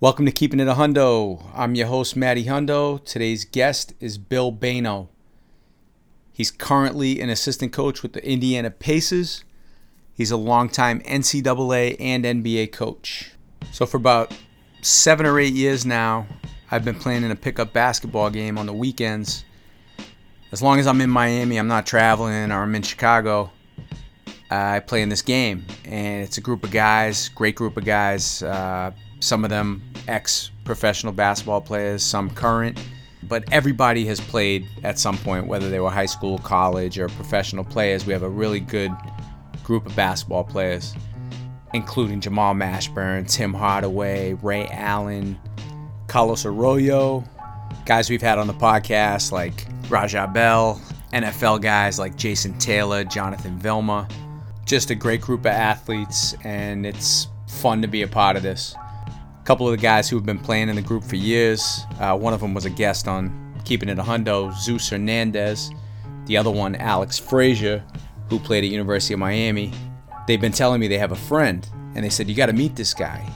Welcome to Keeping It a Hundo. I'm your host, Matty Hundo. Today's guest is Bill Bayno. He's currently an assistant coach with the Indiana Pacers. He's a longtime NCAA and NBA coach. So, for about seven or eight years now, I've been playing in a pickup basketball game on the weekends. As long as I'm in Miami, I'm not traveling, or I'm in Chicago, I play in this game. And it's a group of guys, great group of guys. Uh, some of them ex professional basketball players, some current, but everybody has played at some point, whether they were high school, college, or professional players. We have a really good group of basketball players, including Jamal Mashburn, Tim Hardaway, Ray Allen, Carlos Arroyo, guys we've had on the podcast like Raja Bell, NFL guys like Jason Taylor, Jonathan Vilma. Just a great group of athletes, and it's fun to be a part of this couple of the guys who have been playing in the group for years. Uh, one of them was a guest on Keeping It a Hundo, Zeus Hernandez. The other one, Alex Frazier, who played at University of Miami. They've been telling me they have a friend, and they said, You got to meet this guy.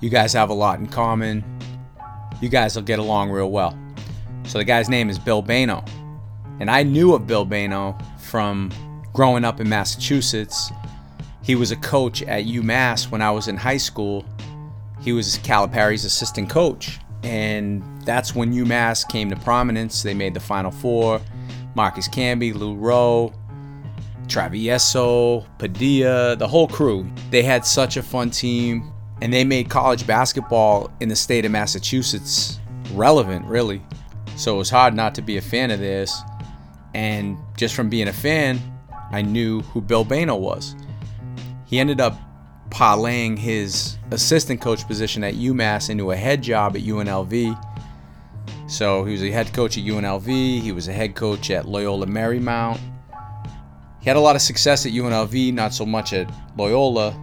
You guys have a lot in common. You guys will get along real well. So the guy's name is Bill Bayno. And I knew of Bill Bayno from growing up in Massachusetts. He was a coach at UMass when I was in high school he was Calipari's assistant coach. And that's when UMass came to prominence. They made the Final Four. Marcus Camby, Lou Roe, Travieso, Padilla, the whole crew. They had such a fun team. And they made college basketball in the state of Massachusetts relevant, really. So it was hard not to be a fan of this. And just from being a fan, I knew who Bill Bayno was. He ended up parlaying his assistant coach position at UMass into a head job at UNLV. So he was a head coach at UNLV, he was a head coach at Loyola Marymount. He had a lot of success at UNLV, not so much at Loyola.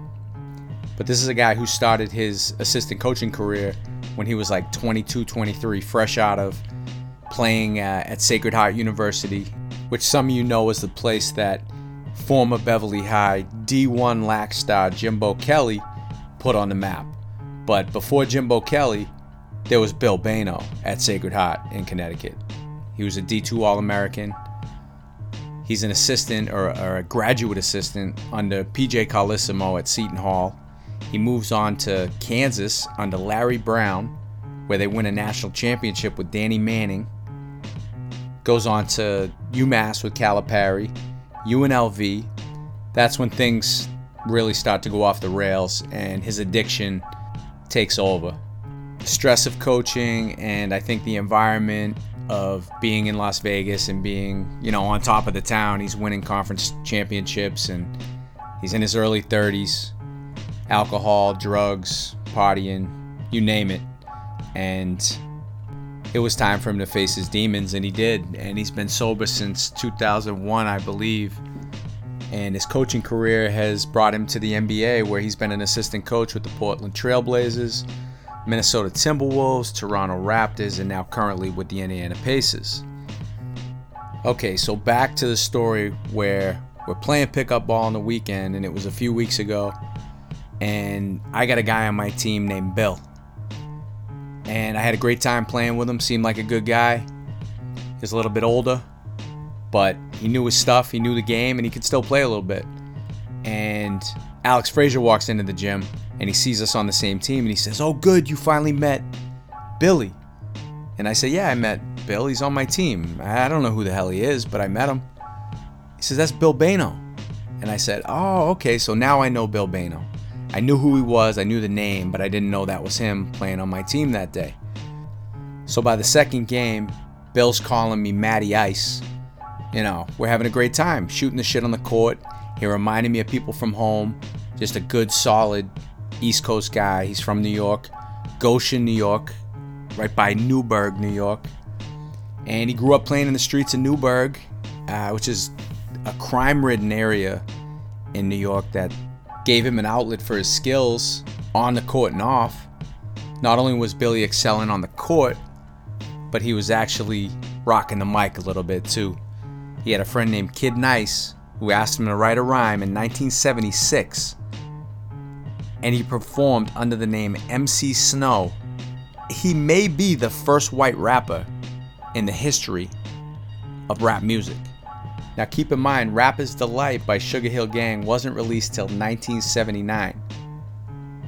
But this is a guy who started his assistant coaching career when he was like 22, 23, fresh out of playing uh, at Sacred Heart University, which some of you know is the place that former Beverly High D1 lac star Jimbo Kelly put on the map. But before Jimbo Kelly, there was Bill Bayno at Sacred Heart in Connecticut. He was a D2 All American. He's an assistant or, or, a graduate assistant under PJ Carlesimo at Seton Hall. He moves on to Kansas under Larry Brown, where they win a national championship with Danny Manning. Goes on to UMass with Calipari UNLV, that's when things really start to go off the rails and his addiction takes over. Stress of coaching and I think the environment of being in Las Vegas and being, you know, on top of the town. He's winning conference championships and he's in his early 30s. Alcohol, drugs, partying, you name it. And it was time for him to face his demons, and he did. And he's been sober since 2001, I believe. And his coaching career has brought him to the NBA, where he's been an assistant coach with the Portland Trailblazers, Minnesota Timberwolves, Toronto Raptors, and now currently with the Indiana Pacers. Okay, so back to the story where we're playing pickup ball on the weekend, and it was a few weeks ago. And I got a guy on my team named Bill and I had a great time playing with him. Seemed like a good guy. He's a little bit older, but he knew his stuff. He knew the game, and he could still play a little bit. And Alex Frazier walks into the gym, and he sees us on the same team, and he says, "Oh, good, you finally met Billy." And I say, "Yeah, I met Bill. He's on my team. I don't know who the hell he is, but I met him." He says, "That's Bill Bayno." And I said, "Oh, okay. So now I know Bill Bayno." I knew who he was, I knew the name, but I didn't know that was him playing on my team that day. So by the second game, Bill's calling me Matty Ice. You know, we're having a great time shooting the shit on the court. He reminded me of people from home, just a good, solid East Coast guy. He's from New York, Goshen, New York, right by Newburgh, New York. And he grew up playing in the streets of Newburgh, uh, which is a crime ridden area in New York that gave him an outlet for his skills on the court and off. Not only was Billy excelling on the court, but he was actually rocking the mic a little bit too. He had a friend named Kid Nice who asked him to write a rhyme in 1976, and he performed under the name MC Snow he may be the first white rapper in the history of rap music. Now keep in mind, Rapper's Delight by Sugar Hill Gang wasn't released till 1979.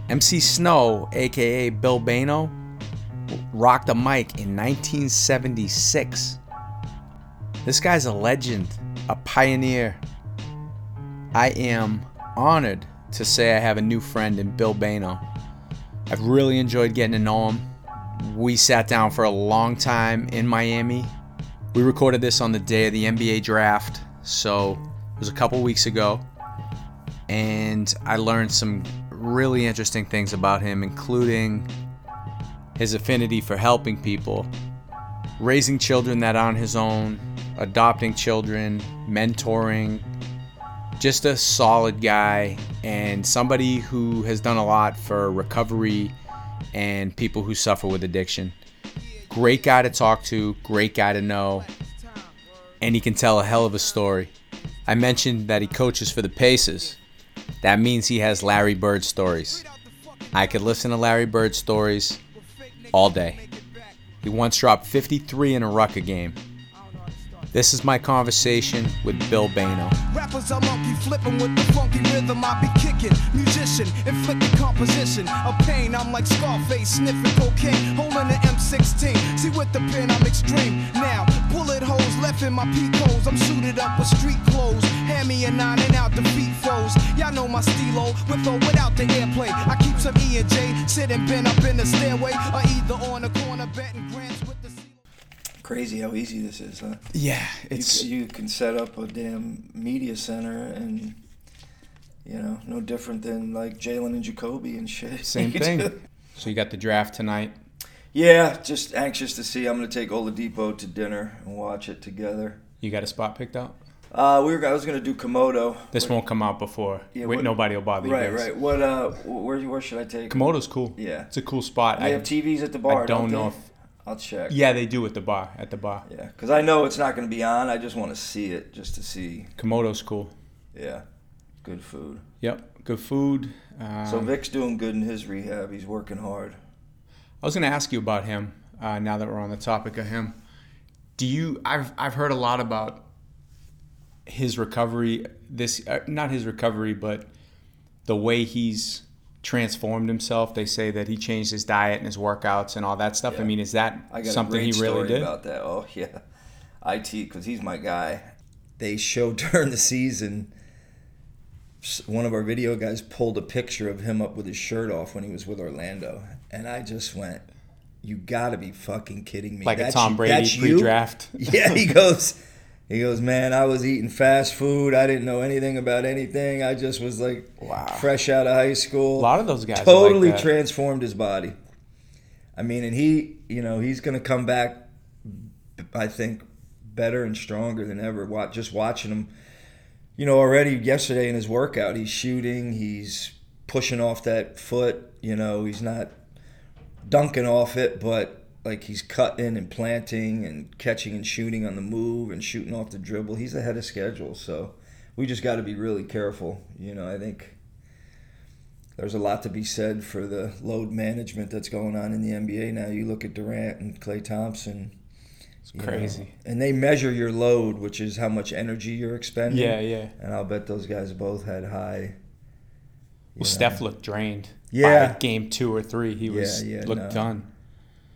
MC Snow, aka Bill Bayno, rocked a mic in 1976. This guy's a legend, a pioneer. I am honored to say I have a new friend in Bill Bayno. I've really enjoyed getting to know him. We sat down for a long time in Miami. We recorded this on the day of the NBA draft, so it was a couple weeks ago. And I learned some really interesting things about him, including his affinity for helping people, raising children that aren't his own, adopting children, mentoring, just a solid guy and somebody who has done a lot for recovery and people who suffer with addiction. Great guy to talk to, great guy to know, and he can tell a hell of a story. I mentioned that he coaches for the Pacers. That means he has Larry Bird stories. I could listen to Larry Bird stories all day. He once dropped 53 in a Rucker game. This is my conversation with Bill Bayno. Rappers are monkey flipping with the funky rhythm I be kicking. Musician, composition pain. I'm like Scarface sniffing cocaine, holding an M16. See with the pen I'm extreme. Now bullet holes left in my peak holes. I'm suited up with street clothes. Hand me a nine and out foes. Y'all know my with or without the airplay. I keep some E and J sitting bent up in the stairway or either on the corner betting grants with the crazy how easy this is, huh? Yeah, it's you, you can set up a damn media center and you know, no different than like Jalen and Jacoby and shit. Same thing. so you got the draft tonight. Yeah, just anxious to see. I'm gonna take Oladipo to dinner and watch it together. You got a spot picked out? Uh, we were. I was gonna do Komodo. This what, won't come out before. Yeah, what, nobody will bother right, you. Right, right. What? Uh, where? Where should I take? Komodo's cool. Yeah, it's a cool spot. They I have TVs at the bar. I don't, don't know if I'll check. Yeah, they do at the bar. At the bar. Yeah, because I know it's not going to be on. I just want to see it, just to see. Komodo's cool. Yeah, good food. Yep, good food. Um, so Vic's doing good in his rehab. He's working hard. I was going to ask you about him. Uh, now that we're on the topic of him, do you? I've I've heard a lot about his recovery. This uh, not his recovery, but the way he's transformed himself. They say that he changed his diet and his workouts and all that stuff. Yeah. I mean, is that something he really did? About that, oh yeah, it because he's my guy. They showed during the season. One of our video guys pulled a picture of him up with his shirt off when he was with Orlando, and I just went, "You got to be fucking kidding me!" Like that's a Tom Brady pre-draft. Yeah, he goes. He goes, man, I was eating fast food. I didn't know anything about anything. I just was like wow. fresh out of high school. A lot of those guys totally like transformed his body. I mean, and he, you know, he's going to come back. I think better and stronger than ever. Just watching him, you know, already yesterday in his workout, he's shooting. He's pushing off that foot. You know, he's not dunking off it, but like he's cutting and planting and catching and shooting on the move and shooting off the dribble. He's ahead of schedule, so we just got to be really careful. You know, I think there's a lot to be said for the load management that's going on in the NBA now. You look at Durant and Klay Thompson. It's crazy. Know, and they measure your load, which is how much energy you're expending. Yeah, yeah. And I'll bet those guys both had high. Well, know. Steph looked drained. Yeah. game two or three, he was yeah, yeah, looked no. done.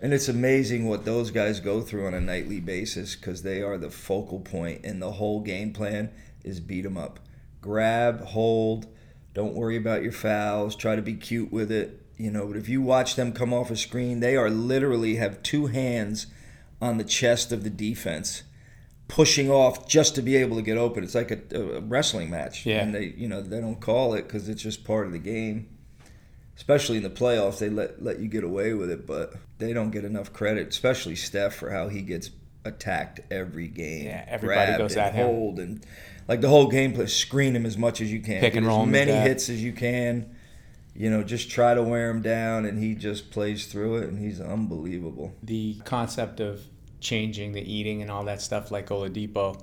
And it's amazing what those guys go through on a nightly basis because they are the focal point, and the whole game plan is beat them up. Grab, hold, don't worry about your fouls, try to be cute with it. You know, but if you watch them come off a screen, they are literally have two hands on the chest of the defense, pushing off just to be able to get open. It's like a, a wrestling match. Yeah. And they, you know, they don't call it because it's just part of the game especially in the playoffs, they let let you get away with it, but they don't get enough credit, especially Steph for how he gets attacked every game. Yeah, everybody goes at him. Hold and like the whole gameplay, screen him as much as you can. Pick and roll. As many hits as you can. You know, just try to wear him down, and he just plays through it, and he's unbelievable. The concept of changing the eating and all that stuff, like Oladipo,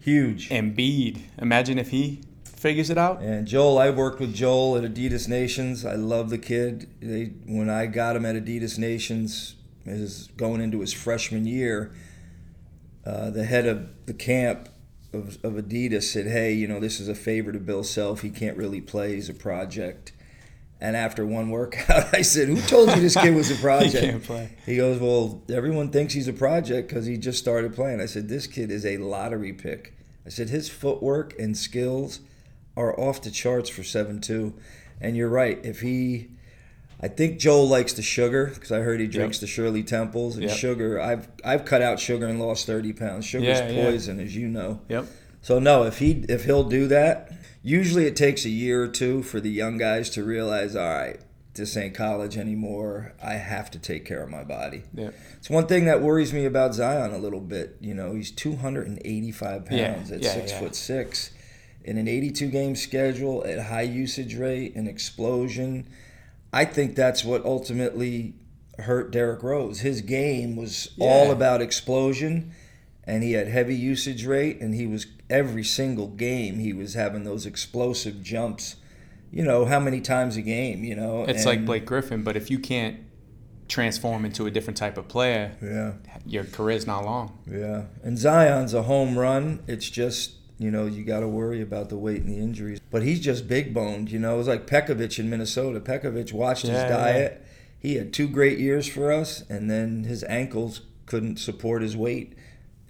huge. Embiid, imagine if he figures it out. And Joel, I worked with Joel at Adidas Nations. I love the kid. They, when I got him at Adidas Nations, his going into his freshman year, uh, the head of the camp of, of Adidas said, "Hey, you know, this is a favor to Bill Self. He can't really play. He's a project." And after one workout, I said, "Who told you this kid was a project?" he can't play. He goes, "Well, everyone thinks he's a project because he just started playing." I said, "This kid is a lottery pick." I said, "His footwork and skills are off the charts for seven two, and you're right. If he, I think Joel likes the sugar because I heard he drinks Yep. the Shirley Temples and Yep. sugar. I've I've cut out sugar and lost thirty pounds. Sugar's Yeah, yeah. poison, as you know. Yep. So no, if he if he'll do that, usually it takes a year or two for the young guys to realize, all right, this ain't college anymore. I have to take care of my body. Yep. It's one thing that worries me about Zion a little bit. You know, he's 285 Yeah, pounds at yeah, six yeah. foot six, in an 82 game schedule at high usage rate and explosion. I think that's what ultimately hurt Derrick Rose. His game was all about explosion, and he had heavy usage rate, and he was every single game he was having those explosive jumps. You know how many times a game? You know, It's like Blake Griffin, but if you can't transform into a different type of player, Yeah. your career's not long. Yeah, and Zion's a home run. It's just you know you got to worry about the weight and the injuries. But he's just big boned. You know, it was like Pekovic in Minnesota. Pekovic watched Yeah, his yeah. diet. He had two great years for us, and then his ankles couldn't support his weight,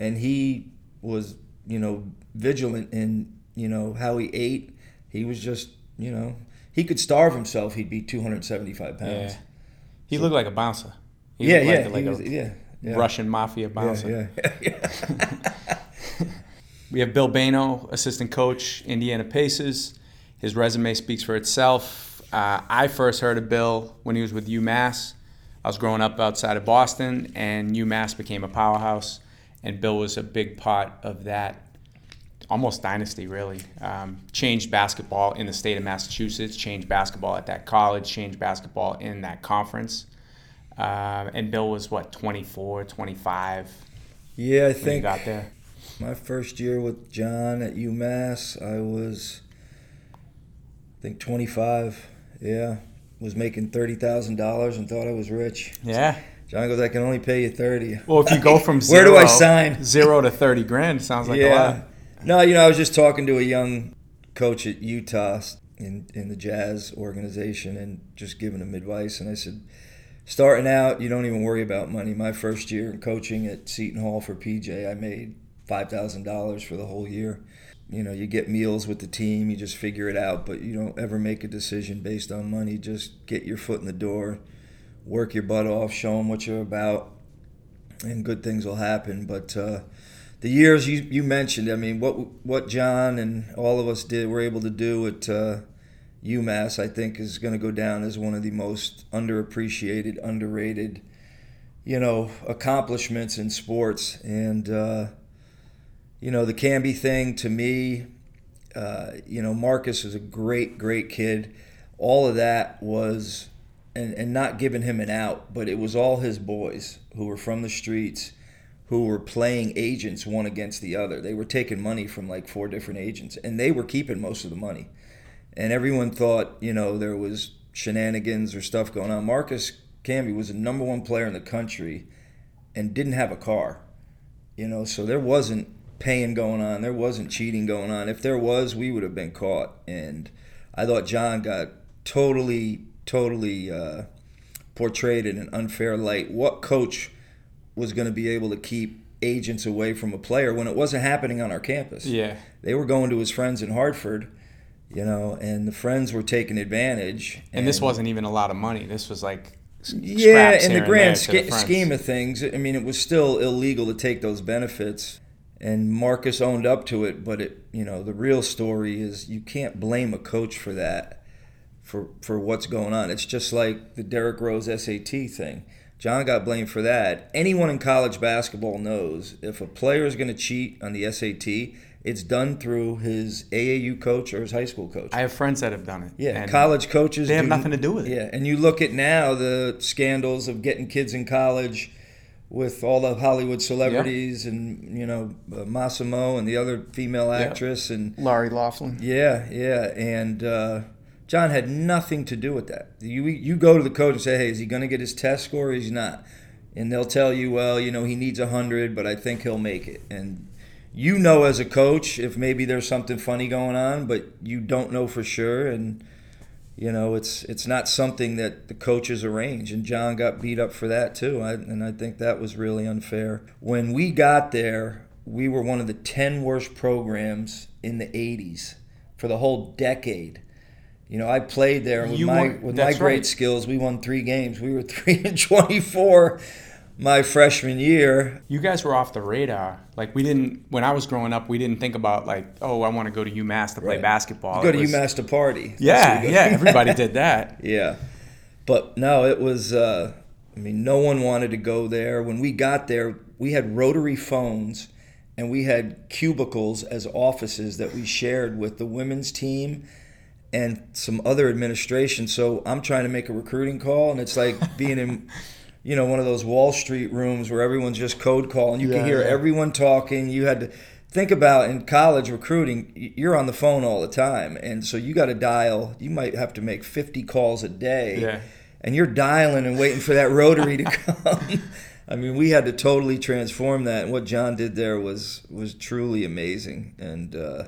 and he was you know vigilant in you know how he ate. He was just you know he could starve himself. He'd be 275 pounds. Yeah. He looked like a bouncer. He Yeah, yeah, like, like a was- yeah, yeah. Russian mafia bouncer. Yeah, yeah. We have Bill Bayno, assistant coach, Indiana Pacers. His resume speaks for itself. Uh, I first heard of Bill when he was with UMass. I was growing up outside of Boston, and UMass became a powerhouse, and Bill was a big part of that almost dynasty, really. Um, changed basketball in the state of Massachusetts, changed basketball at that college, changed basketball in that conference. Uh, and Bill was, what, 24, 25 yeah, I when he think got there? My first year with John at UMass, I was, I think, 25. Yeah, was making thirty thousand dollars and thought I was rich. Yeah. John goes, "I can only pay you 30. Well, if you go from Where do I sign? Zero to thirty grand sounds like a lot. No, you know, I was just talking to a young coach at Utah in in the Jazz organization and just giving him advice. And I said, starting out, you don't even worry about money. My first year in coaching at Seton Hall for PJ, I made five thousand dollars for the whole year. You know, you get meals with the team, you just figure it out, but you don't ever make a decision based on money. Just get your foot in the door, work your butt off, show them what you're about, and good things will happen. But uh, the years you, you mentioned, I mean, what what John and all of us did were able to do at uh, UMass, I think, is going to go down as one of the most underappreciated, underrated, you know, accomplishments in sports. And uh, you know, the Camby thing to me, uh, you know, Marcus is a great, great kid. All of that was, and, and not giving him an out, but it was all his boys who were from the streets who were playing agents one against the other. They were taking money from like four different agents, and they were keeping most of the money. And everyone thought, you know, there was shenanigans or stuff going on. Marcus Camby was the number one player in the country and didn't have a car. You know, so there wasn't paying going on. There wasn't cheating going on. If there was, we would have been caught. And I thought John got totally, totally uh, portrayed in an unfair light. What coach was going to be able to keep agents away from a player when it wasn't happening on our campus? Yeah. They were going to his friends in Hartford, you know, and the friends were taking advantage. And this wasn't even a lot of money. This was like yeah, in the grand the scheme of things, I mean, it was still illegal to take those benefits, and Marcus owned up to it. But it, you know, the real story is you can't blame a coach for that, for for what's going on. It's just like the Derrick Rose SAT thing. John got blamed for that. Anyone in college basketball knows if a player is going to cheat on the SAT, it's done through his AAU coach or his high school coach. I have friends that have done it. Yeah, college coaches. They have do- nothing to do with it. Yeah, and you look at now the scandals of getting kids in college with all the Hollywood celebrities and you know uh, Massimo and the other female actress and Lori Laughlin. yeah, yeah, and uh, John had nothing to do with that. You you go to the coach and say, hey, is he going to get his test score? or He's not, and they'll tell you, well, you know, he needs a hundred, but I think he'll make it. And you know, as a coach, if maybe there's something funny going on, but you don't know for sure, and you know, it's it's not something that the coaches arrange. And John got beat up for that too, I, and I think that was really unfair. When we got there, we were one of the ten worst programs in the '80s for the whole decade. You know, I played there with You my won- with my great right. skills. We won three games. We were three and twenty-four my freshman year. You guys were off the radar. Like we didn't when I was growing up, we didn't think about like, oh, I want to go to UMass to play Right. basketball. You go It to was- UMass to party. Yeah, yeah. Everybody did that. Yeah. But no, it was, uh, I mean, no one wanted to go there. When we got there, we had rotary phones and we had cubicles as offices that we shared with the women's team and some other administration. So I'm trying to make a recruiting call, and it's like being in, you know, one of those Wall Street rooms where everyone's just code calling. You Yeah, can hear yeah. everyone talking. You had to think about in college recruiting, you're on the phone all the time, and so you got to dial. You might have to make 50 calls a day, Yeah. and you're dialing and waiting for that rotary to come. I mean, we had to totally transform that, and what John did there was was truly amazing, and. Uh,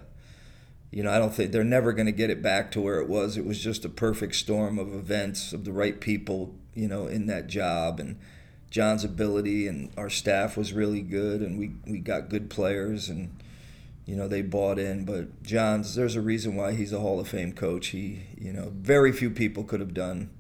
you know, I don't think they're never going to get it back to where it was. It was just a perfect storm of events, of the right people, you know, in that job. And John's ability and our staff was really good, and we, we got good players, and, you know, they bought in. But John's, there's a reason why he's a Hall of Fame coach. He, you know, very few people could have done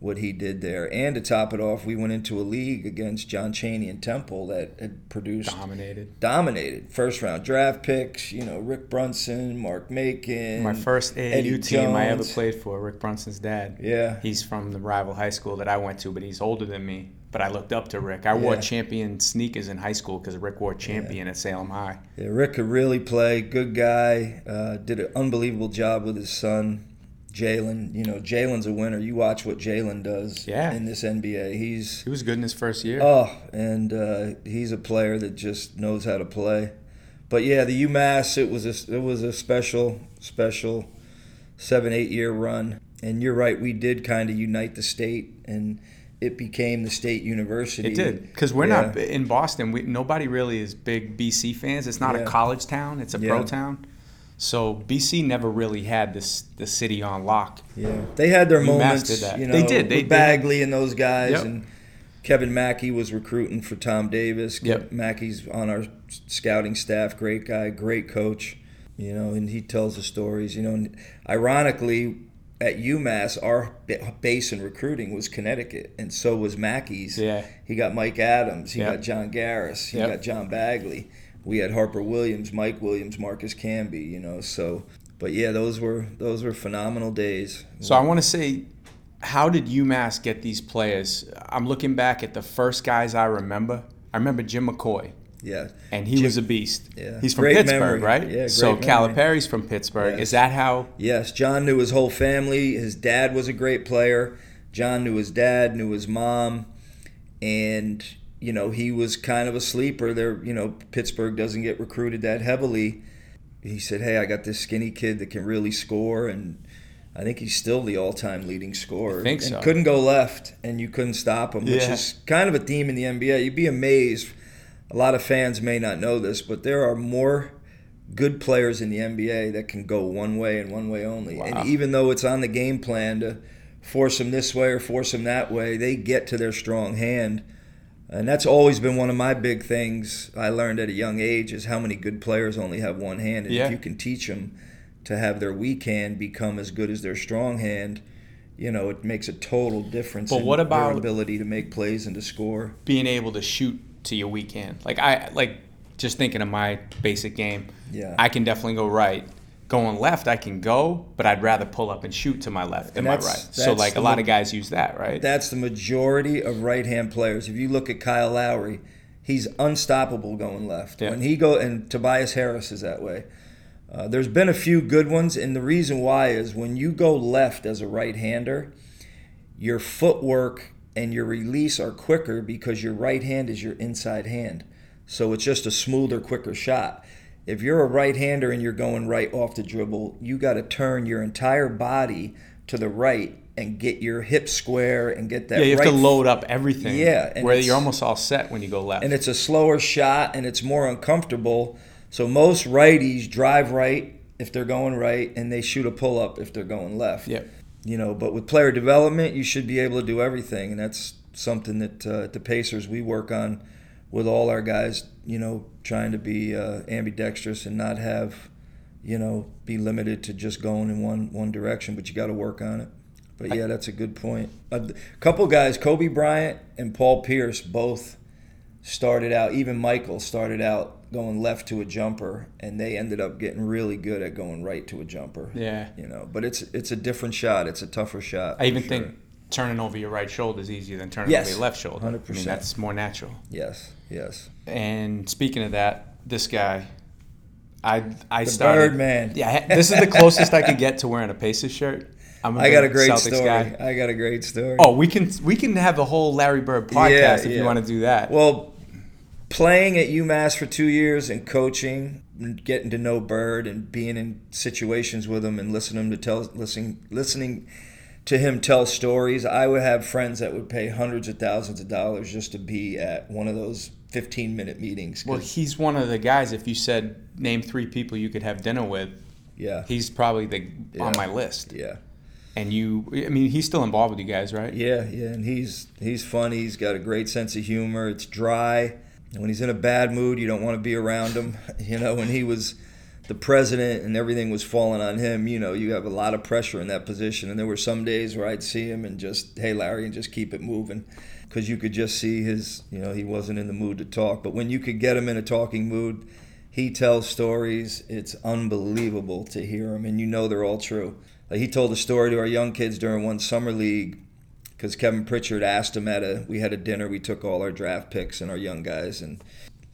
what he did there. And to top it off, we went into a league against John Cheney and Temple that had produced Dominated. dominated first round draft picks. You know, Rick Brunson, Mark Macon. My first AAU Eddie team I ever played for, Rick Brunson's dad. Yeah, He's from the rival high school that I went to, but he's older than me. But I looked up to Rick. I wore champion sneakers in high school because Rick wore champion at Salem High. yeah, Rick could really play. Good guy. Uh, did an unbelievable job with his son, Jalen. You know, Jalen's a winner. You watch what Jalen does Yeah. in this NBA. He's He was good in his first year. oh, and uh, he's a player that just knows how to play. But yeah, the UMass it was a, it was a special special seven eight year run. And you're right, we did kind of unite the state, and it became the state university. It did because we're Yeah. not in Boston. We, nobody really is big BC fans. It's not Yeah. a college town; it's a pro town. So BC never really had this the city on lock. Yeah, they had their UMass moments. that. You know, They did. They- Bagley and those guys, Yep. and Kevin Mackey was recruiting for Tom Davis. Yep. Mackey's on our scouting staff. Great guy, great coach. You know, and he tells the stories. You know, and ironically, at UMass, our base in recruiting was Connecticut, and so was Mackey's. Yeah. He got Mike Adams. He Yep. got John Garris. He Yep. got John Bagley. We had Harper Williams, Mike Williams, Marcus Camby. You know, so. But yeah, those were those were phenomenal days. So I want to say, how did UMass get these players? I'm looking back at the first guys I remember. I remember Jim McCoy, Yeah. and he was a beast. Yeah. He's from Great Pittsburgh, memory. right? Yeah, so great memory. Calipari's from Pittsburgh. Yes. Is that how? Yes, John knew his whole family. His dad was a great player. John knew his dad, knew his mom, and you know he was kind of a sleeper. There, you know, Pittsburgh doesn't get recruited that heavily. He said, "Hey, I got this skinny kid that can really score," and I think he's still the all-time leading scorer. I think and so. couldn't go left, and you couldn't stop him, which Yeah. is kind of a theme in the NBA. You'd be amazed. A lot of fans may not know this, but there are more good players in the NBA that can go one way and one way only. Wow. And even though it's on the game plan to force them this way or force them that way, they get to their strong hand. And that's always been one of my big things I learned at a young age is how many good players only have one hand. And Yeah. if you can teach them to have their weak hand become as good as their strong hand, you know, it makes a total difference But in what about- ability to make plays and to score. being able to shoot to your weak hand. Like I like just thinking of my basic game. Yeah. I can definitely go right. Going left, I can go, but I'd rather pull up and shoot to my left than And my right. So like a lot mo- of guys use that, right? That's the majority of right-hand players. If you look at Kyle Lowry, he's unstoppable going left. Yeah. When he go and Tobias Harris is that way. Uh, there's been a few good ones, and the reason why is when you go left as a right-hander, your footwork and your release are quicker because your right hand is your inside hand. So it's just a smoother, quicker shot. If you're a right hander and you're going right off the dribble, you got to turn your entire body to the right and get your hips square and get that. Yeah, you have to load up everything. Yeah, and where you're almost all set when you go left. and it's a slower shot and it's more uncomfortable. So most righties drive right if they're going right, and they shoot a pull up if they're going left. Yeah. You know, but with player development, you should be able to do everything, and that's something that uh, the Pacers we work on with all our guys. You know, trying to be uh, ambidextrous and not have, you know, be limited to just going in one one direction. But you got to work on it. But yeah, that's a good point. A couple guys, Kobe Bryant and Paul Pierce, both started out. Even Michael started out going left to a jumper, and they ended up getting really good at going right to a jumper. yeah. You know, but it's it's a different shot. It's a tougher shot. I even for think sure. Turning over your right shoulder is easier than turning Yes, over your left shoulder. I mean, 100%. that's more natural. yes, yes. And speaking of that, this guy, I I The started. Birdman. Yeah, this is the closest I could get to wearing a Pacers shirt. I'm I got a great Celtics story. guy. I got a great story. Oh, we can we can have a whole Larry Bird podcast Yeah, if yeah. you want to do that. Well, playing at UMass for two years and coaching, and getting to know Bird and being in situations with him and listening to tell listening listening to him tell stories. I would have friends that would pay hundreds of thousands of dollars just to be at one of those 15 minute meetings. well, he's one of the guys. If you said name three people you could have dinner with, yeah, he's probably the on my list. yeah. And you, I mean, he's still involved with you guys, right? Yeah, yeah, and he's he's funny. He's got a great sense of humor. It's dry. And when he's in a bad mood, you don't want to be around him. You know, when he was the president and everything was falling on him, you know, you have a lot of pressure in that position. And there were some days where I'd see him and just, hey, Larry, and just keep it moving. Because you could just see his, you know, he wasn't in the mood to talk. But when you could get him in a talking mood, he tells stories. It's unbelievable to hear him, and you know they're all true. Like he told a story to our young kids during one summer league because Kevin Pritchard asked him at a we had a dinner. We took all our draft picks and our young guys and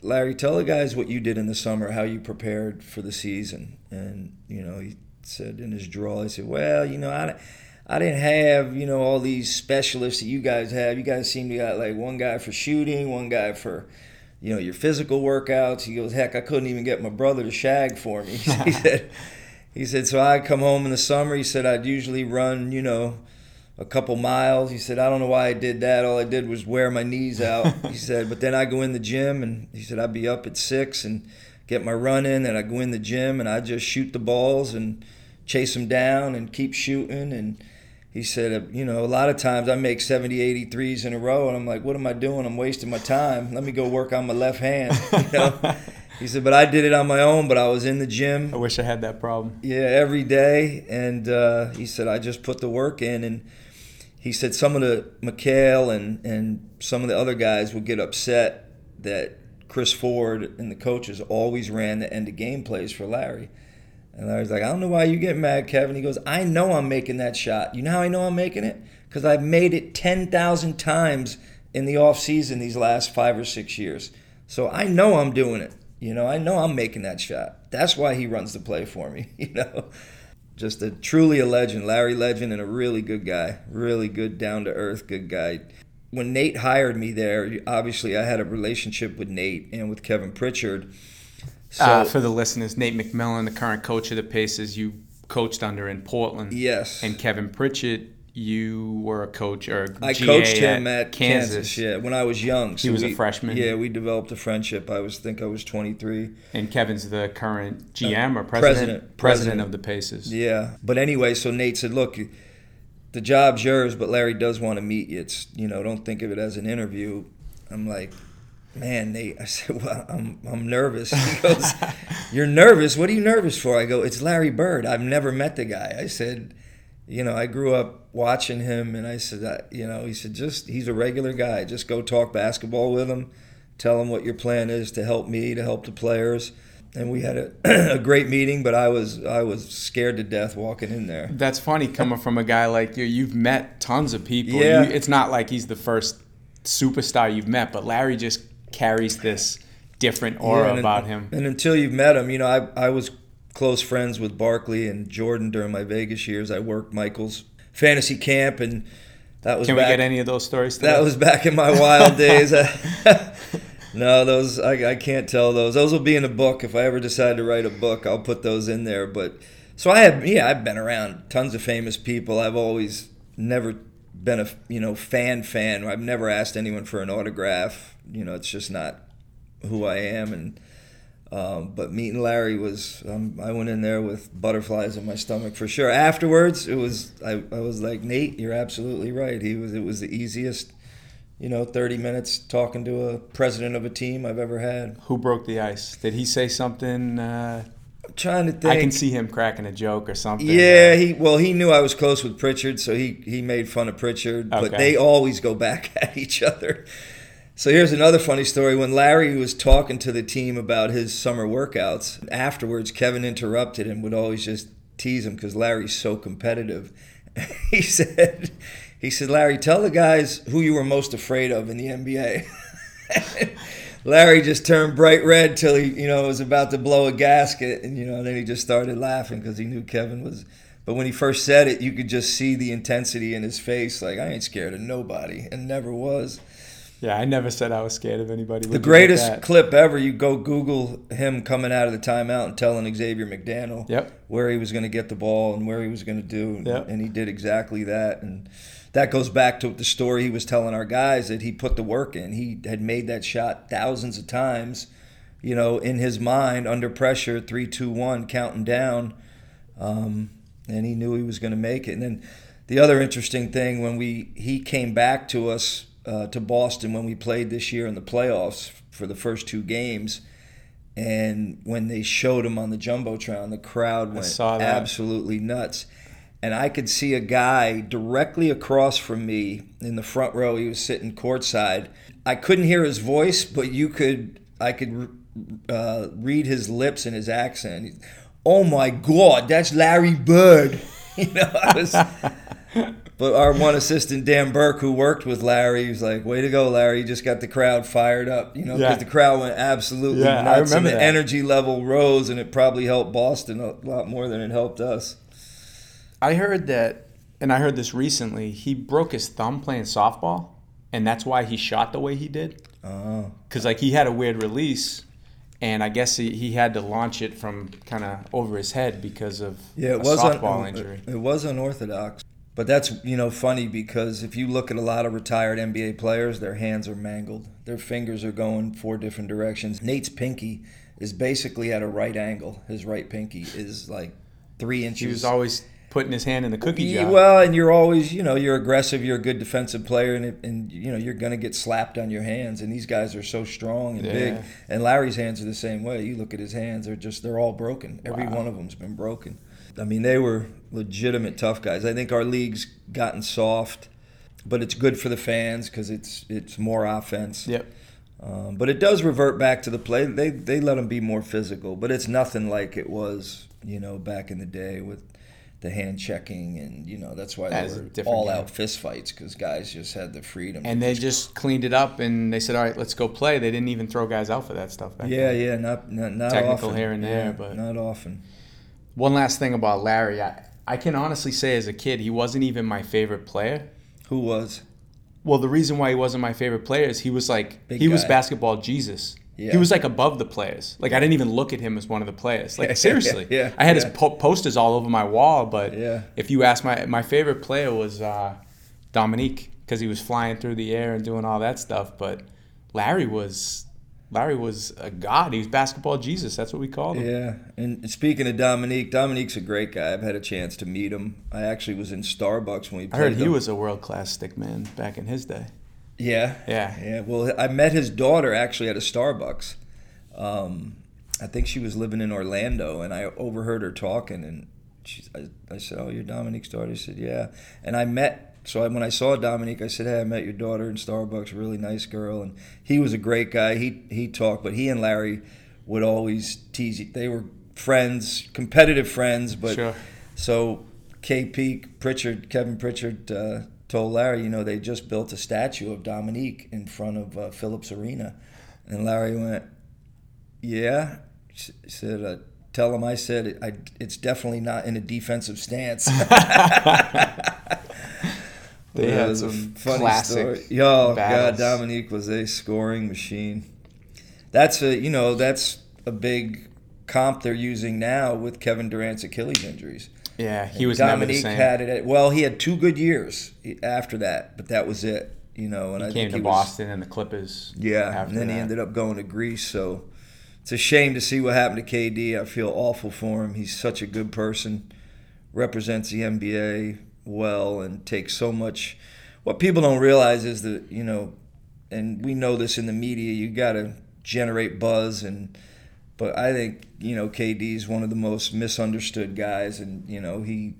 Larry, tell the guys what you did in the summer, how you prepared for the season. And you know, he said in his drawl, he said, "Well, you know, I." I didn't have, you know, all these specialists that you guys have. You guys seem to got like one guy for shooting, one guy for, you know, your physical workouts. He goes, heck, I couldn't even get my brother to shag for me. he said, he said, so I'd come home in the summer. He said I'd usually run, you know, a couple miles. He said, I don't know why I did that. All I did was wear my knees out. he said, but then I go in the gym and he said I'd be up at six and get my run in and I go in the gym and I just shoot the balls and chase them down and keep shooting and he said, you know, a lot of times I make 70, 80 threes in a row, and I'm like, what am I doing? I'm wasting my time. Let me go work on my left hand. You know? he said, but I did it on my own, but I was in the gym. I wish I had that problem. Yeah, every day. And uh, he said, I just put the work in. And he said, some of the, McHale and, and some of the other guys would get upset that Chris Ford and the coaches always ran the end of game plays for Larry. And was like, I don't know why you get mad, Kevin. He goes, I know I'm making that shot. You know how I know I'm making it? Because I've made it 10,000 times in the off season these last five or six years. So I know I'm doing it. You know, I know I'm making that shot. That's why he runs the play for me. You know, just a truly a legend, Larry Legend, and a really good guy. Really good, down to earth, good guy. When Nate hired me there, obviously I had a relationship with Nate and with Kevin Pritchard. So uh, for the listeners, Nate McMillan, the current coach of the Pacers, you coached under in Portland. yes, And Kevin Pritchard, you were a coach or a GM I GA coached him at Kansas. Kansas. yeah, when I was young. So was a freshman? Yeah, we developed a friendship. I was think I was 23. And Kevin's the current GM or president? Uh, president. President. of the Pacers. Yeah, but anyway, so Nate said, "Look, the job's yours, but Larry does want to meet you. It's you know, don't think of it as an interview." I'm like, "Man, Nate," I said, "Well, I'm I'm nervous." He goes, "You're nervous? What are you nervous for?" I go, "It's Larry Bird. I've never met the guy." I said, "You know, I grew up watching him, and I said, I, you know, he said, just he's a regular guy. Just go talk basketball with him." Tell him what your plan is to help me, to help the players and we had a, a great meeting. But I was I was scared to death walking in there. That's funny coming from a guy like you. You've met tons of people. Yeah. You, it's not like he's the first superstar you've met, but Larry just carries this different aura Yeah, and- about him. And until you've met him, you know, I I was close friends with Barkley and Jordan during my Vegas years. I worked Michael's fantasy camp and. That was Can back, we get any of those stories? Today? That was back in my wild days. no, those I, I can't tell those. Those will be in a book. If I ever decide to write a book, I'll put those in there. But so I have, yeah, I've been around tons of famous people. I've always never been a you know fan fan. I've never asked anyone for an autograph. You know, it's just not who I am. And um, but meeting Larry was um, I went in there with butterflies in my stomach for sure. Afterwards, it was I, I was like Nate, you're absolutely right. He was it was the easiest. You know, 30 minutes talking to a president of a team I've ever had. Who broke the ice? Did he say something? Uh, I'm trying to think. I can see him cracking a joke or something. Yeah, he well he knew I was close with Pritchard, so he he made fun of Pritchard. But they always go back at each other. So here's another funny story. When Larry was talking to the team about his summer workouts, afterwards Kevin interrupted and would always just tease him because Larry's so competitive. he said, he said, Larry, tell the guys who you were most afraid of in the NBA. Larry just turned bright red till he, you know, was about to blow a gasket, and you know, then he just started laughing because he knew Kevin was. But when he first said it, you could just see the intensity in his face. Like I ain't scared of nobody, and never was. Yeah, I never said I was scared of anybody. The greatest clip ever. You go Google him coming out of the timeout and telling Xavier McDaniel Yep. where he was going to get the ball and where he was going to do, Yep. and he did exactly that. And that goes back to the story he was telling our guys that he put the work in. He had made that shot thousands of times, you know, in his mind under pressure, three, two, one, counting down, um, and he knew he was going to make it. And then the other interesting thing when we he came back to us uh, to Boston when we played this year in the playoffs for the first two games. And when they showed him on the jumbotron, the crowd went absolutely nuts. And I could see a guy directly across from me in the front row. He was sitting courtside. I couldn't hear his voice, but you could. I could uh, read his lips and his accent. Oh my God, that's Larry Bird. You know, I was. But our one assistant, Dan Burke, who worked with Larry, he was like, "Way to go, Larry! You just got the crowd fired up." You know, because Yeah. the crowd went absolutely Yeah, I nuts, and the that. energy level rose, and it probably helped Boston a lot more than it helped us. I heard that, and I heard this recently. He broke his thumb playing softball, and that's why he shot the way he did. Oh, Because like he had a weird release, and I guess he, he had to launch it from kind of over his head because of yeah, it a was un- softball injury. It was unorthodox, but that's you know funny because if you look at a lot of retired NBA players, their hands are mangled, their fingers are going four different directions. Nate's pinky is basically at a right angle. His right pinky is like three inches. He was always putting his hand in the cookie jar. Well, and you're always, you know, you're aggressive. You're a good defensive player, and it, and you know you're gonna get slapped on your hands. And these guys are so strong and big. And Larry's hands are the same way. You look at his hands; they're just they're all broken. Every Wow. one of them's been broken. I mean, they were legitimate tough guys. I think our league's gotten soft, but it's good for the fans because it's it's more offense. Yep. Um, but it does revert back to the play. They they let them be more physical, but it's nothing like it was, you know, back in the day with the hand checking and you know that's why That's they were all game. out fist fights because guys just had the freedom. And they just cleaned it up, and they said, "All right, let's go play." They didn't even throw guys out for that stuff. Back yeah, then. yeah, not not, not Technical often. here and there, Yeah, but- not often. One last thing about Larry, I, I can honestly say, as a kid, he wasn't even my favorite player. Who was? Well, the reason why he wasn't my favorite player is he was like Big he was basketball Jesus. Yeah. He was like above the players. Like I didn't even look at him as one of the players. Like seriously, Yeah, I had yeah. his po- posters all over my wall. But Yeah. if you ask my my favorite player was uh, Dominique because he was flying through the air and doing all that stuff. But Larry was Larry was a god. He was basketball Jesus. That's what we called him. Yeah, and speaking of Dominique, Dominique's a great guy. I've had a chance to meet him. I actually was in Starbucks when we I heard he was a world class stick man back in his day. Yeah. Yeah. Yeah. Well, I met his daughter actually at a Starbucks. Um, I think she was living in Orlando, and I overheard her talking, and she, I, I said, "Oh, you're Dominique's daughter." She said, "Yeah." And I met. So I, when I saw Dominique, I said, "Hey, I met your daughter in Starbucks. Really nice girl." And he was a great guy. He he talked, but he and Larry would always tease. e- They were friends, competitive friends, but Sure. so KP Pritchard, Kevin Pritchard, uh, told Larry, you know, they just built a statue of Dominique in front of uh, Phillips Arena, and Larry went, "Yeah," S- said, uh, "Tell him I said it, I, it's definitely not in a defensive stance." They Yeah, had some funny classic story. Yo, God, battles. Dominique was a scoring machine. That's a you know that's a big comp they're using now with Kevin Durant's Achilles injuries. Yeah, he was Dominique never the same. had it. At, well, he had two good years after that, but that was it. You know, and I he think came to he was, Boston and the Clippers. Yeah, and then he ended up going to Greece. So it's a shame to see what happened to KD. I feel awful for him. He's such a good person, represents the NBA well, and take so much. What people don't realize is that you know, and we know this in the media. You got to generate buzz, and but I think you know KD is one of the most misunderstood guys, and you know he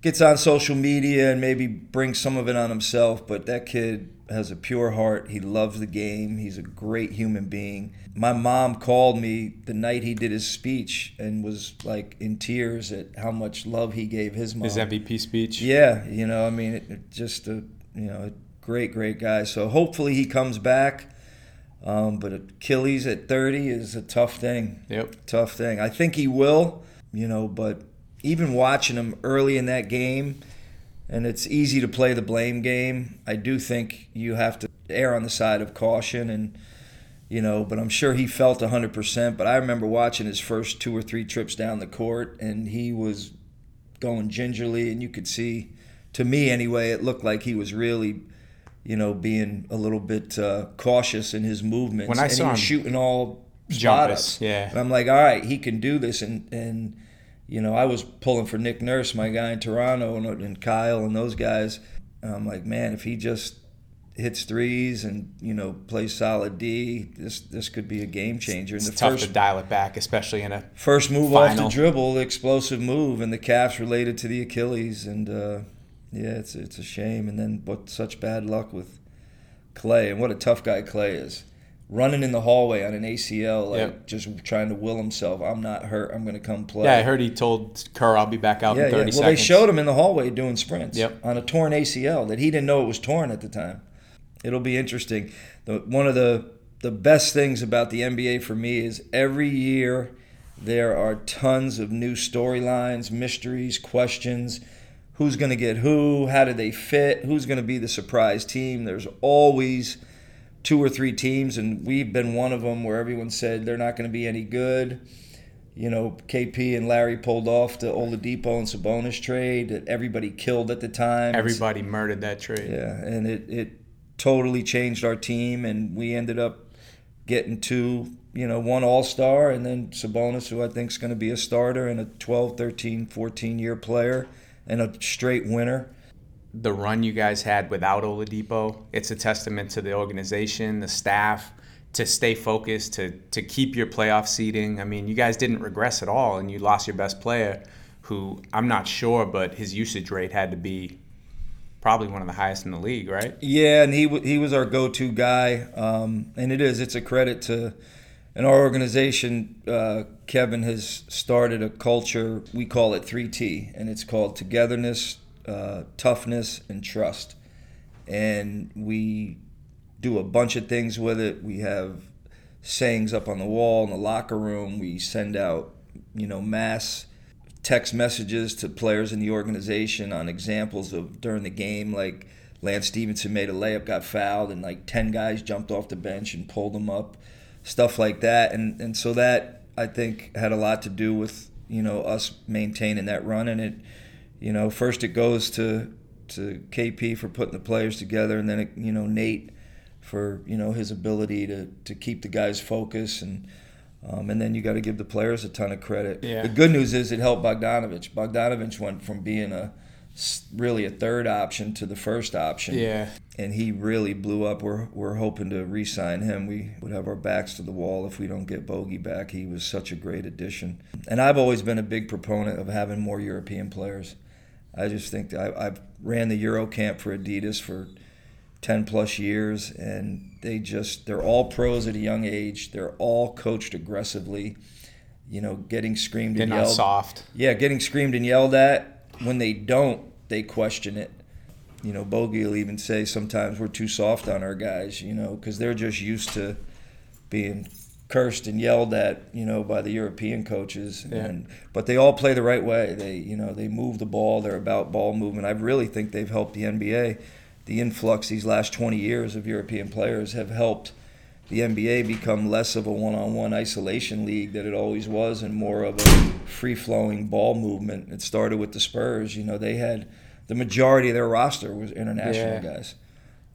gets on social media and maybe brings some of it on himself, but that kid has a pure heart. He loves the game. He's a great human being. My mom called me the night he did his speech and was like in tears at how much love he gave his mom. his MVP speech. Yeah, you know, I mean, it, it just a you know a great, great guy. So hopefully he comes back. Um, but Achilles at 30 is a tough thing Yep. tough thing. I think he will, you know, but even watching him early in that game, and it's easy to play the blame game, I do think you have to err on the side of caution and you know, but I'm sure he felt 100%, but I remember watching his first two or three trips down the court and he was going gingerly and you could see to me anyway, it looked like he was really you know, being a little bit uh, cautious in his movements. When I and saw he was him shooting all spot ups. yeah. And I'm like, all right, he can do this. And, and you know, I was pulling for Nick Nurse, my guy in Toronto, and, and Kyle and those guys. And I'm like, man, if he just hits threes and you know plays solid D, this this could be a game changer. And It's the tough first to dial it back, especially in a first move off the dribble, the explosive move, and the calf's related to the Achilles, and uh, yeah, it's it's a shame. And then but such bad luck with Klay, and what a tough guy Klay is. Running in the hallway on an ACL, like Yep. just trying to will himself. I'm not hurt. I'm going to come play. yeah. I heard he told Kerr, "I'll be back out Yeah, in yeah. 30 Well, seconds." they showed him in the hallway doing sprints Yep. on a torn ACL that he didn't know it was torn at the time. It'll be interesting. The, one of the the best things about the NBA for me is every year there are tons of new storylines, mysteries, questions. Who's going to get who? How do they fit? Who's going to be the surprise team? There's always two or three teams, and we've been one of them where everyone said they're not going to be any good you know, KP and Larry pulled off the Oladipo and Sabonis trade that everybody killed at the time. Everybody murdered that trade. Yeah, and it, it totally changed our team, and we ended up getting two, you know, one All Star, and then Sabonis, who I think is going to be a starter and a 12, 13, 14 year player, and a straight winner. The run you guys had without Oladipo, it's a testament to the organization, the staff, to stay focused, to to keep your playoff seeding. I mean, you guys didn't regress at all, and you lost your best player, who I'm not sure, but his usage rate had to be probably one of the highest in the league, right? Yeah, and he he was our go-to guy, um, and it is it's a credit to, in our organization, uh, Kevin has started a culture we call it 3T, and it's called togetherness, uh, toughness, and trust, and we do a bunch of things with it. We have sayings up on the wall in the locker room. We send out, you know, mass text messages to players in the organization on examples of during the game, like Lance Stephenson made a layup, got fouled, and like ten guys jumped off the bench and pulled him up, stuff like that, and and so that I think had a lot to do with you know us maintaining that run, and it, you know, first it goes to to KP for putting the players together, and then it, you know Nate for you know his ability to to keep the guys focused and. Um, and then you got to give the players a ton of credit. Yeah. The good news is it helped Bogdanovich. Bogdanovich went from being a really a third option to the first option. Yeah. And he really blew up. We're, we're hoping to re sign him. We would have our backs to the wall if we don't get Bogey back. He was such a great addition. And I've always been a big proponent of having more European players. I just think I, I've ran the Euro camp for Adidas for 10 plus years and they just they're all pros at a young age. They're all coached aggressively. You know getting screamed They're and not yelled soft. yeah getting screamed and yelled at when they don't they question it. You know bogey will even say sometimes we're too soft on our guys you know because they're just used to being cursed and yelled at, you know, by the European coaches. Yeah. And but they all play the right way. They, you know, they move the ball. They're about ball movement. I really think they've helped the NBA. The influx these last 20 years of European players have helped the NBA become less of a one-on-one isolation league that it always was, and more of a free-flowing ball movement. It started with the Spurs. You know, they had the majority of their roster was international Yeah. guys.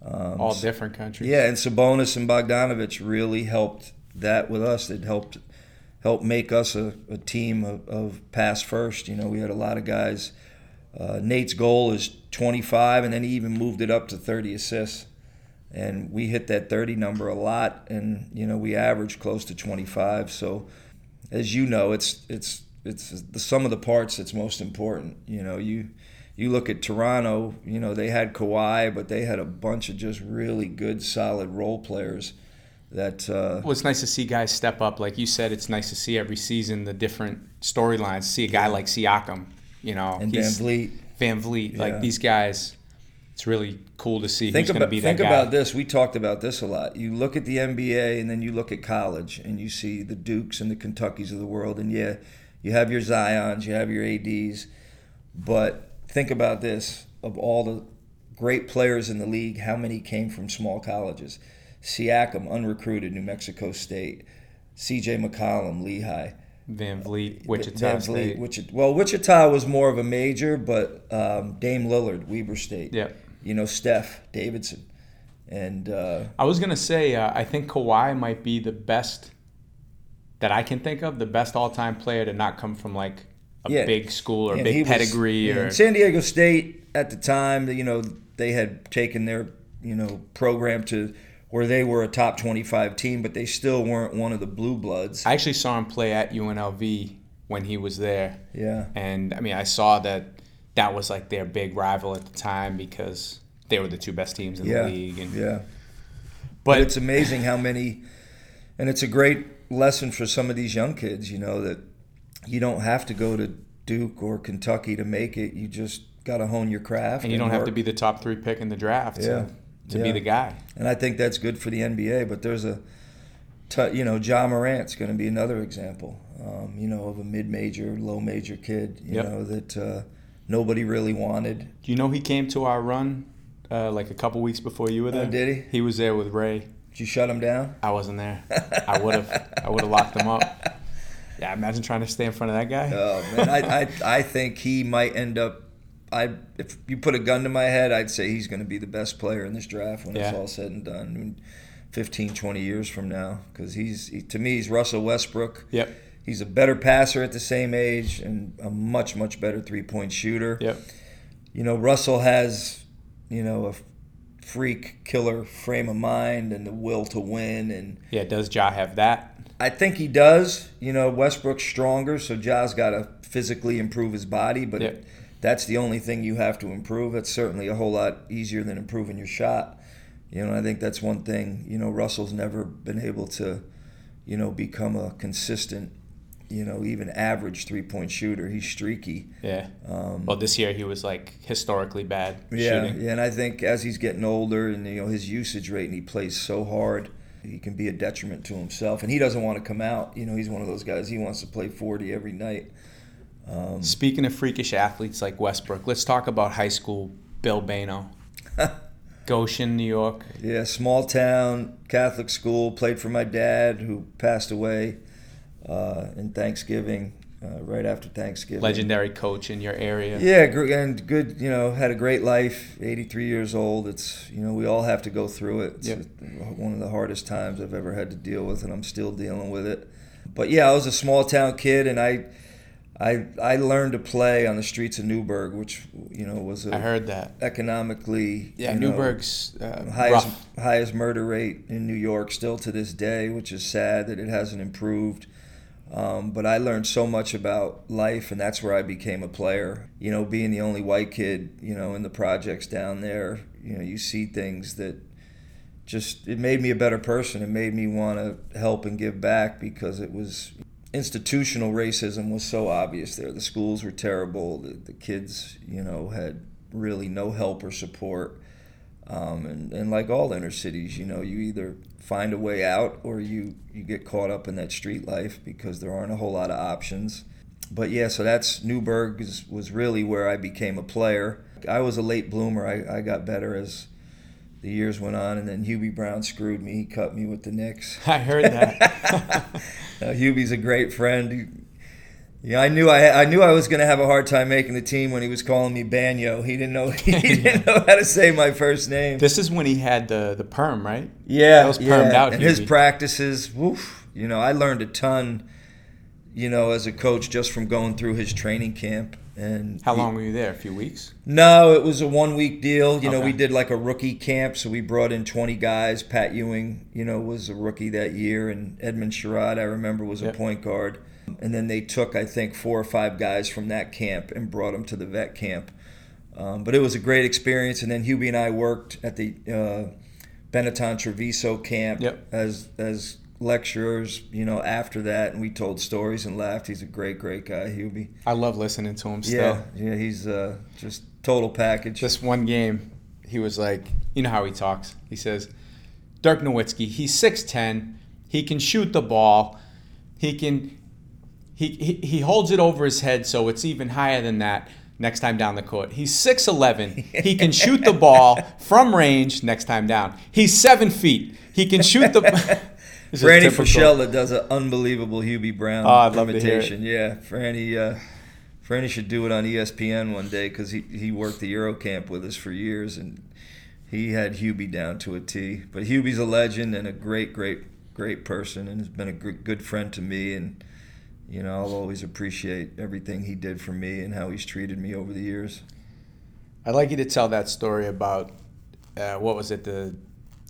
Um, all different countries. Yeah, and Sabonis and Bogdanovich really helped that with us. It helped helped make us a, a team of, of pass first. You know, we had a lot of guys. Uh, Nate's goal is 25, and then he even moved it up to 30 assists. And we hit that 30 number a lot, and you know we averaged close to 25. So, as you know, it's it's it's the sum of the parts that's most important. You know, you you look at Toronto, you know, they had Kawhi, but they had a bunch of just really good, solid role players that uh, Well, it's nice to see guys step up. Like you said, it's nice to see every season the different storylines. See a guy like Siakam, you know, and VanVleet. Van Vliet, Yeah. like these guys. It's really cool to see Think who's going to be think that guy. about this. We talked about this a lot. You look at the NBA and then you look at college and you see the Dukes and the Kentuckys of the world. And yeah, you have your Zions, you have your ADs, but think about this: of all the great players in the league, how many came from small colleges? Siakam, unrecruited, New Mexico State. C.J. McCollum, Lehigh. VanVleet, Wichita Van State. Vliet, Wichita. Well, Wichita was more of a major, but um, Dame Lillard, Weber State. Yep. You know, Steph Davidson, and uh, I was gonna say, uh, I think Kawhi might be the best that I can think of, the best all-time player to not come from like a Yeah. big school or and big he was- pedigree yeah, or San Diego State at the time. You know, they had taken their you know program to where they were a top twenty-five team, but they still weren't one of the blue bloods. I actually saw him play at UNLV when he was there, yeah. and I mean, I saw that that was like their big rival at the time because they were the two best teams in Yeah, the league. And yeah. but But it's amazing how many, and it's a great lesson for some of these young kids. You know that you don't have to go to Duke or Kentucky to make it. You just got to hone your craft. and you don't have to be the top three pick in the draft Yeah. To, to be the guy. And I think that's good for the NBA. But there's a, t- you know, Ja Morant's going to be another example. Um, you know, of a mid-major, low-major kid. You Yep. know that uh, nobody really wanted. Do you know he came to our run uh, like a couple weeks before you were there? Oh, did he? He was there with Ray. Did you shut him down? I wasn't there. I would have. I would have locked him up. Yeah, imagine trying to stay in front of that guy. Oh man, I, I I think he might end up. I if you put a gun to my head, I'd say he's going to be the best player in this draft when it's all said and done, in 15, 20 years from now. Because he's he, to me, he's Russell Westbrook. Yep. He's a better passer at the same age and a much much better three point shooter. Yep. You know, Russell has you know a freak killer frame of mind and the will to win and Yeah. Does Ja have that? I think he does. You know, Westbrook's stronger, so Ja's got to physically improve his body, but Yep. That's the only thing you have to improve. It's certainly a whole lot easier than improving your shot. You know, I think that's one thing. You know, Russell's never been able to, you know, become a consistent, you know, even average three point shooter. He's streaky. Yeah. Um, Well, this year he was like historically bad yeah, shooting. yeah, and I think as he's getting older and you know his usage rate and he plays so hard, he can be a detriment to himself. And he doesn't want to come out. You know, he's one of those guys. He wants to play forty every night. Um, Speaking of freakish athletes like Westbrook, let's talk about high school Bill Bayno. Goshen, New York. yeah, small town Catholic school. Played for my dad who passed away uh, in Thanksgiving, uh, right after Thanksgiving. Legendary coach in your area. Yeah, and good. You know, had a great life. Eighty-three years old. It's you know we all have to go through it. It's Yep. one of the hardest times I've ever had to deal with, and I'm still dealing with it. But yeah, I was a small town kid, and I, I, I learned to play on the streets of Newburgh, which you know was a I heard that. economically Yeah, you know, Newburgh's uh, highest rough. highest murder rate in New York still to this day, which is sad that it hasn't improved. Um, but I learned so much about life, and that's where I became a player. You know, being the only white kid, you know, in the projects down there, you know, you see things that just it made me a better person. It made me want to help and give back because it was institutional racism was so obvious there. The schools were terrible. The, the kids, you know, had really no help or support. Um, and, and like all inner cities, you know, you either find a way out or you you get caught up in that street life because there aren't a whole lot of options. But yeah, so that's Newburgh was really where I became a player. I was a late bloomer. I, I got better as the years went on, and then Hubie Brown screwed me. He cut me with the Knicks. I heard that. now, Hubie's a great friend. Yeah, I knew I I knew I was going to have a hard time making the team when he was calling me Banyo. He didn't know he didn't know how to say my first name. This is when he had the the perm, right? Yeah, that was permed yeah. out. And his practices, woof. You know, I learned a ton. You know, as a coach, just from going through his training camp. And how he, long were you there? A few weeks? No, it was a one week deal. You know, we did like a rookie camp, so we brought in 20 guys. Pat Ewing, you know, was a rookie that year, and Edmund Sherrod, I remember, was a point guard. And then they took, I think, four or five guys from that camp and brought them to the vet camp. Um, but it was a great experience. And then Hubie and I worked at the uh, Benetton Treviso camp Yep. as as lecturers. You know, after that, and we told stories and laughed. He's a great, great guy, Hubie. I love listening to him still. Yeah, yeah, he's uh, just total package. This one game, he was like, you know how he talks. He says, Dirk Nowitzki, he's 6'10. He can shoot the ball. He can. He, he, he holds it over his head so it's even higher than that next time down the court. He's 6'11. He can shoot the ball from range next time down. He's 7 feet. He can shoot the. Is Franny typical. Fraschilla does an unbelievable Hubie Brown Oh, I'd love to hear it. imitation. Yeah, Franny. Uh, Franny should do it on ESPN one day because he, he worked the Eurocamp with us for years and he had Hubie down to a T. But Hubie's a legend and a great, great, great person and has been a good friend to me. And, you know, I'll always appreciate everything he did for me and how he's treated me over the years. I'd like you to tell that story about uh, what was it, the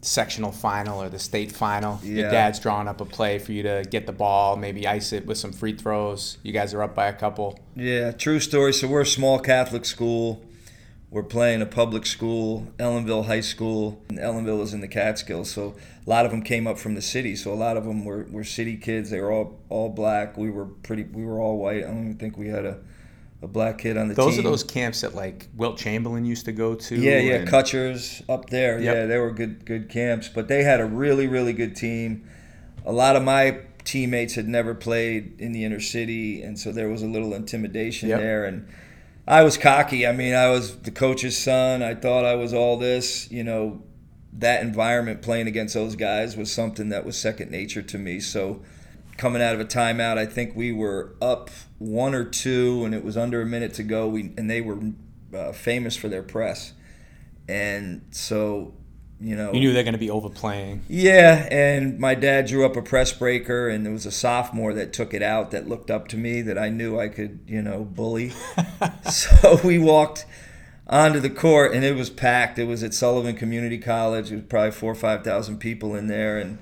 sectional final or the state final. Your dad's drawing up a play for you to get the ball, maybe ice it with some free throws. You guys are up by a couple. Yeah, true story. So we're a small Catholic school. We're playing a public school, Ellenville High School. And Ellenville is in the Catskills, so a lot of them came up from the city. So a lot of them were, were city kids. They were all all black. We were pretty. We were all white. I don't even think we had a, a black kid on the Those team. Those are those camps that like Wilt Chamberlain used to go to. Yeah, yeah, and- Kutsher's up there. Yep. Yeah, they were good good camps, but they had a really really good team. A lot of my teammates had never played in the inner city, and so there was a little intimidation Yep. there. And I was cocky. I mean, I was the coach's son. I thought I was all this. You know, that environment playing against those guys was something that was second nature to me. So coming out of a timeout, I think we were up one or two, and it was under a minute to go. We and they were uh, famous for their press, and so you know. You knew they're going to be overplaying. Yeah, and my dad drew up a press breaker, and there was a sophomore that took it out that looked up to me that I knew I could, you know, bully. so we walked onto the court, and it was packed. It was at Sullivan Community College. It was probably four or five thousand people in there, and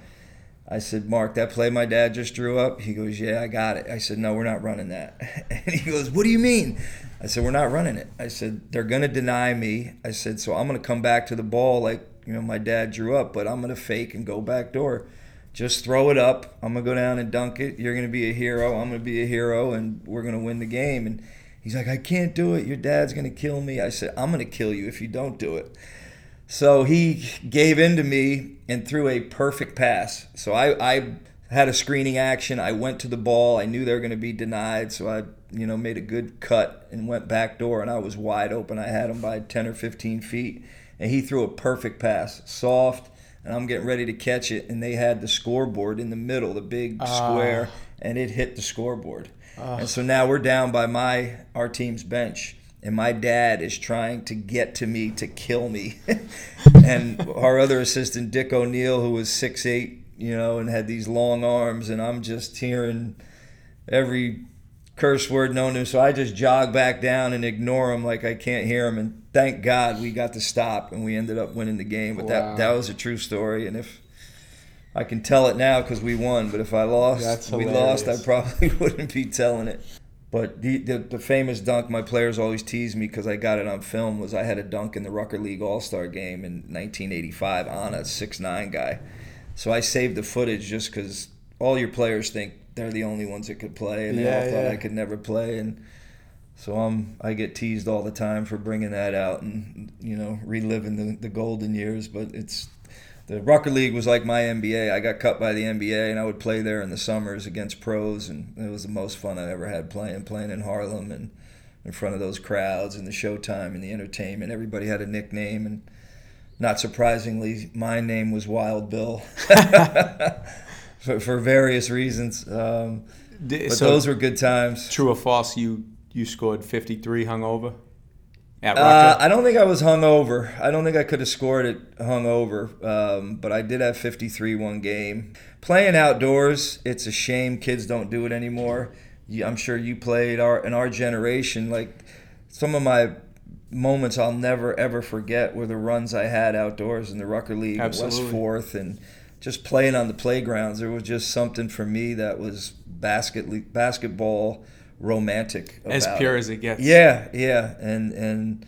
I said, "Mark, that play my dad just drew up." He goes, "Yeah, I got it." I said, "No, we're not running that." And he goes, "What do you mean?" I said, "We're not running it." I said, "They're gonna deny me." I said, "So I'm gonna come back to the ball like you know my dad drew up, but I'm gonna fake and go back door." Just throw it up. I'm gonna go down and dunk it. You're gonna be a hero. I'm gonna be a hero, and we're gonna win the game. And he's like, I can't do it. Your dad's gonna kill me. I said, I'm gonna kill you if you don't do it. So he gave in to me and threw a perfect pass. So I, I had a screening action. I went to the ball. I knew they were going to be denied. So I, you know, made a good cut and went back door, and I was wide open. I had him by 10 or 15 feet, and he threw a perfect pass, soft. And I'm getting ready to catch it, and they had the scoreboard in the middle, the big ah. square, and it hit the scoreboard. Ah. And so now we're down by my our team's bench, and my dad is trying to get to me to kill me. and our other assistant, Dick O'Neill, who was six eight, you know, and had these long arms, and I'm just hearing every curse word known to him. So I just jog back down and ignore him like I can't hear him. And thank God we got to stop, and we ended up winning the game. But Wow. that that was a true story, and if I can tell it now because we won, but if I lost, we lost, I probably wouldn't be telling it. But the, the, the famous dunk my players always tease me because I got it on film was I had a dunk in the Rucker League All Star game in 1985 on a six nine guy. So I saved the footage just because all your players think they're the only ones that could play, and they Yeah, all thought yeah. I could never play. And so I'm I get teased all the time for bringing that out and you know reliving the, the golden years. But it's the Rucker League was like my NBA. I got cut by the NBA, and I would play there in the summers against pros, and it was the most fun I ever had playing. Playing in Harlem and in front of those crowds and the showtime and the entertainment. Everybody had a nickname, and not surprisingly, my name was Wild Bill for, for, various reasons. Um, but so those were good times. True or false? You you scored 53 hungover. Uh, I don't think I was hungover. I don't think I could have scored it hungover, um, but I did have 53 one game. Playing outdoors, it's a shame kids don't do it anymore. I'm sure you played our in our generation. Like some of my moments I'll never ever forget were the runs I had outdoors in the Rucker League, Absolutely. West Fourth, and just playing on the playgrounds. There was just something for me that was basket basketball romantic. as pure it. as it gets. Yeah, yeah, and and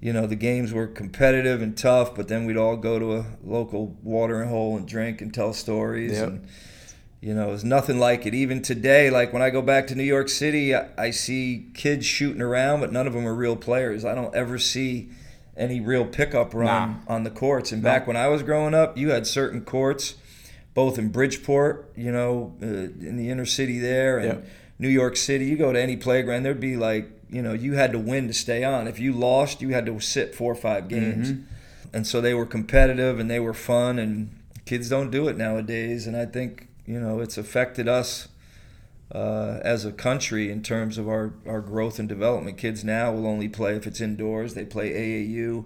you know the games were competitive and tough, but then we'd all go to a local watering hole and drink and tell stories. Yep. And, you know, it's nothing like it. Even today, like when I go back to New York City, I, I see kids shooting around, but none of them are real players. I don't ever see any real pickup run nah. on the courts. And no. back when I was growing up, you had certain courts, both in Bridgeport, you know, uh, in the inner city there, and yep. New York City. You go to any playground, there'd be like, you know, you had to win to stay on. If you lost, you had to sit four or five games. Mm-hmm. And so they were competitive and they were fun, and kids don't do it nowadays. And I think you know, it's affected us uh, as a country in terms of our, our growth and development. Kids now will only play if it's indoors. They play AAU.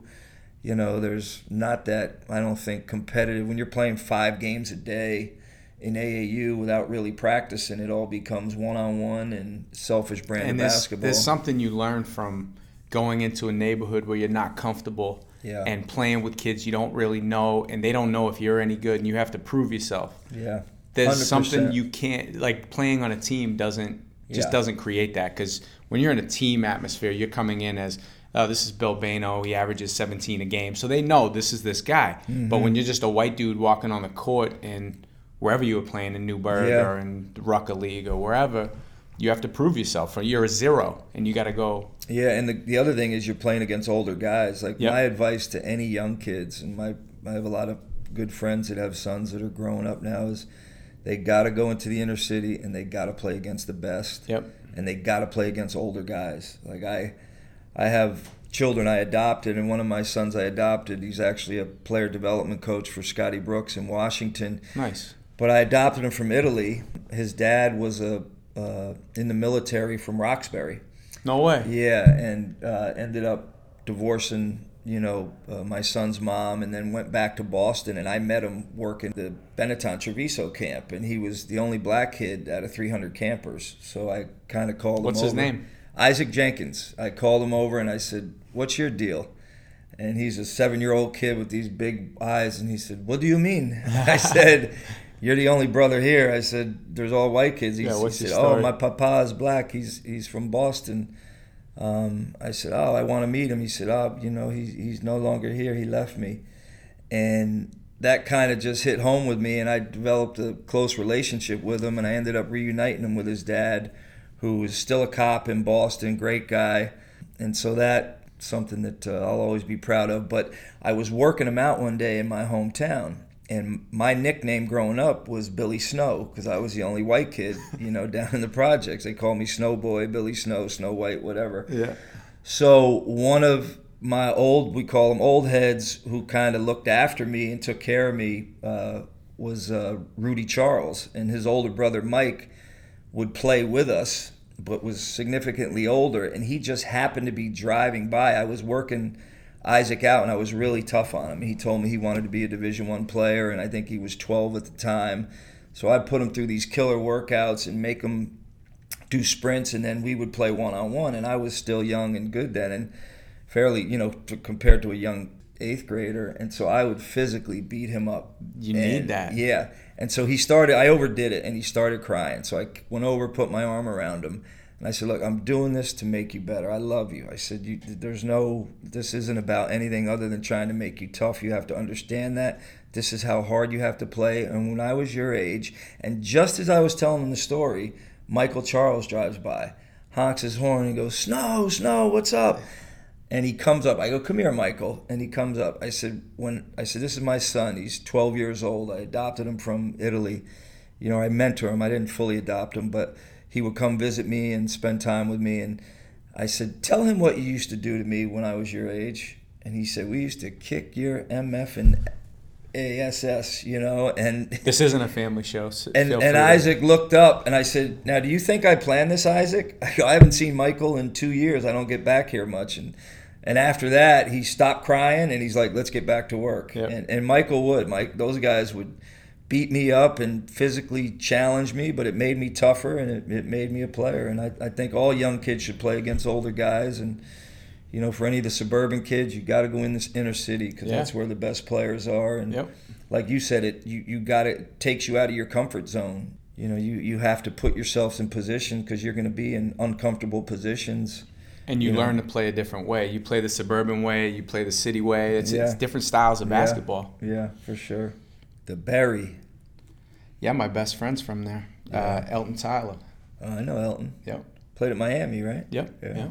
You know, there's not that, I don't think, competitive. When you're playing five games a day in AAU without really practicing, it all becomes one on one and selfish brand and of there's, basketball. There's something you learn from going into a neighborhood where you're not comfortable yeah. and playing with kids you don't really know and they don't know if you're any good and you have to prove yourself. Yeah there's 100%. something you can't like playing on a team doesn't just yeah. doesn't create that because when you're in a team atmosphere, you're coming in as oh, this is Bill Bayno. He averages 17 a game, so they know this is this guy. Mm-hmm. But when you're just a white dude walking on the court and wherever you were playing in Newburgh yeah. or in Rucker League or wherever, you have to prove yourself. Or you're a zero, and you got to go. Yeah, and the, the other thing is you're playing against older guys. Like yep. my advice to any young kids, and my I have a lot of good friends that have sons that are growing up now is they got to go into the inner city and they got to play against the best. Yep. And they got to play against older guys. Like I, I have children I adopted, and one of my sons I adopted, he's actually a player development coach for Scotty Brooks in Washington. Nice. But I adopted him from Italy. His dad was a uh, in the military from Roxbury. No way. Yeah, and uh, ended up divorcing you know, uh, my son's mom, and then went back to Boston. And I met him working the Benetton Treviso camp, and he was the only black kid out of 300 campers. So I kind of called What's him. What's his name? Isaac Jenkins. I called him over and I said, "What's your deal?" And he's a seven-year-old kid with these big eyes, and he said, "What do you mean?" I said. You're the only brother here. I said, "There's all white kids." He's, yeah, what's he said, "Oh, my papa is black. He's he's from Boston." Um, I said, "Oh, I want to meet him." He said, "Oh, you know, he's he's no longer here. He left me," and that kind of just hit home with me, and I developed a close relationship with him, and I ended up reuniting him with his dad, who is still a cop in Boston, great guy, and so that something that uh, I'll always be proud of. But I was working him out one day in my hometown, and my nickname growing up was Billy Snow because I was the only white kid, you know, down in the projects. They called me Snow Boy, Billy Snow, Snow White, whatever. Yeah. So one of my old, we call them old heads, who kind of looked after me and took care of me, uh, was uh, Rudy Charles, and his older brother Mike would play with us, but was significantly older, and he just happened to be driving by. I was working Isaac out, and I was really tough on him. He told me he wanted to be a Division One player, and I think he was 12 at the time. So I'd put him through these killer workouts and make him do sprints, and then we would play one on one. And I was still young and good then, and fairly, you know, compared to a young eighth grader. And so I would physically beat him up. You and, need that. Yeah. And so he started, I overdid it, and he started crying. So I went over, put my arm around him, and I said, look, I'm doing this to make you better. I love you. I said, you, there's no, this isn't about anything other than trying to make you tough. You have to understand that. This is how hard you have to play. And when I was your age, and just as I was telling him the story, Michael Charles drives by, honks his horn, and goes, Snow, Snow, what's up? And he comes up. I go, "Come here, Michael." And he comes up. I said, "When I said this is my son. He's 12 years old. I adopted him from Italy. You know, I mentor him. I didn't fully adopt him, but he would come visit me and spend time with me. And I said, "Tell him what you used to do to me when I was your age." And he said, "We used to kick your MF and ASS, you know." And This isn't a family show. So and, and to- Isaac looked up and I said, Now, do you think I planned this, Isaac? I haven't seen Michael in two years. I don't get back here much. And and after that, he stopped crying and he's like, Let's get back to work. Yep. And, and Michael would. Mike, those guys would beat me up and physically challenge me, but it made me tougher and it, it made me a player. And I, I think all young kids should play against older guys. And, you know, for any of the suburban kids, you got to go in this inner city because Yeah. that's where the best players are. And Yep. like you said, it you, you got it takes you out of your comfort zone. You know, you, you have to put yourselves in position because you're going to be in uncomfortable positions. And you you know. learn to play a different way. You play the suburban way. You play the city way. It's, it's different styles of Yeah. basketball. Yeah, for sure. The Berry. Yeah, my best friend's from there. Uh, Elton Tyler. Oh, I know Elton. Yep. Played at Miami, right? Yep. Yeah. Yep.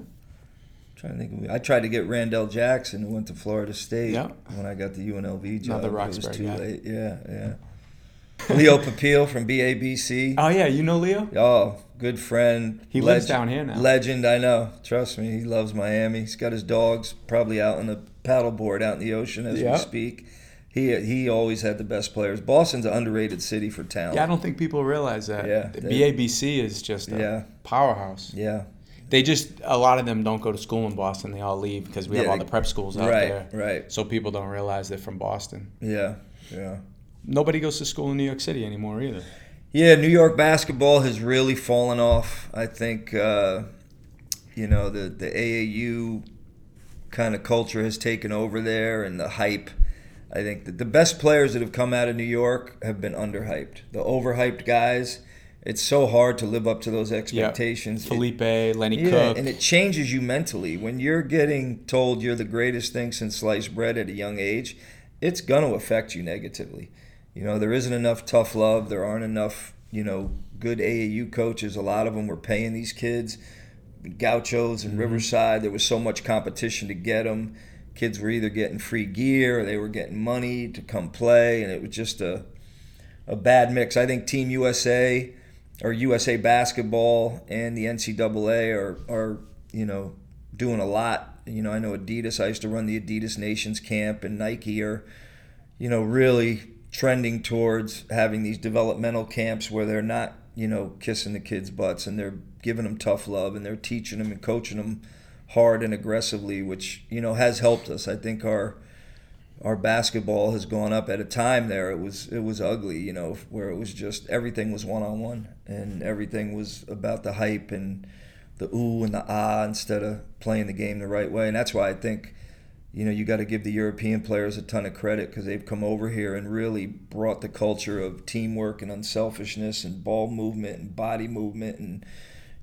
trying to think. Of, I tried to get Randall Jackson, who went to Florida State, Yeah. when I got the UNLV job. Another but It was too guy. late. Yeah, yeah. Leo Papile from BABC. Oh yeah, you know Leo. Oh, good friend. He lives down here now. Legend, I know. Trust me, he loves Miami. He's got his dogs probably out on the paddleboard out in the ocean as Yeah. we speak. He he always had the best players. Boston's an underrated city for talent. Yeah, I don't think people realize that. Yeah, they- BABC is just a Yeah. powerhouse. Yeah, They just a lot of them don't go to school in Boston. They all leave because we have all the prep schools out right, there. right. So people don't realize they're from Boston. Yeah, yeah. Nobody goes to school in New York City anymore either. Yeah, New York basketball has really fallen off. I think uh, you know the the AAU kind of culture has taken over there, and the hype. I think that the best players that have come out of New York have been underhyped. The overhyped guys, it's so hard to live up to those expectations. It- Felipe, Lenny yeah, Cooke. and it changes you mentally when you're getting told you're the greatest thing since sliced bread at a young age. It's gonna affect you negatively. You know, there isn't enough tough love. There aren't enough, you know, good AAU coaches. A lot of them were paying these kids, Gauchos and mm-hmm. Riverside. There was so much competition to get them. Kids were either getting free gear or they were getting money to come play, and it was just a a bad mix. I think Team USA or USA Basketball and the NCAA are are you know doing a lot. You know, I know Adidas. I used to run the Adidas Nations Camp, and Nike are you know really trending towards having these developmental camps where they're not you know kissing the kids' butts and they're giving them tough love and they're teaching them and coaching them hard and aggressively, which you know has helped us. I think our our basketball has gone up at a time there it was it was ugly you know where it was just everything was one on one and everything was about the hype and the ooh and the ah instead of playing the game the right way and that's why I think you know you got to give the European players a ton of credit because they've come over here and really brought the culture of teamwork and unselfishness and ball movement and body movement and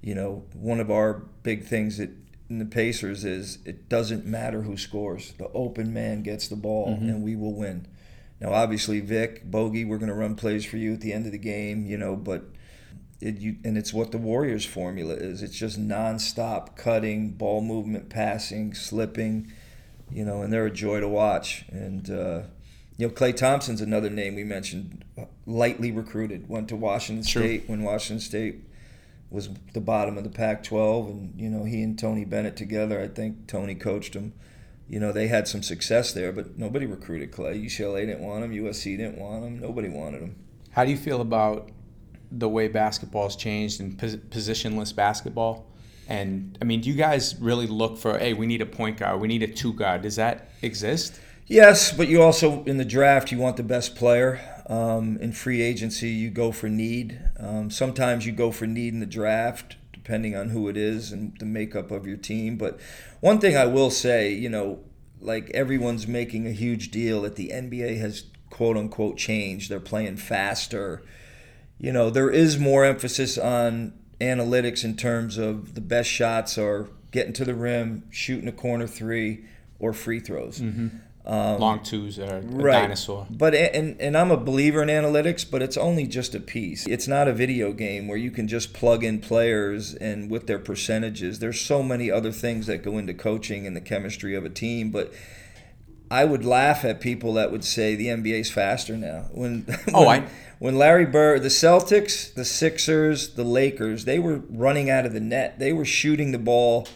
you know one of our big things that in the Pacers is it doesn't matter who scores. The open man gets the ball and we will win. Now obviously Vic, Bogey, we're gonna run plays for you at the end of the game, you know, but it you and it's what the Warriors formula is. It's just nonstop cutting, ball movement, passing, slipping, you know, and they're a joy to watch. And uh, you know, Klay Thompson's another name we mentioned, lightly recruited, went to Washington. State when Washington State was the bottom of the Pac-12, and you know he and Tony Bennett together. I think Tony coached him. You know they had some success there, but nobody recruited Klay. UCLA didn't want him. USC didn't want him. Nobody wanted him. How do you feel about the way basketball's changed and pos- positionless basketball? And I mean, do you guys really look for, hey, we need a point guard, we need a two guard? Does that exist? Yes, but you also in the draft you want the best player. Um, in free agency, you go for need. Um, sometimes you go for need in the draft, depending on who it is and the makeup of your team. But one thing I will say, you know, like everyone's making a huge deal that the NBA has quote unquote changed. They're playing faster. You know, there is more emphasis on analytics in terms of the best shots are getting to the rim, shooting a corner three, or free throws. Um, Long twos are a right. dinosaur. But and and I'm a believer in analytics, but it's only just a piece. It's not a video game where you can just plug in players and with their percentages. There's so many other things that go into coaching and the chemistry of a team, but I would laugh at people that would say the NBA's faster now. When oh, when, I when Larry Bird, the Celtics, the Sixers, the Lakers, they were running out of the net. They were shooting the ball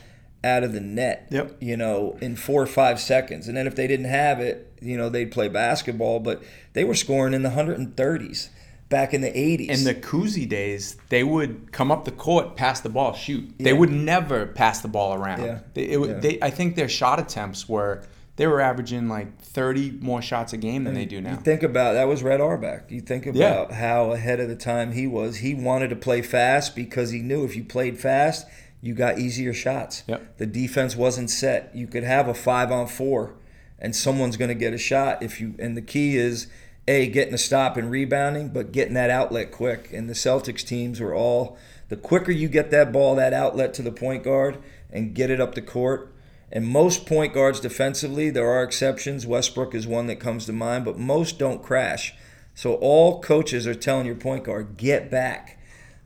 out of the net. Yep. You know, in four or five seconds, and then if they didn't have it, you know, they'd play basketball. But they were scoring in the 130s back in the 80s. In the Cousy days, they would come up the court, pass the ball, shoot. Yeah. They would never pass the ball around. Yeah. They, it, yeah. they, I think their shot attempts were they were averaging like 30 more shots a game than and they do now. You think about that was Red Auerbach. You think about yeah. how ahead of the time he was. He wanted to play fast because he knew if you played fast, you got easier shots. Yep. The defense wasn't set. You could have a 5 on 4 and someone's going to get a shot if you and the key is a getting a stop and rebounding, but getting that outlet quick. And the Celtics teams were all the quicker you get that ball, that outlet to the point guard and get it up the court, and most point guards defensively, there are exceptions. Westbrook is one that comes to mind, but most don't crash. So all coaches are telling your point guard, get back.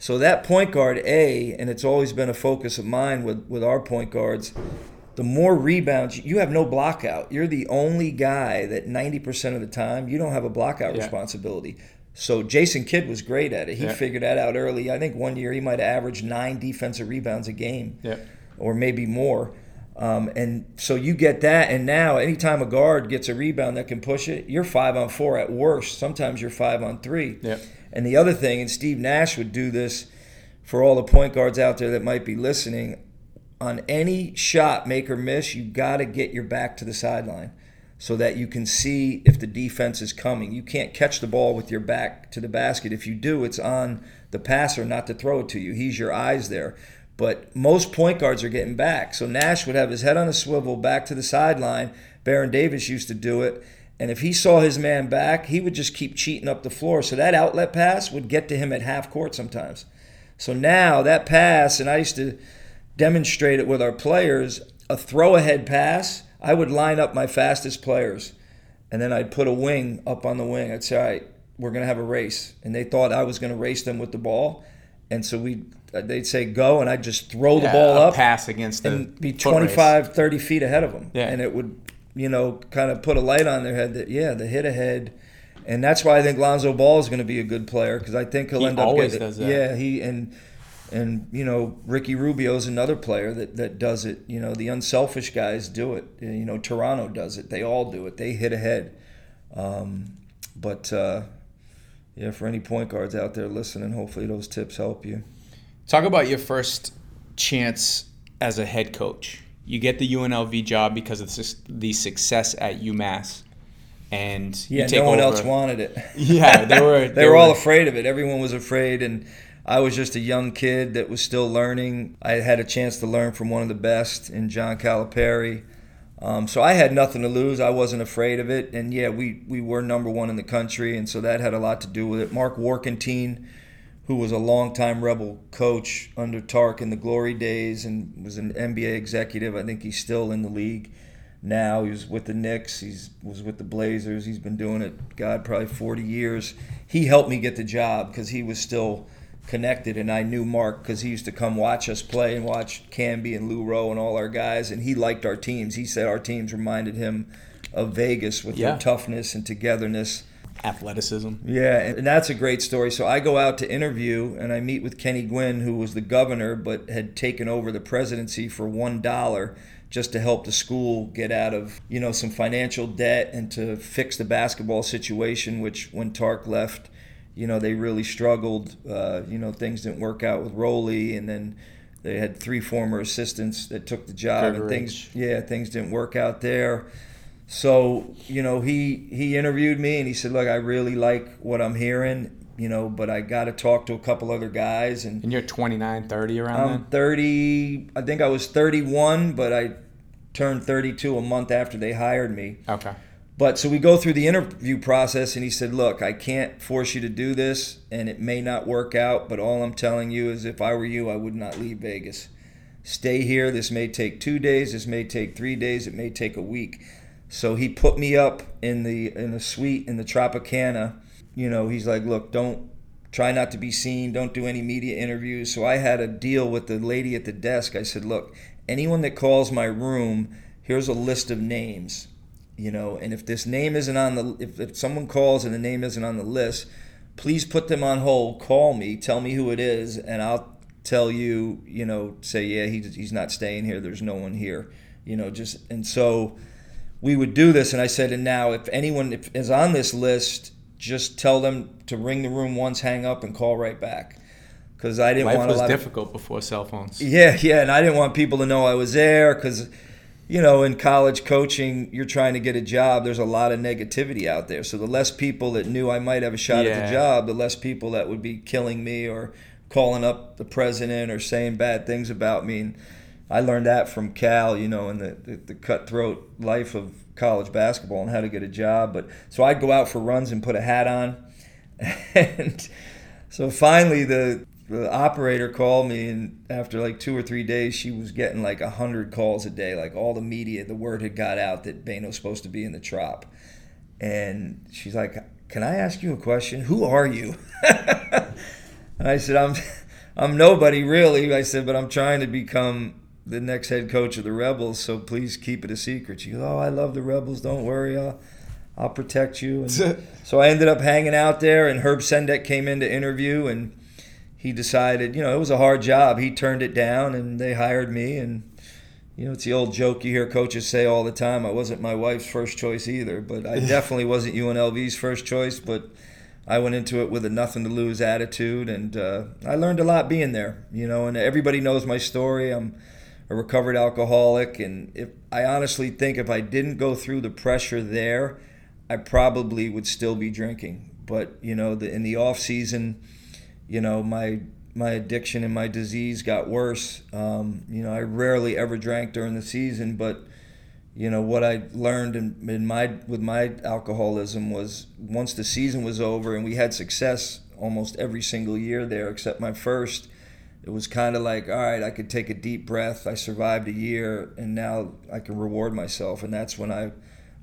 So that point guard, A, and it's always been a focus of mine with, with our point guards, the more rebounds, you have no blockout. You're the only guy that 90% of the time you don't have a blockout yeah. responsibility. So Jason Kidd was great at it. He yeah. figured that out early. I think one year he might have averaged nine defensive rebounds a game, yeah. or maybe more. Um, and so you get that, and now anytime a guard gets a rebound that can push it, you're five on four at worst. Sometimes you're five on three. And the other thing, and Steve Nash would do this for all the point guards out there that might be listening. On any shot, make or miss, you got to get your back to the sideline so that you can see if the defense is coming. You can't catch the ball with your back to the basket. If you do, it's on the passer not to throw it to you. He's your eyes there. But most point guards are getting back. So Nash would have his head on a swivel back to the sideline. Baron Davis used to do it. And if he saw his man back, he would just keep cheating up the floor. So that outlet pass would get to him at half court sometimes. So now that pass, and I used to demonstrate it with our players, a throw ahead pass, I would line up my fastest players. And then I'd put a wing up on the wing. I'd say, all right, we're going to have a race. And they thought I was going to race them with the ball. And so we they'd say go, and I'd just throw yeah, the ball up, pass against the and be 25, race. 30 feet ahead of them. Yeah. And it would, you know, kind of put a light on their head that, yeah, the hit ahead. And that's why I think Lonzo Ball is going to be a good player because I think he'll he end up always getting does that. Yeah, he and and you know Ricky Rubio is another player that that does it. You know the unselfish guys do it. You know Toronto does it. They all do it. They hit ahead. Um, but uh, yeah, for any point guards out there listening, hopefully those tips help you. Talk about your first chance as a head coach. You get the UNLV job because of the success at UMass, and yeah, no one over. else wanted it. Yeah, they were. they, they were, were all afraid of it. Everyone was afraid, and I was just a young kid that was still learning. I had a chance to learn from one of the best in John Calipari. Um, so I had nothing to lose. I wasn't afraid of it, and yeah, we we were number one in the country, and so that had a lot to do with it. Mark Warkentien who was a longtime Rebel coach under Tark in the glory days and was an NBA executive. I think he's still in the league now. He was with the Knicks. He was with the Blazers. He's been doing it, God, probably 40 years. He helped me get the job because he was still connected, and I knew Mark because he used to come watch us play and watch Camby and Lou Roe and all our guys, and he liked our teams. He said our teams reminded him of Vegas with yeah. their toughness and togetherness athleticism. Yeah, and that's a great story. So I go out to interview and I meet with Kenny Guinn, who was the governor but had taken over the presidency for one dollar just to help the school get out of you know some financial debt and to fix the basketball situation. Which when Tark left, you know they really struggled. Uh, you know things didn't work out with Rollie, and then they had three former assistants that took the job, and things yeah things didn't work out there. So you know, he he interviewed me and he said, "Look, I really like what I'm hearing." You know, but I got to talk to a couple other guys. And, and you're 29, 30 around I'm then? 30. I think I was 31, but I turned 32 a month after they hired me. Okay. But so we go through the interview process, and he said, Look, I can't force you to do this, and it may not work out, but all I'm telling you is if I were you, I would not leave Vegas. Stay here. This may take two days, this may take three days, it may take a week. So he put me up in the in a suite in the Tropicana. You know, he's like, look, don't try not to be seen, don't do any media interviews. So I had a deal with the lady at the desk. I said, look, anyone that calls my room, here's a list of names. You know, and if this name isn't on the if, if someone calls and the name isn't on the list, please put them on hold, call me, tell me who it is, and I'll tell you, you know, say, yeah, he's, he's not staying here. There's no one here, you know, just, and so we would do this. And I said, and now if anyone is on this list, just tell them to ring the room once, hang up, and call right back. Because I didn't Life want was difficult of, before cell phones. Yeah, yeah, and I didn't want people to know I was there because, you know, in college coaching, you're trying to get a job. There's a lot of negativity out there. So the less people that knew I might have a shot at the job, the less people that would be killing me or calling up the president or saying bad things about me. And I learned that from Cal, you know, in the, the, the cutthroat life of college basketball and how to get a job. But so I'd go out for runs and put a hat on. And so finally, the, the operator called me, and after like two or three days, she was getting like a hundred calls a day. Like all the media, the word had got out that Bayno's supposed to be in the trop. And she's like, "Can I ask you a question? Who are you?" and I said, "I'm, I'm nobody really." I said, "But I'm trying to become." The next head coach of the Rebels, so please keep it a secret. She goes, "Oh, I love the Rebels. Don't worry, I'll, I'll protect you." And so I ended up hanging out there, and Herb Sendek came in to interview, and he decided, you know, it was a hard job. He turned it down, and they hired me. And you know, it's the old joke you hear coaches say all the time. I wasn't my wife's first choice either, but I definitely wasn't UNLV's first choice. But I went into it with a nothing to lose attitude, and uh, I learned a lot being there. You know, and everybody knows my story. I'm a recovered alcoholic, and if I honestly think if I didn't go through the pressure there, I probably would still be drinking. But you know, the, in the off season, you know, my my addiction and my disease got worse. Um, you know, I rarely ever drank during the season, but you know what I learned in, in my with my alcoholism was once the season was over and we had success almost every single year there except my first it was kind of like all right i could take a deep breath i survived a year and now i can reward myself. And that's when i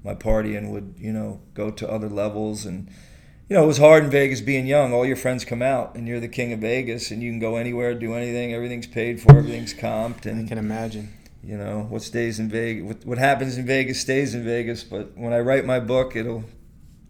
my partying would you know go to other levels. And you know it was hard in vegas being young. All your friends come out and you're the king of vegas and you can go anywhere do anything. Everything's paid for everything's comped I and can imagine. you know what stays in vegas what, what happens in vegas stays in vegas. But when i write my book it'll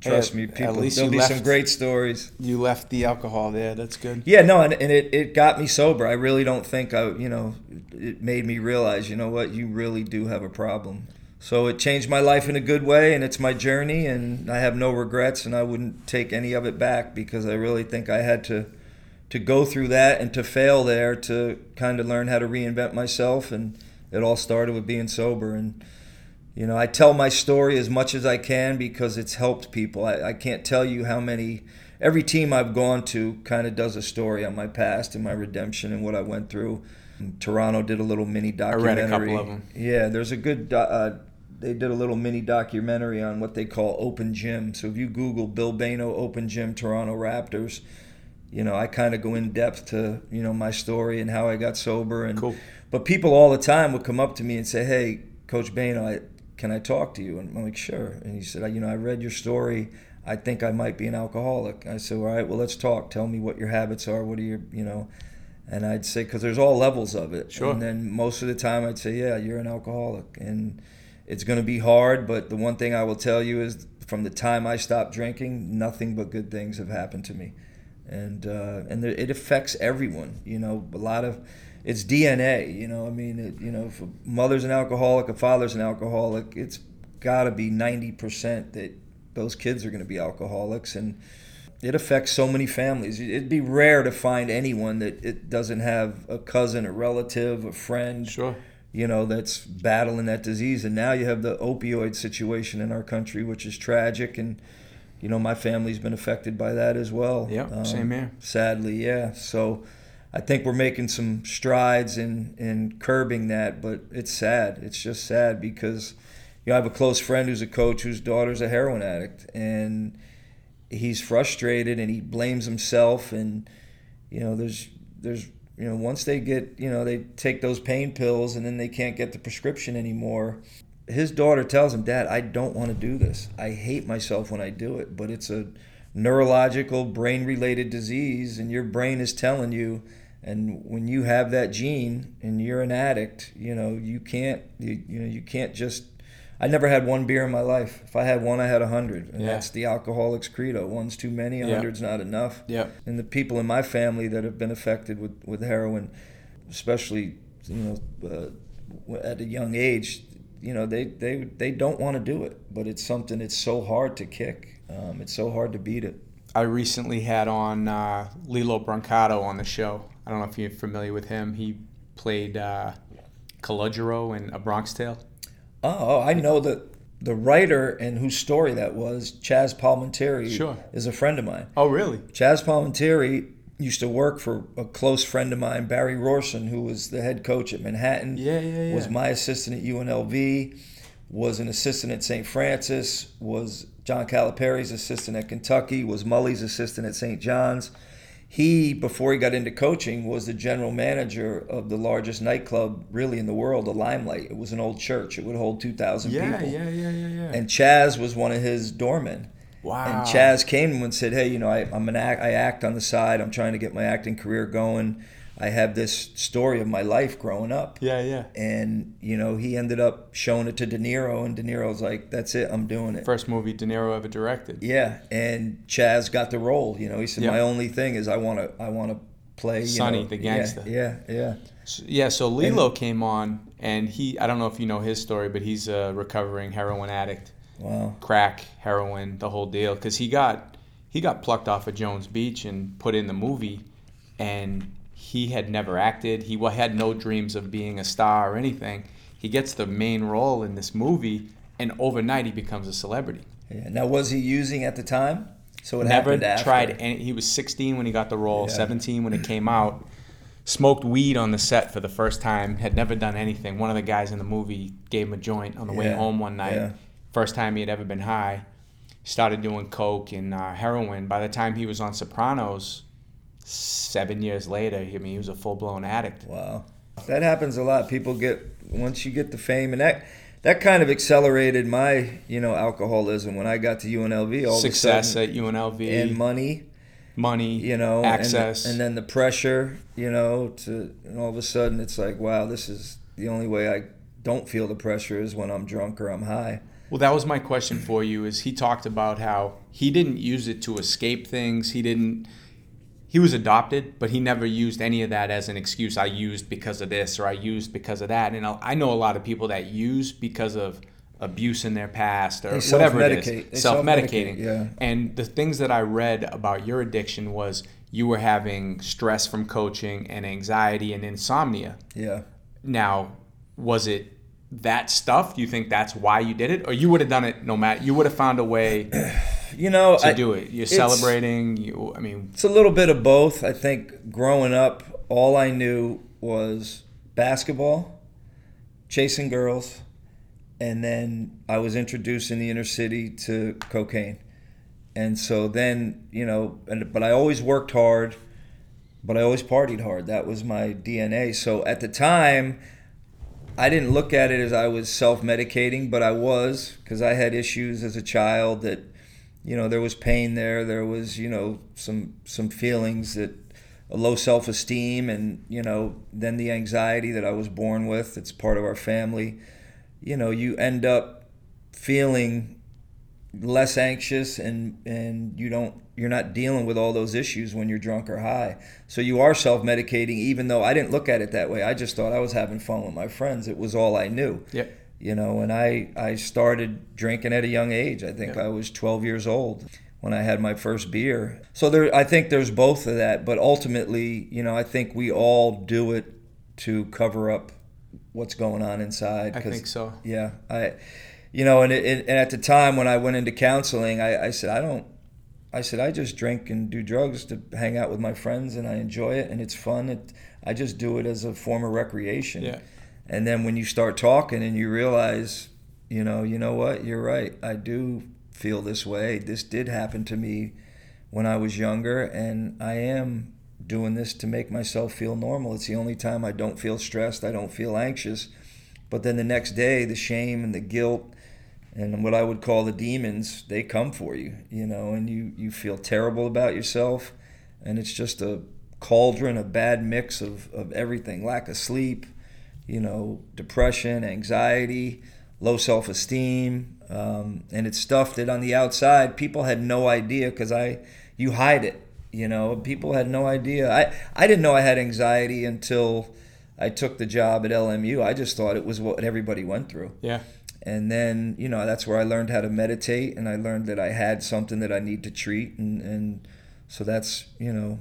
trust Hey, me people there'll be some great stories You left the alcohol there. That's good. yeah, no, and, and it, it got me sober. I really don't think I, you know, it made me realize, you know what, you really do have a problem. So it changed my life in a good way, and it's my journey, and I have no regrets, and I wouldn't take any of it back because I really think I had to, to go through that and to fail there to kind of learn how to reinvent myself, and it all started with being sober. And you know, I tell my story as much as I can because it's helped people. I, I can't tell you how many. Every team I've gone to kind of does a story on my past and my redemption and what I went through. Toronto did a little mini documentary. I read a couple of 'em. Yeah, there's a good. Uh, they did a little mini documentary on what they call open gym. So if you Google Bill Bayno open gym Toronto Raptors, you know I kind of go in depth to you know my story and how I got sober and. Cool. But people all the time would come up to me and say, "Hey, Coach Bayno, I, can I talk to you?" And I'm like, "Sure." And he said, "You know, I read your story. I think I might be an alcoholic." I said, "All right, well, let's talk. Tell me what your habits are. What are your, you know?" And I'd say, because there's all levels of it. Sure. And then most of the time, I'd say, "Yeah, you're an alcoholic," and it's going to be hard. But the one thing I will tell you is, from the time I stopped drinking, nothing but good things have happened to me, and uh, and it affects everyone. You know, a lot of it's DNA. You know, I mean, it, you know, if a mother's an alcoholic, a father's an alcoholic, it's got to be ninety percent that those kids are going to be alcoholics, and it affects so many families. It'd be rare to find anyone that it doesn't have a cousin, a relative, a friend, Sure. you know, that's battling that disease. And now you have the opioid situation in our country, which is tragic. And, you know, my family's been affected by that as well. Yep, same um, here. Sadly, yeah. So I think we're making some strides in, in curbing that, but it's sad. It's just sad because, you know, I have a close friend who's a coach whose daughter's a heroin addict. And he's frustrated and he blames himself. And, you know, there's, there's, you know, once they get, you know, they take those pain pills and then they can't get the prescription anymore. his daughter tells him, Dad, I don't want to do this. I hate myself when I do it, but it's a neurological, brain related disease, and your brain is telling you. And when you have that gene and you're an addict, you know, you can't, you, you know, you can't just. I never had one beer in my life. If I had one, I had a hundred, and Yeah. that's the alcoholic's credo. One's too many, a Yeah. hundred's not enough. Yeah. And the people in my family that have been affected with, with heroin, especially you know uh, at a young age, you know they they they don't want to do it, but it's something it's so hard to kick. Um, it's so hard to beat it. I recently had on uh, Lilo Brancato on the show. I don't know if you're familiar with him. He played uh, Calogero in A Bronx Tale. Oh, I know that the writer and whose story that was, Chaz Palminteri, Sure. is a friend of mine. Oh, really? Chaz Palminteri used to work for a close friend of mine, Barry Rohrssen, who was the head coach at Manhattan. Yeah, yeah, yeah. Was my assistant at UNLV, was an assistant at St. Francis, was John Calipari's assistant at Kentucky, was Mully's assistant at St. John's. He, before he got into coaching, was the general manager of the largest nightclub really in the world, the Limelight. It was an old church. It would hold 2,000 Yeah, people. yeah, yeah, yeah, yeah. And Chaz was one of his doormen. wow. And Chaz came to him and said, "Hey, you know, I, I'm an act. I act on the side. I'm trying to get my acting career going. I have this story of my life growing up." Yeah, yeah. And you know, he ended up showing it to De Niro, and De Niro's like, "That's it. I'm doing it." First movie De Niro ever directed. Yeah. And Chaz got the role. You know, he said, Yeah. "My only thing is I want to. I want to play you Sonny, know, the yeah, gangster. Yeah, yeah. So- yeah, so Lilo came on, and he, I don't know if you know his story, but he's a recovering heroin addict. Wow. crack, heroin, the whole deal. Because he got he got plucked off of Jones Beach and put in the movie, and he had never acted. He had no dreams of being a star or anything. He gets the main role in this movie, and overnight he becomes a celebrity. Yeah. Now, was he using at the time? So it never happened after. tried any. He was 16 when he got the role, Yeah. 17 when it came out. Smoked weed on the set for the first time. Had never done anything. One of the guys in the movie gave him a joint on the way home one night. yeah. First time he had ever been high. Started doing coke and uh, heroin. By the time he was on Sopranos, seven years later, I mean, he was a full blown addict. Wow, that happens a lot. People get once you get the fame, and that that kind of accelerated my you know alcoholism when I got to UNLV. All Success a at UNLV, and money, money, you know, and- access. and, then the pressure, you know, to and all of a sudden it's like, wow, this is the only way I don't feel the pressure is when I'm drunk or I'm high. Well, that was my question for you. Is he talked about how he didn't use it to escape things. He didn't. He was adopted, but he never used any of that as an excuse. I used because of this, or I used because of that. And I I know a lot of people that use because of abuse in their past or whatever it is, They self-medicating. yeah. And the things that I read about your addiction was you were having stress from coaching and anxiety and insomnia. Yeah. Now, was it that stuff? Do you think that's why you did it, or you would have done it no matter? You would have found a way You know, I, do it. You're celebrating. You, I mean, It's a little bit of both. I think growing up, all I knew was basketball, chasing girls, and then I was introduced in the inner city to cocaine. And so then, you know, and, but I always worked hard, but I always partied hard. That was my DNA. So at the time, I didn't look at it as I was self medicating, but I was because I had issues as a child that, you know, there was pain there. There was, you know, some some feelings that a low self esteem, and you know, then the anxiety that I was born with. It's part of our family. You know, you end up feeling less anxious and and you don't you're not dealing with all those issues when you're drunk or high. So you are self-medicating even though i didn't look at it that way. I just thought i was having fun with my friends. It was all i knew. Yeah, you know and i i started drinking at a young age. I think Yeah. i was 12 years old when i had my first beer. So there i think there's both of that but ultimately you know i think we all do it to cover up what's going on inside I think so. yeah i you know and, it, and at the time when i went into counseling I, I said i don't i said i just drink and do drugs to hang out with my friends and i enjoy it and it's fun. It, i just do it as a form of recreation. Yeah. and then when you start talking and you realize you know you know what? You're right. I do feel this way. This did happen to me when i was younger and i am doing this to make myself feel normal. It's the only time i don't feel stressed. I don't feel anxious. But then the next day, the shame and the guilt and what I would call the demons, they come for you, you know, and you, you feel terrible about yourself. And it's just a cauldron, a bad mix of, of everything lack of sleep, you know, depression, anxiety, low self esteem. Um, and it's stuff that on the outside, people had no idea because I, you hide it, you know, people had no idea. I, I didn't know I had anxiety until I took the job at LMU. I just thought it was what everybody went through. Yeah. And then, you know, that's where I learned how to meditate and I learned that I had something that I need to treat. And, and so that's, you know,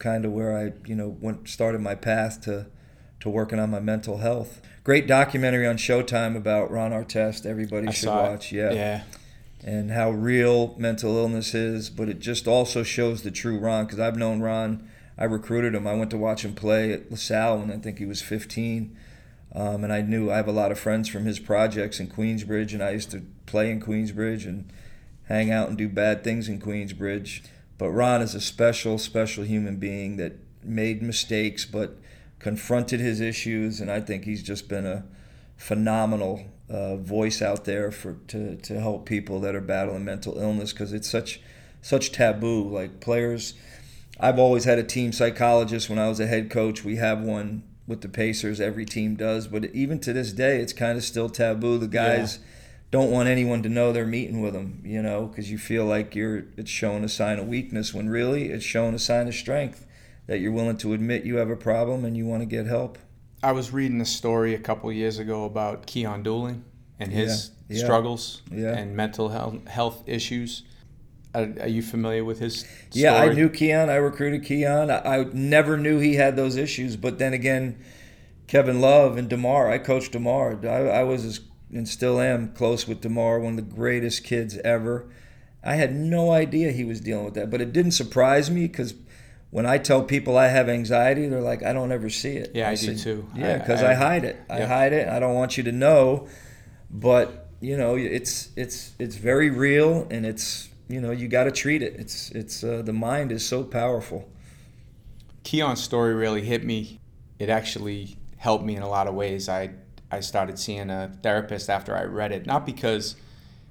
kind of where I, you know, went, started my path to, to working on my mental health. Great documentary on Showtime about Ron Artest. Everybody I should saw it. watch. Yeah. Yeah. And how real mental illness is, but it just also shows the true Ron because I've known Ron. I recruited him. I went to watch him play at LaSalle when I think he was 15. Um, and I knew I have a lot of friends from his projects in Queensbridge, and I used to play in Queensbridge and hang out and do bad things in Queensbridge. But Ron is a special, special human being that made mistakes, but confronted his issues, and I think he's just been a phenomenal uh, voice out there for to, to help people that are battling mental illness because it's such such taboo. Like players, I've always had a team psychologist when I was a head coach. We have one with the Pacers. Every team does, but even to this day, it's kind of still taboo. The guys Yeah. don't want anyone to know they're meeting with them, you know, because you feel like you're it's showing a sign of weakness when really it's showing a sign of strength that you're willing to admit you have a problem and you want to get help. I was reading a story a couple years ago about Keon Dooling and his Yeah, yeah. struggles Yeah. and mental health, health issues. Are, are you familiar with his story? Yeah, I knew Keon. I recruited Keon. I, I never knew he had those issues. But then again, Kevin Love and DeMar, I coached DeMar. I, I was as, and still am close with DeMar, one of the greatest kids ever. I had no idea he was dealing with that. But it didn't surprise me because when I tell people I have anxiety, they're like, I don't ever see it. Yeah, I do too. Yeah, I- because I, I- hide it. I yeah. hide it. I don't want you to know. But, you know, it's it's it's very real and it's you know you got to treat it. It's it's uh, the mind is so powerful. Keon's story really hit me. It actually helped me in a lot of ways. I I started seeing a therapist after I read it, not because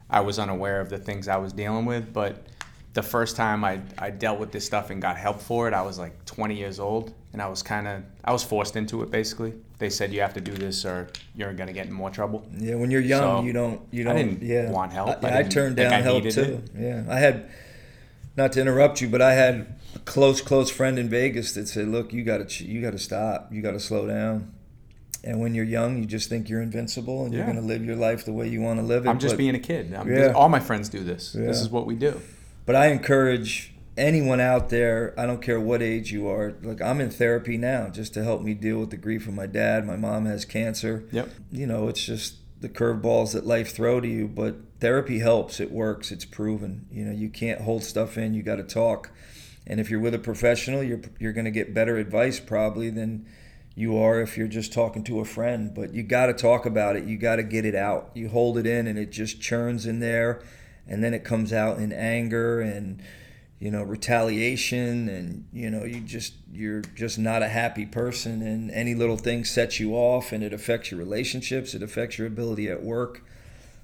I was unaware of the things I was dealing with, but the first time I, I dealt with this stuff and got help for it, I was like 20 years old, and I was kind of I was forced into it. Basically, they said you have to do this or you're gonna get in more trouble. Yeah, when you're young, So, you don't you don't didn't yeah. want help. I, I I turned down I help too. Yeah, I had not to interrupt you, but I had a close close friend in Vegas that said, "Look, you got to you got to stop. You got to slow down." And when you're young, you just think you're invincible and you're going to live your life the way you want to live it. I'm just but- being a kid. I'm Yeah. all my friends do this. Yeah. This is what we do. But I encourage anyone out there, I don't care what age you are, like I'm in therapy now just to help me deal with the grief of my dad. My mom has cancer. Yep. You know, it's just the curveballs that life throw to you, but therapy helps. It works. It's proven. You know, you can't hold stuff in. You got to talk. And if you're with a professional, you're you're going to get better advice probably than you are if you're just talking to a friend. But you got to talk about it. You got to get it out. You hold it in, and it just churns in there, and then it comes out in anger and you know retaliation, and you know you just you're just not a happy person, and any little thing sets you off, and it affects your relationships. It affects your ability at work.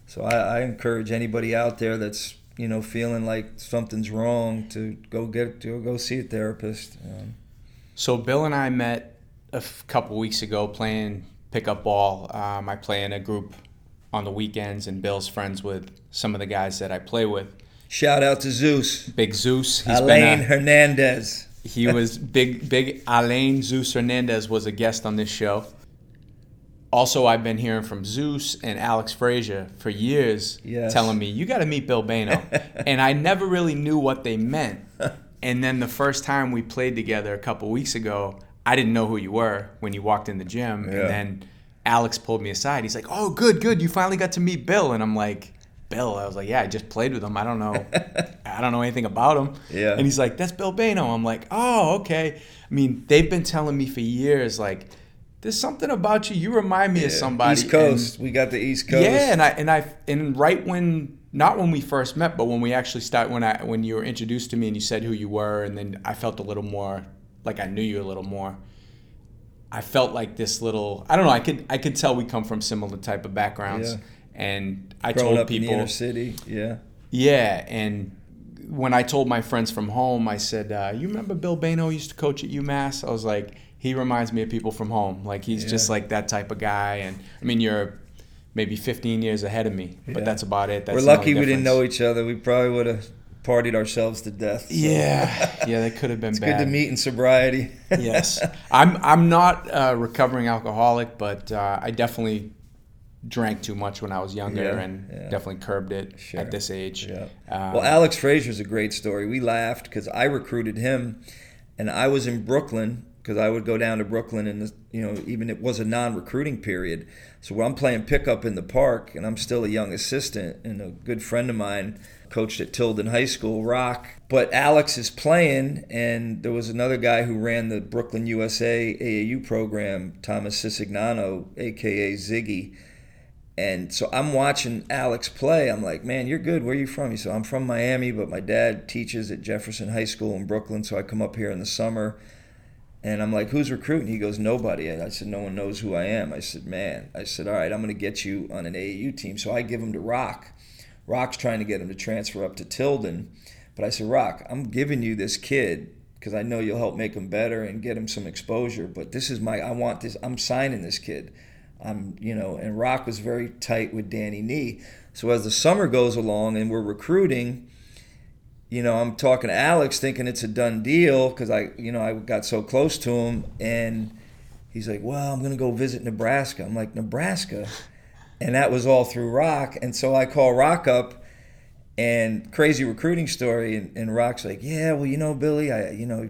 So I, I encourage anybody out there that's you know feeling like something's wrong to go get to go see a therapist. Um, So Bill and I met a f- couple weeks ago playing pickup ball. Um, I play in a group on the weekends, and Bill's friends with some of the guys that I play with. Shout out to Zeus, Big Zeus, he's Alain been a, Hernandez. he was big big Alain Zeus Hernandez was a guest on this show. Also, I've been hearing from Zeus and Alex Frazier for years, Yes. telling me you got to meet Bill Bayno, and I never really knew what they meant. And then the first time we played together a couple weeks ago, I didn't know who you were when you walked in the gym, Yeah. and then Alex pulled me aside. He's like, "Oh, good, good, you finally got to meet Bill," and I'm like. Bill, I was like, yeah, I just played with him. I don't know, I don't know anything about him. Yeah. And he's like, that's Bill Bayno. I'm like, oh, okay. I mean, they've been telling me for years, like, there's something about you. You remind me of Yeah, somebody. East Coast. we got the East Coast. yeah, and I and I and right when not when we first met, but when we actually start when I when you were introduced to me and you said who you were, and then I felt a little more like I knew you a little more. I felt like this little. I don't know. I could I could tell we come from similar type of backgrounds, Yeah. And I Growing told up in the inner city, yeah. yeah, and when I told my friends from home, I said, uh, "You remember Bill Bayno used to coach at UMass?" I was like, "He reminds me of people from home. Like he's just like that type of guy." And I mean, you're maybe 15 years ahead of me, but Yeah. that's about it. That's We're lucky we didn't know each other. We probably would have partied ourselves to death. so. Yeah, yeah, that could have been it's bad. good to meet in sobriety. yes, I'm. I'm not a recovering alcoholic, but uh, I definitely drank too much when I was younger, Yeah, and yeah. definitely curbed it Sure. at this age. Yeah. Um, well, Alex Frazier's a great story. We laughed because I recruited him, and I was in Brooklyn because I would go down to Brooklyn, and you know, even it was a non-recruiting period. So I'm playing pickup in the park, and I'm still a young assistant, and a good friend of mine coached at Tilden High School, Rock. But Alex is playing, and there was another guy who ran the Brooklyn USA AAU program, Thomas Sisignano, aka Ziggy. And so I'm watching Alex play. I'm like, man, you're good. Where are you from? He said, I'm from Miami, but my dad teaches at Jefferson High School in Brooklyn, so I come up here in the summer. And I'm like, who's recruiting? He goes, nobody. And I said, no one knows who I am. I said, man. I said, all right, I'm going to get you on an AAU team. So I give him to Rock. Rock's trying to get him to transfer up to Tilden. But I said, Rock, I'm giving you this kid because I know you'll help make him better and get him some exposure. But this is my, I want this, I'm signing this kid. I'm, you know, and Rock was very tight with Danny Nee. So as the summer goes along and we're recruiting, you know, I'm talking to Alex thinking it's a done deal because I, you know, I got so close to him and he's like, well, I'm going to go visit Nebraska. I'm like, Nebraska? And that was all through Rock. And so I call Rock up and crazy recruiting story. And, and Rock's like, yeah, well, you know, Billy, I, you know,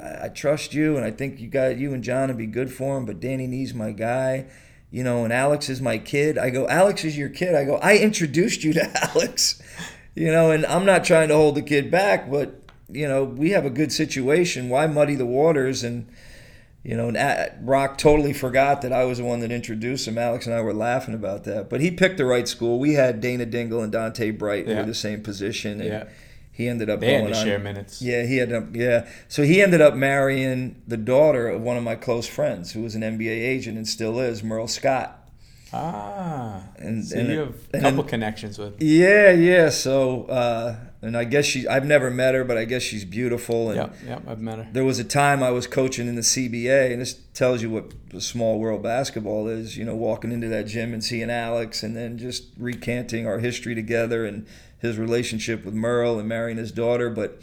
I, I trust you and I think you got you and John would be good for him, but Danny Nee's my guy. You know, and Alex is my kid. I go, Alex is your kid. I go, I introduced you to Alex. You know, and I'm not trying to hold the kid back, but you know, we have a good situation. Why muddy the waters? And you know, and Rock totally forgot that I was the one that introduced him. Alex and I were laughing about that, but he picked the right school. We had Dana Dingle and Donta Bright Yeah. were the same position, and Yeah. He ended up They had going to on. share minutes. Yeah, he had up. Yeah, so he ended up marrying the daughter of one of my close friends, who was an NBA agent and still is, Merle Scott. Ah, And- so and- you have a couple then- connections with. Yeah, yeah. So, uh, and I guess she. I've never met her, but I guess she's beautiful. And Yep, yep, I've met her. there was a time I was coaching in the CBA, and this tells you what the small world basketball is. You know, walking into that gym and seeing Alex, and then just recanting our history together and his relationship with Merle and marrying his daughter. But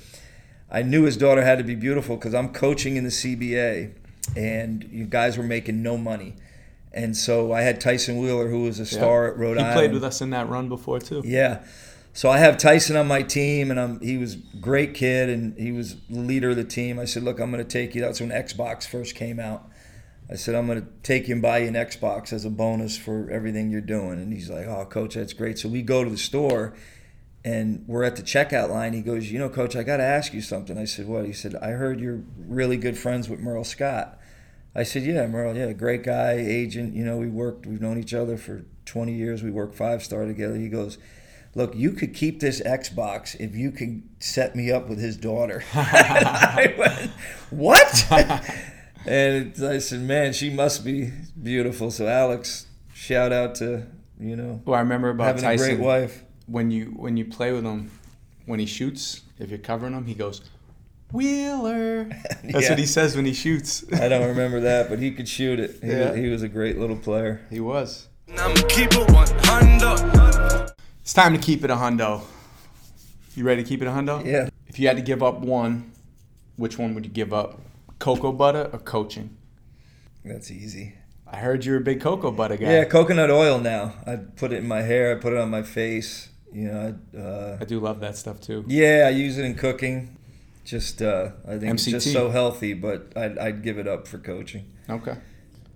I knew his daughter had to be beautiful because I'm coaching in the CBA, and you guys were making no money. And so I had Tyson Wheeler, who was a star at Rhode he Island. He played with us in that run before too. Yeah. So I have Tyson on my team, and I'm, he was great kid, and he was leader of the team. I said, look, I'm going to take you. That's when Xbox first came out. I said, I'm going to take you and buy you an Xbox as a bonus for everything you're doing. And he's like, oh, coach, that's great. So we go to the store, and we're at the checkout line. He goes, you know, coach, I got to ask you something. I said, what? He said, I heard you're really good friends with Merle Scott. I said, yeah, Merle, yeah, great guy, agent. You know, we worked, we've known each other for 20 years. We worked five star together. He goes, look, you could keep this Xbox if you can set me up with his daughter. I went, what? and I said, man, she must be beautiful. So Alex, shout out to, you know, Well, I remember about having Tyson. a great wife. When you when you play with him, when he shoots, if you're covering him, he goes, Wheeler. That's Yeah. what he says when he shoots. I don't remember that, but he could shoot it. He, Yeah. was, he was a great little player. He was. It's time to keep it a hundo. You ready to keep it a hundo? Yeah. If you had to give up one, which one would you give up? Cocoa butter or coaching? That's easy. I heard you're a big cocoa butter guy. Yeah, coconut oil now. I put it in my hair. I put it on my face. You know, I, uh, I do love that stuff too. yeah, I use it in cooking. Just, uh, I think it's just so healthy, but I'd, I'd give it up for coaching. Okay.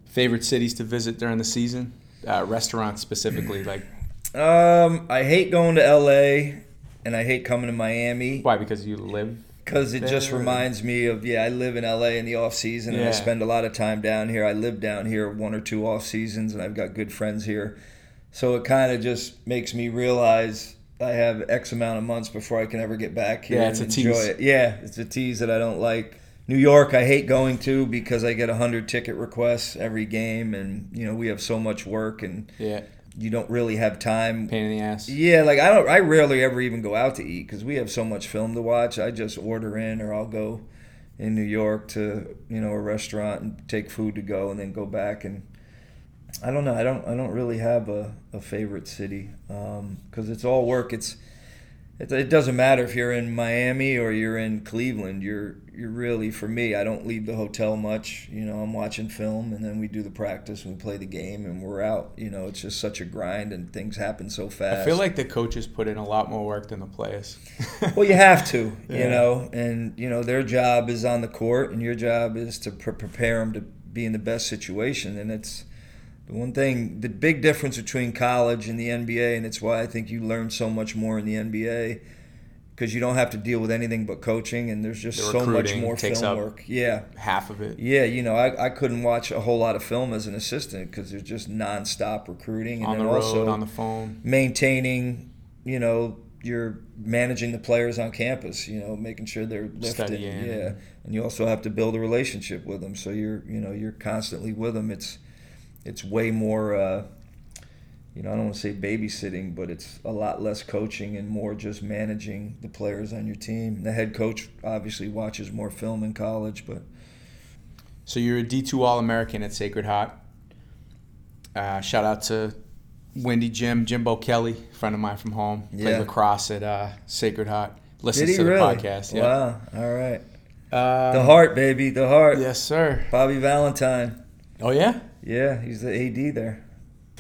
Favorite cities to visit during the season? Uh, restaurants specifically, like Um, I hate going to LA, and I hate coming to Miami why? Because you live. because it just reminds me of yeah. I live in LA in the off season, and I spend a lot of time down here. I live down here one or two off seasons, and I've got good friends here. So it kind of just makes me realize I have X amount of months before I can ever get back here Yeah, it's and a enjoy tease. it. Yeah, it's a tease that I don't like. New York, I hate going to because I get a hundred ticket requests every game, and you know we have so much work, and Yeah. You don't really have time. Pain in the ass. Yeah, like I don't. I rarely ever even go out to eat because we have so much film to watch. I just order in, or I'll go in New York to you know a restaurant and take food to go, and then go back. And I don't know. I don't. I don't really have a, a favorite city um, because it's all work. It's it, it doesn't matter if you're in Miami or you're in Cleveland. You're you're really for me. I don't leave the hotel much. You know, I'm watching film and then we do the practice and we play the game and we're out. You know, it's just such a grind and things happen so fast. I feel like the coaches put in a lot more work than the players. well, you have to, Yeah. you know, and you know their job is on the court and your job is to pre- prepare them to be in the best situation. And it's the one thing, the big difference between college and the NBA, and it's why I think you learn so much more in the NBA because you don't have to deal with anything but coaching, and there's just The so much more takes film up- work. Yeah, Half of it. yeah, you know, I, I couldn't watch a whole lot of film as an assistant because there's just nonstop recruiting, and on the road, also on the phone. maintaining, you know, you're managing the players on campus, you know, making sure they're lifted. Studying. Yeah. And you also have to build a relationship with them. So you're, you know, you're constantly with them. It's, it's way more, uh, you know, I don't want to say babysitting, but it's a lot less coaching and more just managing the players on your team. The head coach obviously watches more film in college, but So you're a D2 All American at Sacred Heart. Uh, shout out to Wendy Jim, Jimbo Kelly, friend of mine from home. Played Yeah. lacrosse at uh, Sacred Heart. Listens did he to the really? podcast. Yeah. Wow. All right. Uh, The heart, baby. The heart. Yes, sir. Bobby Valentine. Oh yeah. Yeah, he's the AD there.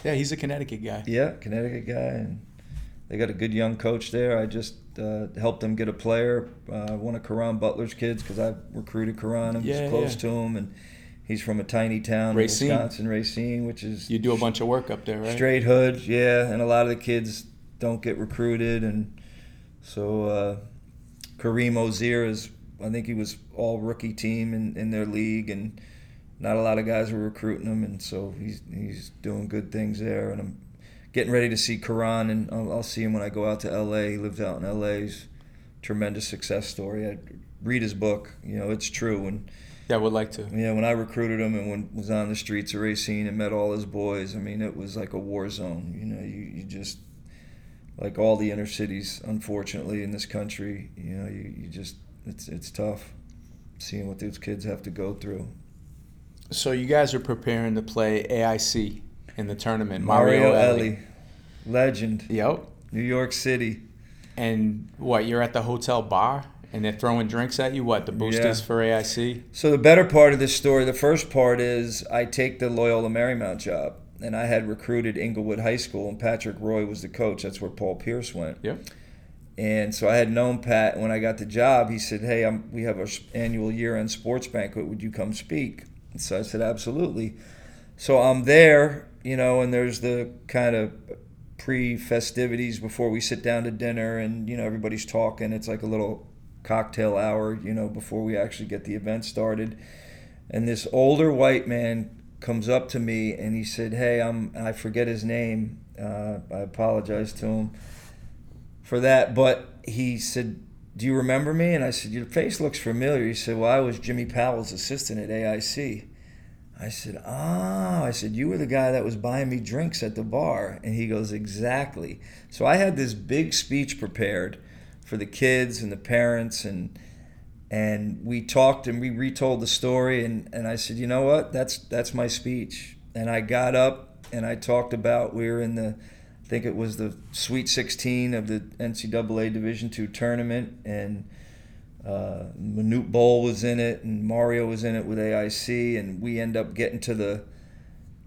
Yeah, he's a Connecticut guy. Yeah, Connecticut guy, and they got a good young coach there. I just uh, helped them get a player, uh, one of Caron Butler's kids, because I recruited Caron. I'm Yeah, just close yeah. to him, and he's from a tiny town, in Racine. Wisconsin, Racine, which is You do a bunch of work up there, right? straight hood. Yeah, and a lot of the kids don't get recruited, and so uh, Kareem Ozier is, I think he was all rookie team in, in their league, and not a lot of guys were recruiting him, and so he's he's doing good things there, and I'm getting ready to see Caron, and I'll, I'll see him when I go out to L.A. He lives out in L.A. He's a tremendous success story. I read his book, you know, it's true, and Yeah, I would like to. yeah, when I recruited him and when was on the streets of Racine and met all his boys, I mean, it was like a war zone. You know, you, you just like all the inner cities, unfortunately, in this country. You know, you, you just it's it's tough seeing what those kids have to go through. So you guys are preparing to play AIC in the tournament. Mario, Elie. Elie, legend, Yep. New York City. And what? You're at the hotel bar, and they're throwing drinks at you. What? The boosters Yeah. for AIC? So the better part of this story, the first part is I take the Loyola Marymount job, and I had recruited Inglewood High School, and Patrick Roy was the coach. That's where Paul Pierce went. Yep. And so I had known Pat when I got the job. He said, "Hey, I'm, we have our annual year-end sports banquet. Would you come speak?" So I said, "Absolutely." So I'm there, you know, and there's the kind of pre-festivities before we sit down to dinner, and you know everybody's talking. It's like a little cocktail hour, you know, before we actually get the event started. And this older white man comes up to me and he said, "Hey, I'm I forget his name. Uh, I apologize to him." for that. But he said, "Do you remember me?" And I said, "Your face looks familiar." He said, "Well, I was Jimmy Powell's assistant at AIC." I said, "Ah," I said, "You were the guy that was buying me drinks at the bar." And he goes, "Exactly." So I had this big speech prepared for the kids and the parents and and we talked and we retold the story and, and I said, you know what, that's that's my speech. And I got up and I talked about we were in the I think it was the Sweet 16 of the NCAA Division two tournament and uh, Manute Bol was in it and Mario was in it with AIC and we end up getting to the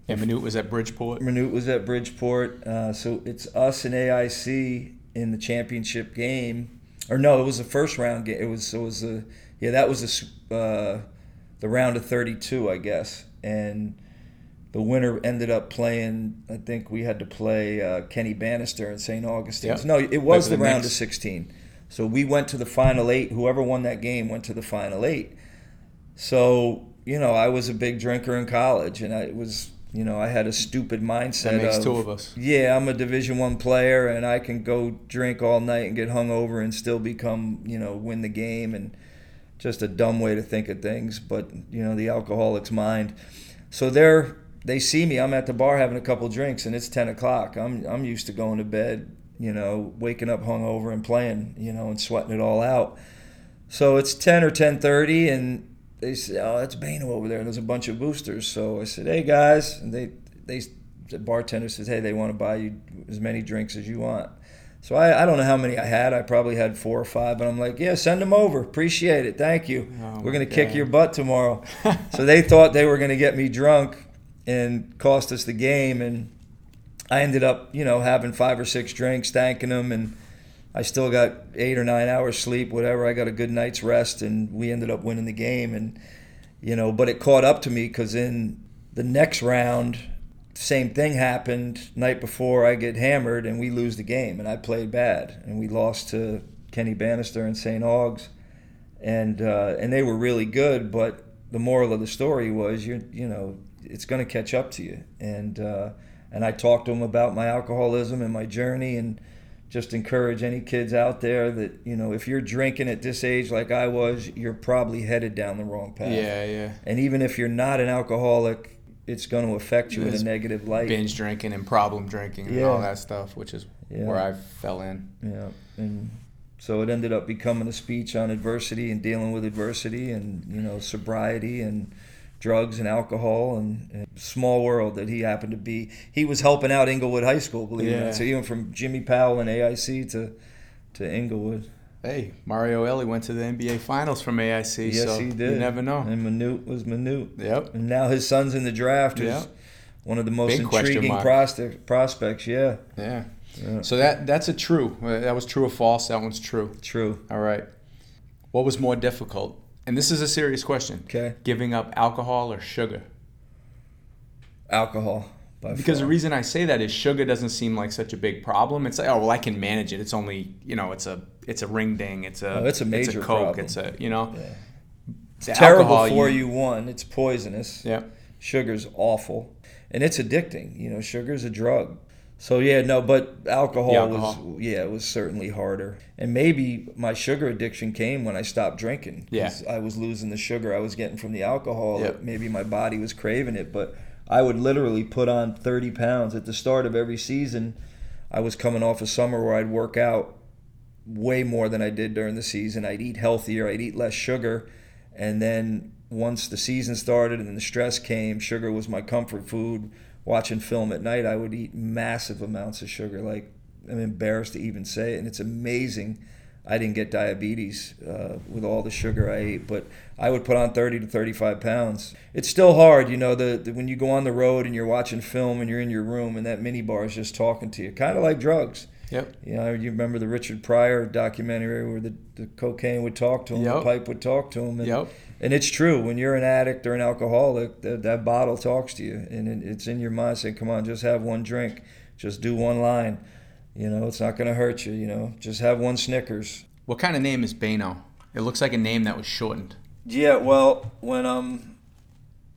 And Manute was at Bridgeport. Manute was at Bridgeport, uh, so it's us and AIC in the championship game. Or no, it was the first round game. It was it was a yeah that was the s- uh, the round of 32, I guess, and the winner ended up playing. I think we had to play uh, Kenny Bannister in St. Augustine's. No, it was the the round of 16. So we went to the final eight. Whoever won that game went to the final eight. So you know, I was a big drinker in college, and I was, you know, I had a stupid mindset. That makes of, two of us. Yeah, I'm a Division One player, and I can go drink all night and get hungover and still become, you know, win the game. And just a dumb way to think of things. But you know, the alcoholic's mind. So they're they see me. I'm at the bar having a couple drinks, and it's ten o'clock. I'm I'm used to going to bed, you know, waking up hungover and playing, you know, and sweating it all out. So it's ten or ten thirty, and they say, "Oh, that's Bayno over there." There's a bunch of boosters. So I said, "Hey guys," and they they the bartender says, "Hey, they want to buy you as many drinks as you want." So I, I don't know how many I had. I probably had four or five, but I'm like, yeah, send them over. Appreciate it. Thank you. Oh, We're gonna my kick your butt tomorrow. so they thought they were gonna get me drunk and cost us the game, and I ended up, you know, having five or six drinks, thanking them, and I still got eight or nine hours sleep, whatever. I got a good night's rest, and we ended up winning the game. And you know, but it caught up to me because in the next round, same thing happened. Night before, I get hammered and we lose the game, and I played bad, and we lost to Kenny Bannister and St. Augs, and uh, and they were really good. But the moral of the story was, you you know, it's going to catch up to you, and uh, and I talked to them about my alcoholism and my journey, and just encourage any kids out there that you know if you're drinking at this age like I was, you're probably headed down the wrong path. Yeah, yeah. And even if you're not an alcoholic, it's going to affect you in a negative light. Binge drinking and problem drinking and all that stuff, which is Yeah. where I fell in. Yeah, and so it ended up becoming a speech on adversity and dealing with adversity, and you know sobriety and drugs and alcohol and, and small world that he happened to be. He was helping out Inglewood High School, believe it or Yeah. not. So he went from Jimmy Powell and AIC to to Inglewood. Hey, Mario Elie went to the NBA Finals from AIC, yes, so he did. you never know. And Manute was Manute. Yep. And now his son's in the draft. Who's Yeah. one of the most Big intriguing prospect, prospects. Yeah, Yeah. Yeah. So that that's a true. That was true or false. That one's true. true. All right. What was more difficult? And this is a serious question. Okay, Giving up alcohol or sugar? alcohol. Because the reason I say that is sugar doesn't seem like such a big problem. It's like, oh well, I can manage it. It's only you know, it's a it's a ring ding. It's a Oh, it's a major Coke. problem. It's a you know, Yeah. the terrible alcohol, for you. One, it's poisonous. Yeah. Sugar's awful, and it's addicting. You know, sugar's a drug. So yeah, no, but alcohol, alcohol. was yeah, it was certainly harder. And maybe my sugar addiction came when I stopped drinking. 'cause I was losing the sugar I was getting from the alcohol. Yep. Maybe my body was craving it, but I would literally put on 30 pounds at the start of every season. I was coming off a summer where I'd work out way more than I did during the season. I'd eat healthier, I'd eat less sugar. And then once the season started and the stress came, sugar was my comfort food. Watching film at night, I would eat massive amounts of sugar. Like, I'm embarrassed to even say it. And it's amazing I didn't get diabetes uh, with all the sugar I ate, but I would put on 30 to 35 pounds. It's still hard, you know, the, the when you go on the road and you're watching film and you're in your room and that mini bar is just talking to you, kind of like drugs. Yep. You know, you remember the Richard Pryor documentary where the, the cocaine would talk to him, the pipe would talk to him. And, Yep. And it's true. When you're an addict or an alcoholic, that, that bottle talks to you. And it, it's in your mind saying, come on, just have one drink. Just do one line. You know, it's not going to hurt you. You know, just have one Snickers. What kind of name is Bayno? It looks like a name that was shortened. Yeah, well, when I'm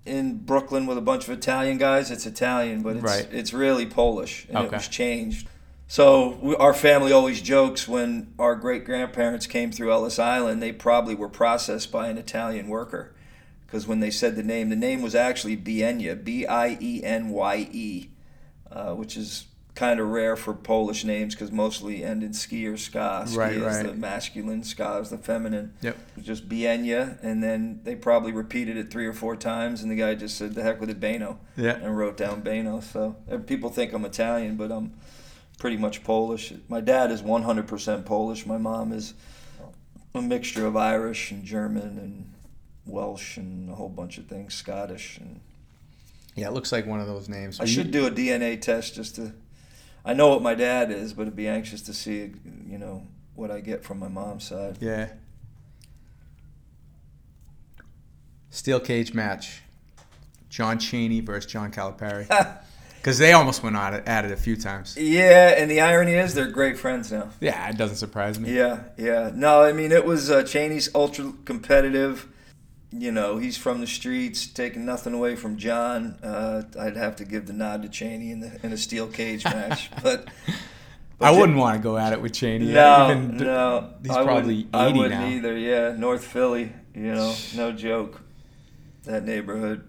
in Brooklyn with a bunch of Italian guys, it's Italian, but it's Right. it's really Polish, and it was changed. So we, our family always jokes when our great grandparents came through Ellis Island, they probably were processed by an Italian worker, because when they said the name, the name was actually Bienya, B I E N Y E, uh, which is kind of rare for Polish names because mostly end in ski or ska. Ski Right, is right. the masculine, ska is the feminine. Yep. It was just Bienya, and then they probably repeated it three or four times, and the guy just said, "The heck with it, Bayno," Yeah. and wrote down Bayno. So people think I'm Italian, but I'm pretty much Polish. My dad is 100% Polish. My mom is a mixture of Irish and German and Welsh and a whole bunch of things, Scottish. And Yeah, it looks like one of those names. I should do a DNA test just to. I know what my dad is, but I'd be anxious to see, you know, what I get from my mom's side. Yeah. Steel cage match. John Cheney versus John Calipari. Because they almost went at it, at it a few times. Yeah, and the irony is they're great friends now. Yeah, it doesn't surprise me. Yeah, yeah. No, I mean it was uh, Cheney's ultra competitive. You know, he's from the streets, taking nothing away from John. Uh, I'd have to give the nod to Cheney in the in a steel cage match, but. I wouldn't want to go at it with Cheney. No, Even- no. He's I probably wouldn't, I wouldn't now. either. Yeah, North Philly. You know, no joke. That neighborhood.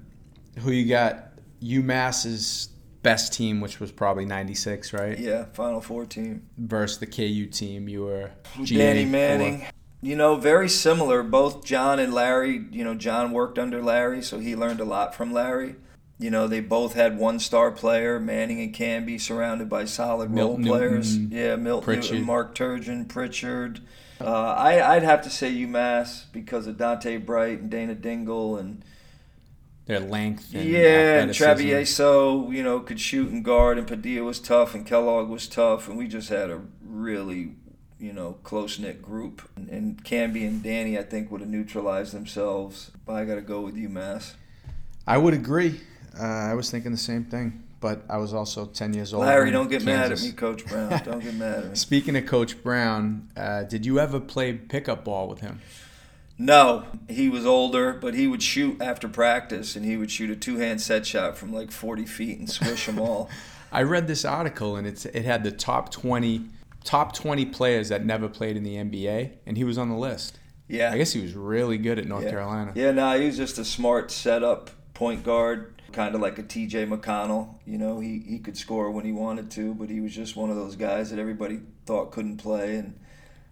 Who you got? UMass's best team, which was probably '96, right? Yeah, Final Four team. Versus the KU team, you were GA Danny Manning. You know, very similar. Both John and Larry, you know, John worked under Larry, so he learned a lot from Larry. You know, they both had one star player, Manning and Camby, surrounded by solid Milton role players. Newton, yeah, Milton Pritchard. Newton, Mark Turgeon, Pritchard. Uh, I, I'd have to say UMass because of Donta Bright and Dana Dingle and their length. And yeah, and athleticism. Travieso, you know, could shoot and guard, and Padilla was tough, and Kellogg was tough, and we just had a really, you know, close knit group. And, and Camby and Danny, I think, would have neutralized themselves. But I got to go with UMass. I would agree. Uh, I was thinking the same thing, but I was also 10 years old. Larry, don't get mad at me, Coach Brown. Don't get mad at me. Speaking of Coach Brown, uh, did you ever play pickup ball with him? No, he was older, but he would shoot after practice, and he would shoot a two hand set shot from like 40 feet and swish them all. I read this article and it's it had the top 20 top 20 players that never played in the NBA, and he was on the list. Yeah. I guess he was really good at North yeah. Carolina. Yeah, no, he was just a smart setup point guard, kind of like a TJ McConnell. You know, he, he could score when he wanted to, but he was just one of those guys that everybody thought couldn't play and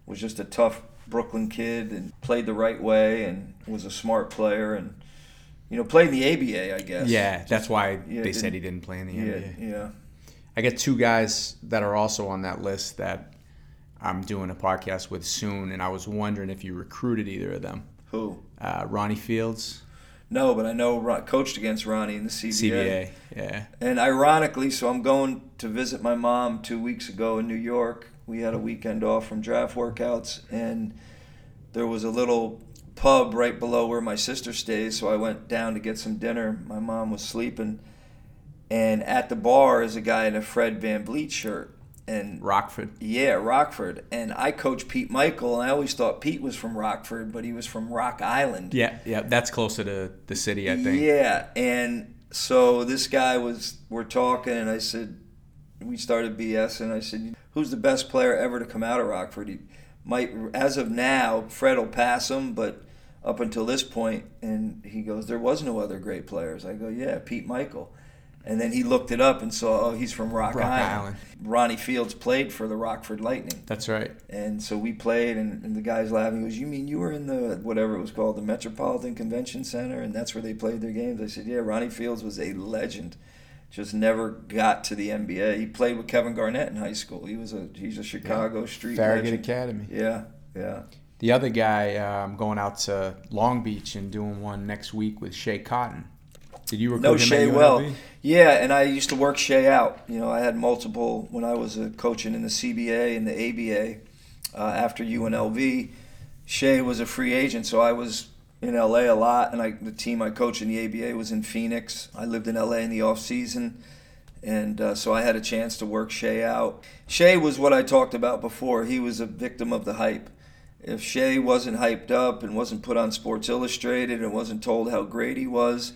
was just a tough Brooklyn kid and played the right way and was a smart player and, you know, played in the ABA, I guess. Yeah, that's why yeah, they said he didn't play in the Yeah, NBA. yeah. I got two guys that are also on that list that I'm doing a podcast with soon, and I was wondering if you recruited either of them. Who? Uh, Ronnie Fields, No, but I know Ron, coached against Ronnie in the CBA. CBA. Yeah. And ironically, so I'm going to visit my mom two weeks ago in New York. We had a weekend off from draft workouts, and there was a little pub right below where my sister stays. So I went down to get some dinner. My mom was sleeping, and at the bar is a guy in a Fred VanVleet shirt. And Rockford. yeah, Rockford. And I coached Pete Mickeal, and I always thought Pete was from Rockford, but he was from Rock Island. Yeah, yeah, that's closer to the city, I think. Yeah, and so this guy was, we're talking, and I said, we started BS, and I said, who's the best player ever to come out of Rockford? He might, as of now, Fred will pass him, but up until this point, and he goes, there was no other great players. I go, yeah, Pete Mickeal. And then he looked it up and saw, oh, he's from Rock, Rock Island. Island. Ronnie Fields played for the Rockford Lightning. That's right. And so we played, and, and the guy's laughing. He goes, "You mean you were in the whatever it was called, the Metropolitan Convention Center, and that's where they played their games?" I said, "Yeah, Ronnie Fields was a legend. Just never got to the NBA. He played with Kevin Garnett in high school. He was a he's a Chicago street Farragut legend. Academy. Yeah, yeah. The other guy, I'm going out to Long Beach and doing one next week with Schea Cotton. Did you recruit No him Schea at well. Yeah, and I used to work Schea out. You know, I had multiple when I was uh, coaching in the CBA and the ABA uh, after UNLV. Schea was a free agent, so I was in LA a lot, and I, the team I coached in the ABA was in Phoenix. I lived in LA in the off season, and uh, so I had a chance to work Schea out. Schea was what I talked about before. He was a victim of the hype. If Schea wasn't hyped up and wasn't put on Sports Illustrated and wasn't told how great he was,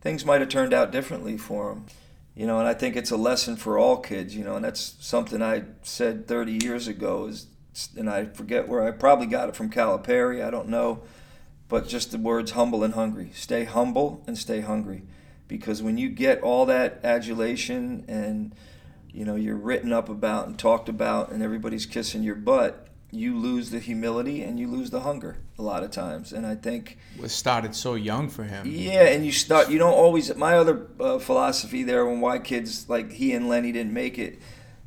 things might have turned out differently for him. You know, and I think it's a lesson for all kids, you know, and that's something I said 30 years ago is and I forget where I probably got it from Calipari, I don't know, but just the words humble and hungry. Stay humble and stay hungry because when you get all that adulation and you know, you're written up about and talked about and everybody's kissing your butt, you lose the humility and you lose the hunger a lot of times. And I think Was started so young for him. yeah, and you start. You don't always. My other uh, philosophy there, when why kids like he and Lenny didn't make it,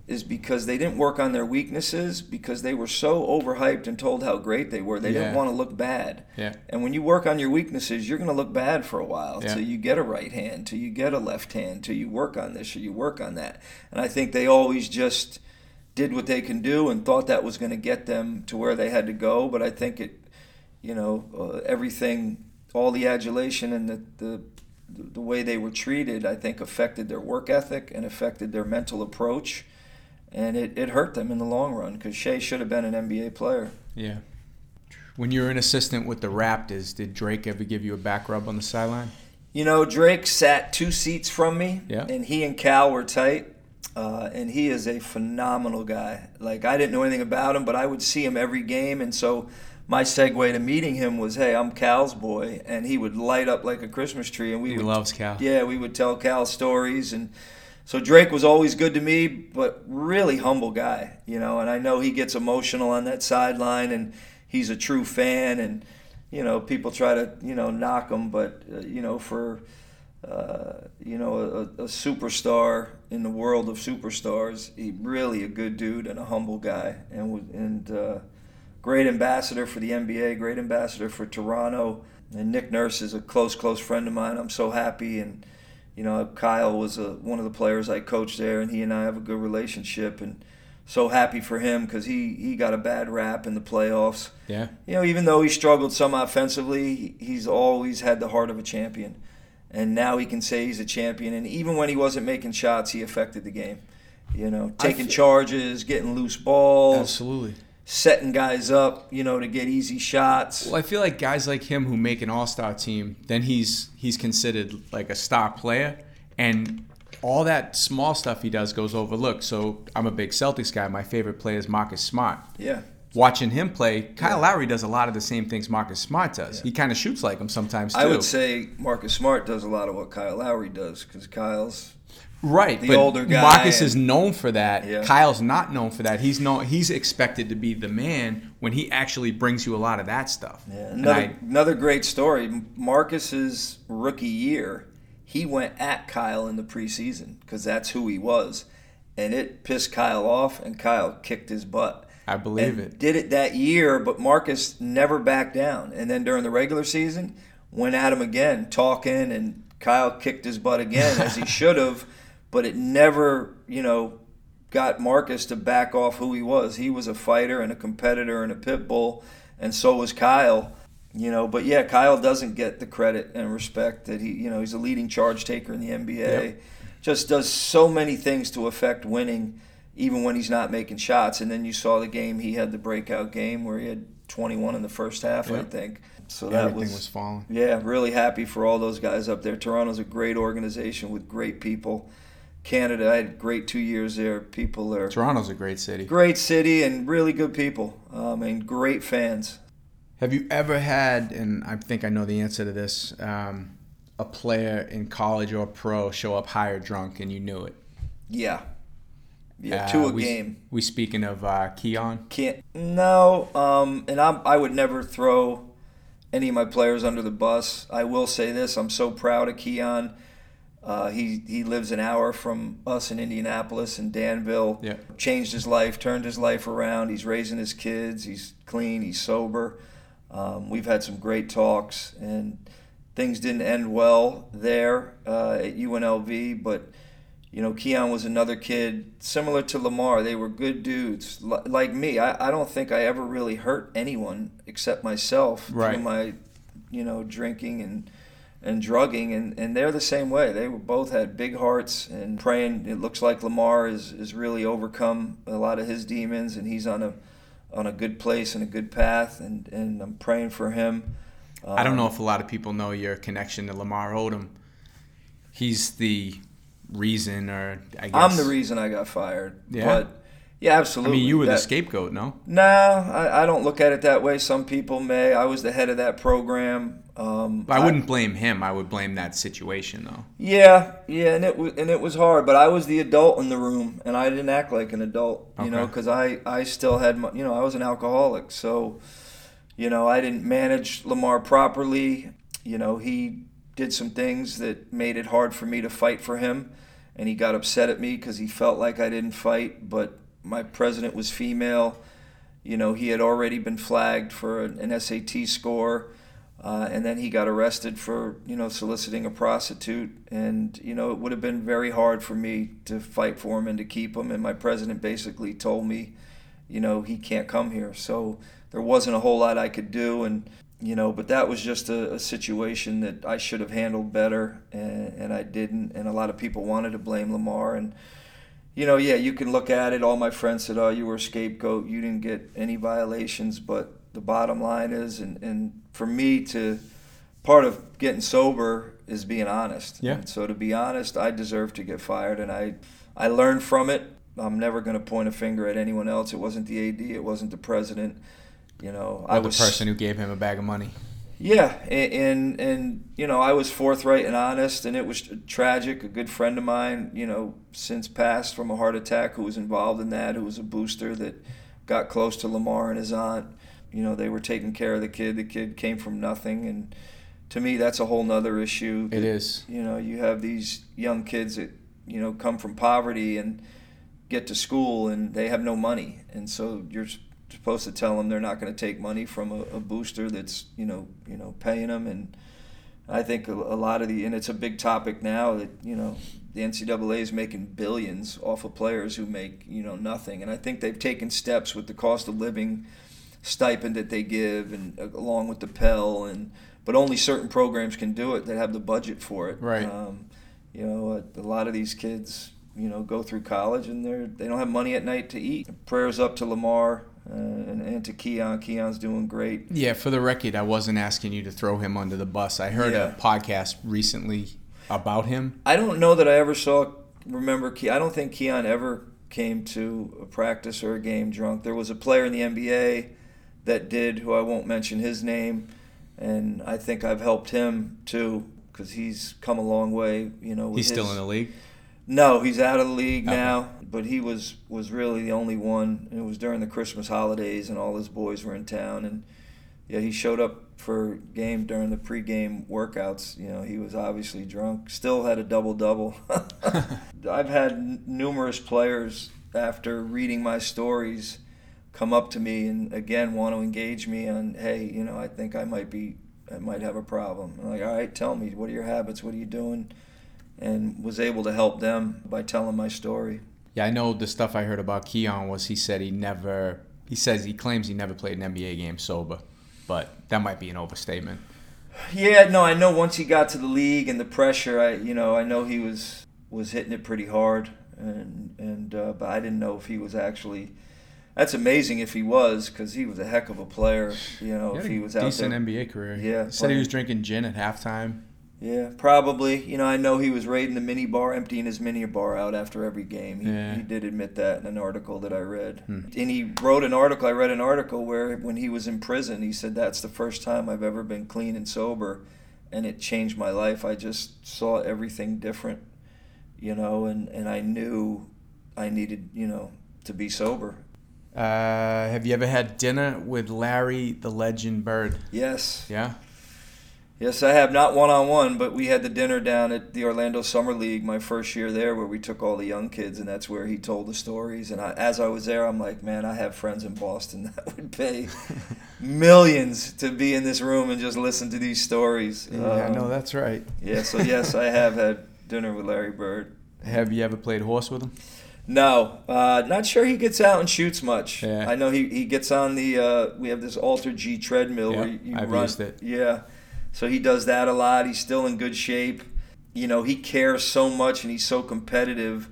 is because they didn't work on their weaknesses because they were so overhyped and told how great they were. They didn't want to look bad. Yeah. And when you work on your weaknesses, you're going to look bad for a while Yeah. till you get a right hand, till you get a left hand, till you work on this or you work on that. And I think they always just did what they can do and thought that was going to get them to where they had to go. But I think it, you know, uh, everything, all the adulation and the, the the way they were treated, I think, affected their work ethic and affected their mental approach. And it, it hurt them in the long run because Schea should have been an NBA player. Yeah. When you were an assistant with the Raptors, did Drake ever give you a back rub on the sideline? You know, Drake sat two seats from me, Yeah. and he and Cal were tight. Uh, and he is a phenomenal guy. Like I didn't know anything about him, but I would see him every game, and so my segue to meeting him was, "Hey, I'm Cal's boy," and he would light up like a Christmas tree, and we He would loves Cal. yeah, we would tell Cal stories, and so Drake was always good to me, but really humble guy, you know. And I know he gets emotional on that sideline, and he's a true fan, and you know people try to you know knock him, but uh, you know for uh, you know a, a superstar in the world of superstars, he really a good dude and a humble guy, and and uh, great ambassador for the NBA, great ambassador for Toronto. And Nick Nurse is a close, close friend of mine. I'm so happy. And, you know, Kyle was a, one of the players I coached there, and he and I have a good relationship. And so happy for him because he, he got a bad rap in the playoffs. Yeah. You know, even though he struggled some offensively, he's always had the heart of a champion. And now he can say he's a champion. And even when he wasn't making shots, he affected the game. You know, taking charges, getting loose balls Absolutely. Setting guys up, you know, to get easy shots. Well, I feel like guys like him who make an all-star team, then he's he's considered like a star player, and all that small stuff he does goes overlooked. So I'm a big Celtics guy. My favorite player is Marcus Smart. Yeah. Watching him play, Kyle Lowry does a lot of the same things Marcus Smart does. He kind of shoots like him sometimes too. I would say Marcus Smart does a lot of what Kyle Lowry does because Kyle's right, the but older guy Marcus and- is known for that. Yeah. Kyle's not known for that. He's known. He's expected to be the man when he actually brings you a lot of that stuff. yeah. Another I- another great story. Marcus's rookie year, he went at Kyle in the preseason because that's who he was, and it pissed Kyle off, and Kyle kicked his butt. I believe it. Did it that year, but Marcus never backed down. And then during the regular season, went at him again, talking, and Kyle kicked his butt again as he should have. But it never, you know, got Marcus to back off who he was. He was a fighter and a competitor and a pit bull, and so was Kyle. You know, but yeah, Kyle doesn't get the credit and respect that he, you know, he's a leading charge taker in the NBA. Yep. Just does so many things to affect winning even when he's not making shots. And then you saw the game he had the breakout game where he had 21 in the first half, I think. So that Everything was, was falling. yeah, really happy for all those guys up there. Toronto's a great organization with great people. Canada, I had great two years there. People there, Toronto's a great city. great city and really good people. Um, and great fans. Have you ever had, and I think I know the answer to this, um, a player in college or pro show up higher drunk and you knew it? Yeah, yeah, Uh, to a we, game. We speaking of uh, Keon. Can't no, um, and I'm, I would never throw any of my players under the bus. I will say this: I'm so proud of Keon. Uh, he he lives an hour from us in Indianapolis and Danville. Yeah. Changed his life, turned his life around. He's raising his kids. He's clean. He's sober. Um, we've had some great talks, and things didn't end well there uh, at UNLV, but you know, Keon was another kid similar to Lamar. They were good dudes, Li- like me. I, I don't think I ever really hurt anyone except myself Right. through my, you know, drinking and and drugging, and, and they're the same way. They both had big hearts and praying. It looks like Lamar is, is really overcome a lot of his demons, and he's on a on a good place and a good path, and, and I'm praying for him. I don't Um, know if a lot of people know your connection to Lamar Odom. He's the reason, or I guess I'm the reason I got fired. Yeah? But yeah, absolutely. I mean, you were the scapegoat, no? No, I, I don't look at it that way. Some people may. I was the head of that program. Um, I wouldn't blame him. I would blame that situation, though. Yeah, yeah, and it was and it was hard, but I was the adult in the room, and I didn't act like an adult, you know, because I I still had my, you know, I was an alcoholic, so you know, I didn't manage Lamar properly. You know, he did some things that made it hard for me to fight for him, and he got upset at me because he felt like I didn't fight, but my president was female. You know, he had already been flagged for an, SAT score. Uh, and then he got arrested for you know soliciting a prostitute. And you know it would have been very hard for me to fight for him and to keep him. And my president basically told me you know he can't come here. So there wasn't a whole lot i could do. And you know but that was just a, a situation that i should have handled better and, and i didn't. And a lot of people wanted to blame lamar. And you know yeah you can look at it. All my friends said oh you were a scapegoat. You didn't get any violations. But the bottom line is and, and for me to part of getting sober is being honest. Yeah. And so to be honest i deserve to get fired and i i learned from it. I'm never going to point a finger at anyone else. It wasn't the ad it wasn't the president. You know, Or I the person who gave him a bag of money. Yeah, and, and and you know I was forthright and honest, and it was tragic. A good friend of mine, you know, since passed from a heart attack, who was involved in that, who was a booster that got close to Lamar and his aunt. You know, they were taking care of the kid. The kid came from nothing, and to me, that's a whole nother issue. It is. You know, you have these young kids that you know come from poverty and get to school, and they have no money, and so you're supposed to tell them they're not going to take money from a, a, booster that's you know you know paying them and I think a, a, lot of the and it's a big topic now that you know the NCAA is making billions off of players who make you know nothing and I think they've taken steps with the cost of living stipend that they give and uh, along with the Pell and but only certain programs can do it that have the budget for it. Right. Um, you know a, a lot of these kids you know go through college and they're they don't have money at night to eat. Prayers up to Lamar uh, and, and to Keon. Keon's doing great. Yeah, for the record, I wasn't asking you to throw him under the bus. I heard Yeah. a podcast recently about him. I don't know that I ever saw. Remember, Ke- I don't think Keon ever came to a practice or a game drunk. There was a player in the NBA that did, who I won't mention his name, and I think I've helped him too because he's come a long way. You know, with He's still in the league. No, he's out of the league Okay. now. But he was was really the only one. And it was during the Christmas holidays, and all his boys were in town. And yeah, he showed up for game during the pregame workouts. You know, he was obviously drunk. Still had a double double. I've had n- numerous players after reading my stories come up to me and again want to engage me on, hey, you know, I think I might be, I might have a problem. I'm like, all right, tell me, what are your habits? What are you doing? And was able to help them by telling my story. Yeah, I know the stuff I heard about Keon was he said he never. He says he claims he never played an NBA game sober, but that might be an overstatement. Yeah, no, I know once he got to the league and the pressure, I you know I know he was was hitting it pretty hard, and and uh, but I didn't know if he was actually. That's amazing if he was, because he was a heck of a player. You know, He if he a was out decent there. NBA career. Yeah, he said he was drinking gin at halftime. Yeah, probably. You know, I know he was raiding the mini bar, emptying his mini bar out after every game. He, Yeah. he did admit that in an article that I read. Hmm. And he wrote an article, I read an article where when he was in prison, he said, That's the first time I've ever been clean and sober. And it changed my life. I just saw everything different, you know, and, and I knew I needed, you know, to be sober. Uh, have you ever had dinner with Larry the Legend Bird? Yes. Yeah. Yes, I have not one on one, but we had the dinner down at the Orlando Summer League my first year there, where we took all the young kids, and that's where he told the stories. And I, as I was there, I'm like, man, I have friends in Boston that would pay millions to be in this room and just listen to these stories. Yeah, Um, no, that's right. yeah. So yes, I have had dinner with Larry Bird. Have you ever played horse with him? No, uh, not sure he gets out and shoots much. Yeah. I know he, he gets on the. Uh, we have this Alter G treadmill where you, you I've run. used it. Yeah, so he does that a lot. He's still in good shape. You know, he cares so much and he's so competitive.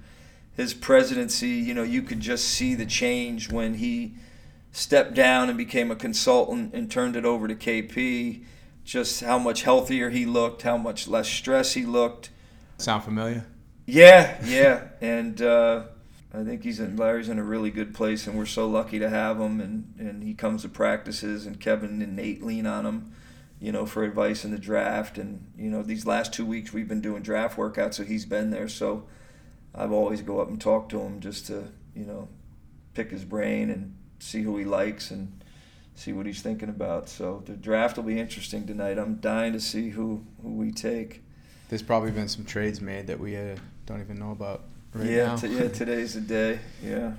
His presidency, you know, you could just see the change when he stepped down and became a consultant and turned it over to KP. Just how much healthier he looked, how much less stress he looked. Sound familiar? Yeah, yeah, and uh, I think he's in Larry's in a really good place, and we're so lucky to have him. And, and he comes to practices, and Kevin and Nate lean on him, you know, for advice in the draft. And you know, these last two weeks we've been doing draft workouts, so he's been there. So I've always go up and talk to him just to you know pick his brain and see who he likes and see what he's thinking about. So the draft will be interesting tonight. I'm dying to see who who we take. There's probably been some trades made that we uh, don't even know about right yeah, now. t- yeah, today's the day. Yeah.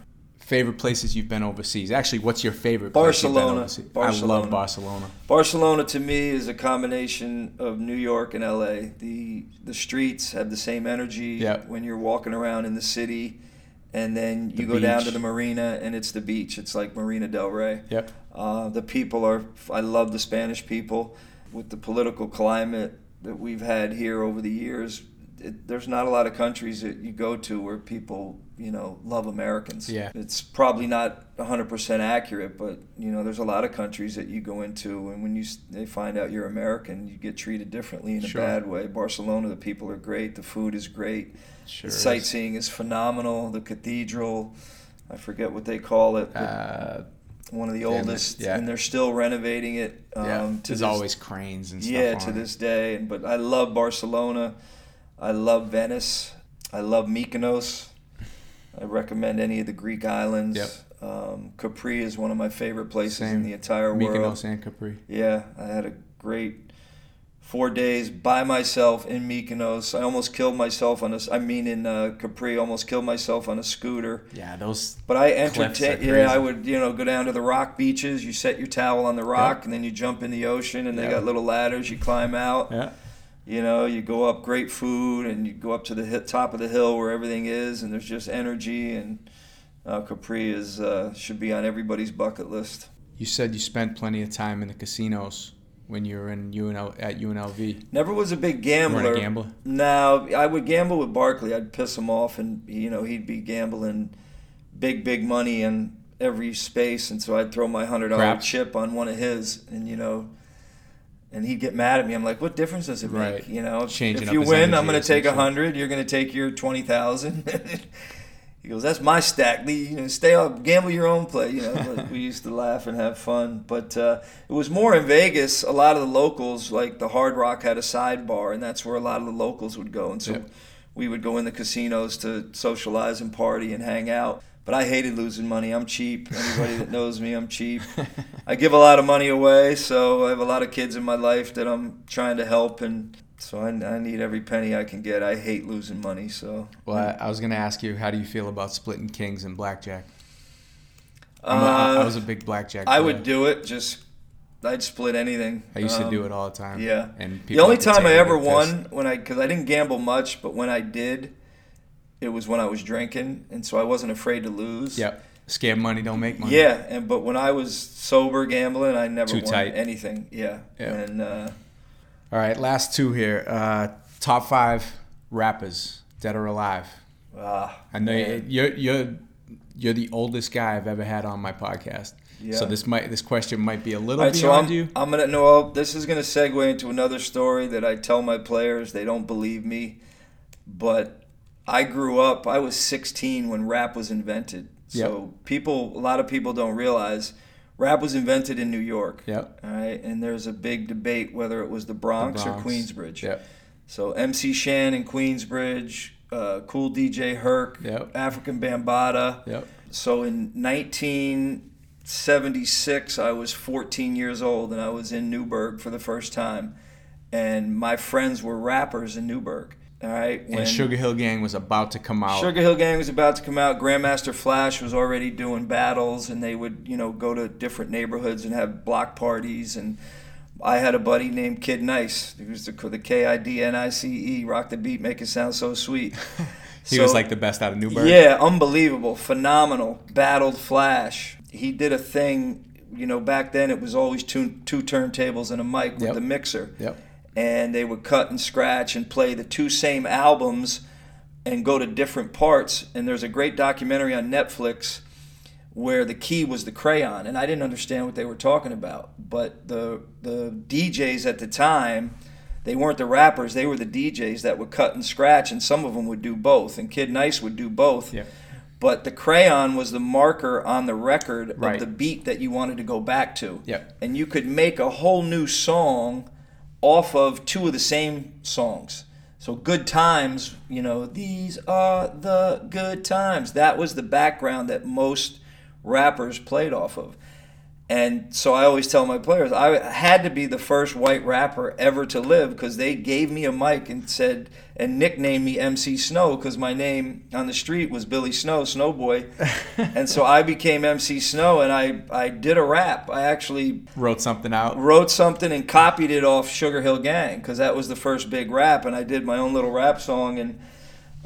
Favorite places you've been overseas? Actually, what's your favorite been Barcelona. I Barcelona. love Barcelona. Barcelona to me is a combination of New York and LA. The the streets have the same energy Yeah. when you're walking around in the city, and then you The go down to the marina and it's the beach. It's like Marina Del Rey. Yep. Uh, the people are. I love the Spanish people. With the political climate that we've had here over the years, it, there's not a lot of countries that you go to where people, you know, love Americans. Yeah. It's probably not 100% accurate, but you know, there's a lot of countries that you go into, and when you they find out you're American, you get treated differently in Sure. a bad way. Barcelona, the people are great. The food is great. Sure. the sightseeing is phenomenal. The cathedral, I forget what they call it. Uh, one of the Famous, oldest, yeah. and they're still renovating it. Um, yeah. to There's this- always cranes and stuff. yeah, to it. this day. But I love Barcelona. I love Venice. I love Mykonos. I recommend any of the Greek islands. Yep. Um, Capri is one of my favorite places in the entire world. Mykonos and Capri. Yeah, I had a great four days by myself in Mykonos. I almost killed myself on a. I mean, in uh, Capri, almost killed myself on a scooter. Yeah, those. But I entertain. Yeah, I would you know go down to the rock beaches. You set your towel on the rock, Yeah. and then you jump in the ocean. And they got little ladders. You climb out. Yeah. You know, you go up great food, and you go up to the hit, top of the hill where everything is, and there's just energy. And uh, Capri is uh, should be on everybody's bucket list. You said you spent plenty of time in the casinos when you were in UNL at UNLV. Never was a big You weren't gambler. a gambler. No, I would gamble with Barkley. I'd piss him off, and you know he'd be gambling big, big money in every space, and so I'd throw my hundred dollar chip on one of his, and you know, and he'd get mad at me. I'm like, what difference does it Right. make? You know, Changing if you win, I'm going to take a hundred. You're going to take your twenty thousand. he goes, that's my stack. You know, stay up, gamble your own play. You know, but we used to laugh and have fun, but uh, it was more in Vegas. A lot of the locals, like the Hard Rock, had a sidebar, and that's where a lot of the locals would go, and so Yeah. we would go in the casinos to socialize and party and hang out. But I hated losing money. I'm cheap. Anybody that knows me, I'm cheap. I give a lot of money away, so I have a lot of kids in my life that I'm trying to help, and so I, I need every penny I can get. I hate losing money, so. Well, I, I was gonna ask you, how do you feel about splitting kings and blackjack? I'm a- I- I Uh, was a big blackjack. I would do it. Just I'd split anything. I used to Um, do it all the time. Yeah. And The only time I ever won when I because I didn't gamble much, but when I did, it was when I was drinking, and so I wasn't afraid to lose. Yep. Scared money don't make money. Yeah, and but when I was sober gambling, I never Too won tight. anything. Yeah. Yeah. And uh, All right, last two here. Uh, top five rappers, dead or alive. ah, I know man. you're you're you're the oldest guy I've ever had on my podcast. Yeah. So this might this question might be a little right, so beyond I'm, you. I'm gonna no. This is gonna segue into another story that I tell my players. They don't believe me, but I grew up. I was 16 when rap was invented. So people, a lot of people don't realize, rap was invented in New York. Yep. All right, and there's a big debate whether it was the Bronx, Bronx. or Queensbridge. Yep. So MC Shan in Queensbridge, uh, Kool DJ Herc, Yep. Afrika Bambaataa. Yep. So in 1976, I was 14 years old and I was in Newburgh for the first time. And my friends were rappers in Newburgh. All right. And Sugar Hill Gang was about to come out. Sugar Hill Gang was about to come out. Grandmaster Flash was already doing battles, and they would, you know, go to different neighborhoods and have block parties. And I had a buddy named Kid Nice, who was the, the K I D N I C E, rock the beat, make it sound so sweet. he So- was like the best out of Newburgh. yeah, unbelievable, phenomenal. Battled Flash. He did a thing. You know, back then it was always two two turntables and a mic with Yep. the mixer, Yep. And they would cut and scratch and play the two same albums and go to different parts. And there's a great documentary on Netflix where the key was the crayon, and I didn't understand what they were talking about. But the the DJs at the time, they weren't the rappers; they were the DJs that would cut and scratch, and some of them would do both. And Kid Nice would do both. Yeah. But the crayon was the marker on the record Right. of the beat that you wanted to go back to. Yep. And you could make a whole new song off of two of the same songs. So good times, you know, these are the good times. That was the background that most rappers played off of. And so I always tell my players, I had to be the first white rapper ever to live because they gave me a mic and said, and nicknamed me MC Snow because my name on the street was Billy Snow, Snowboy. and so I became MC Snow and I, I did a rap. I actually Wrote something out. wrote something and copied it off Sugar Hill Gang because that was the first big rap, and I did my own little rap song, and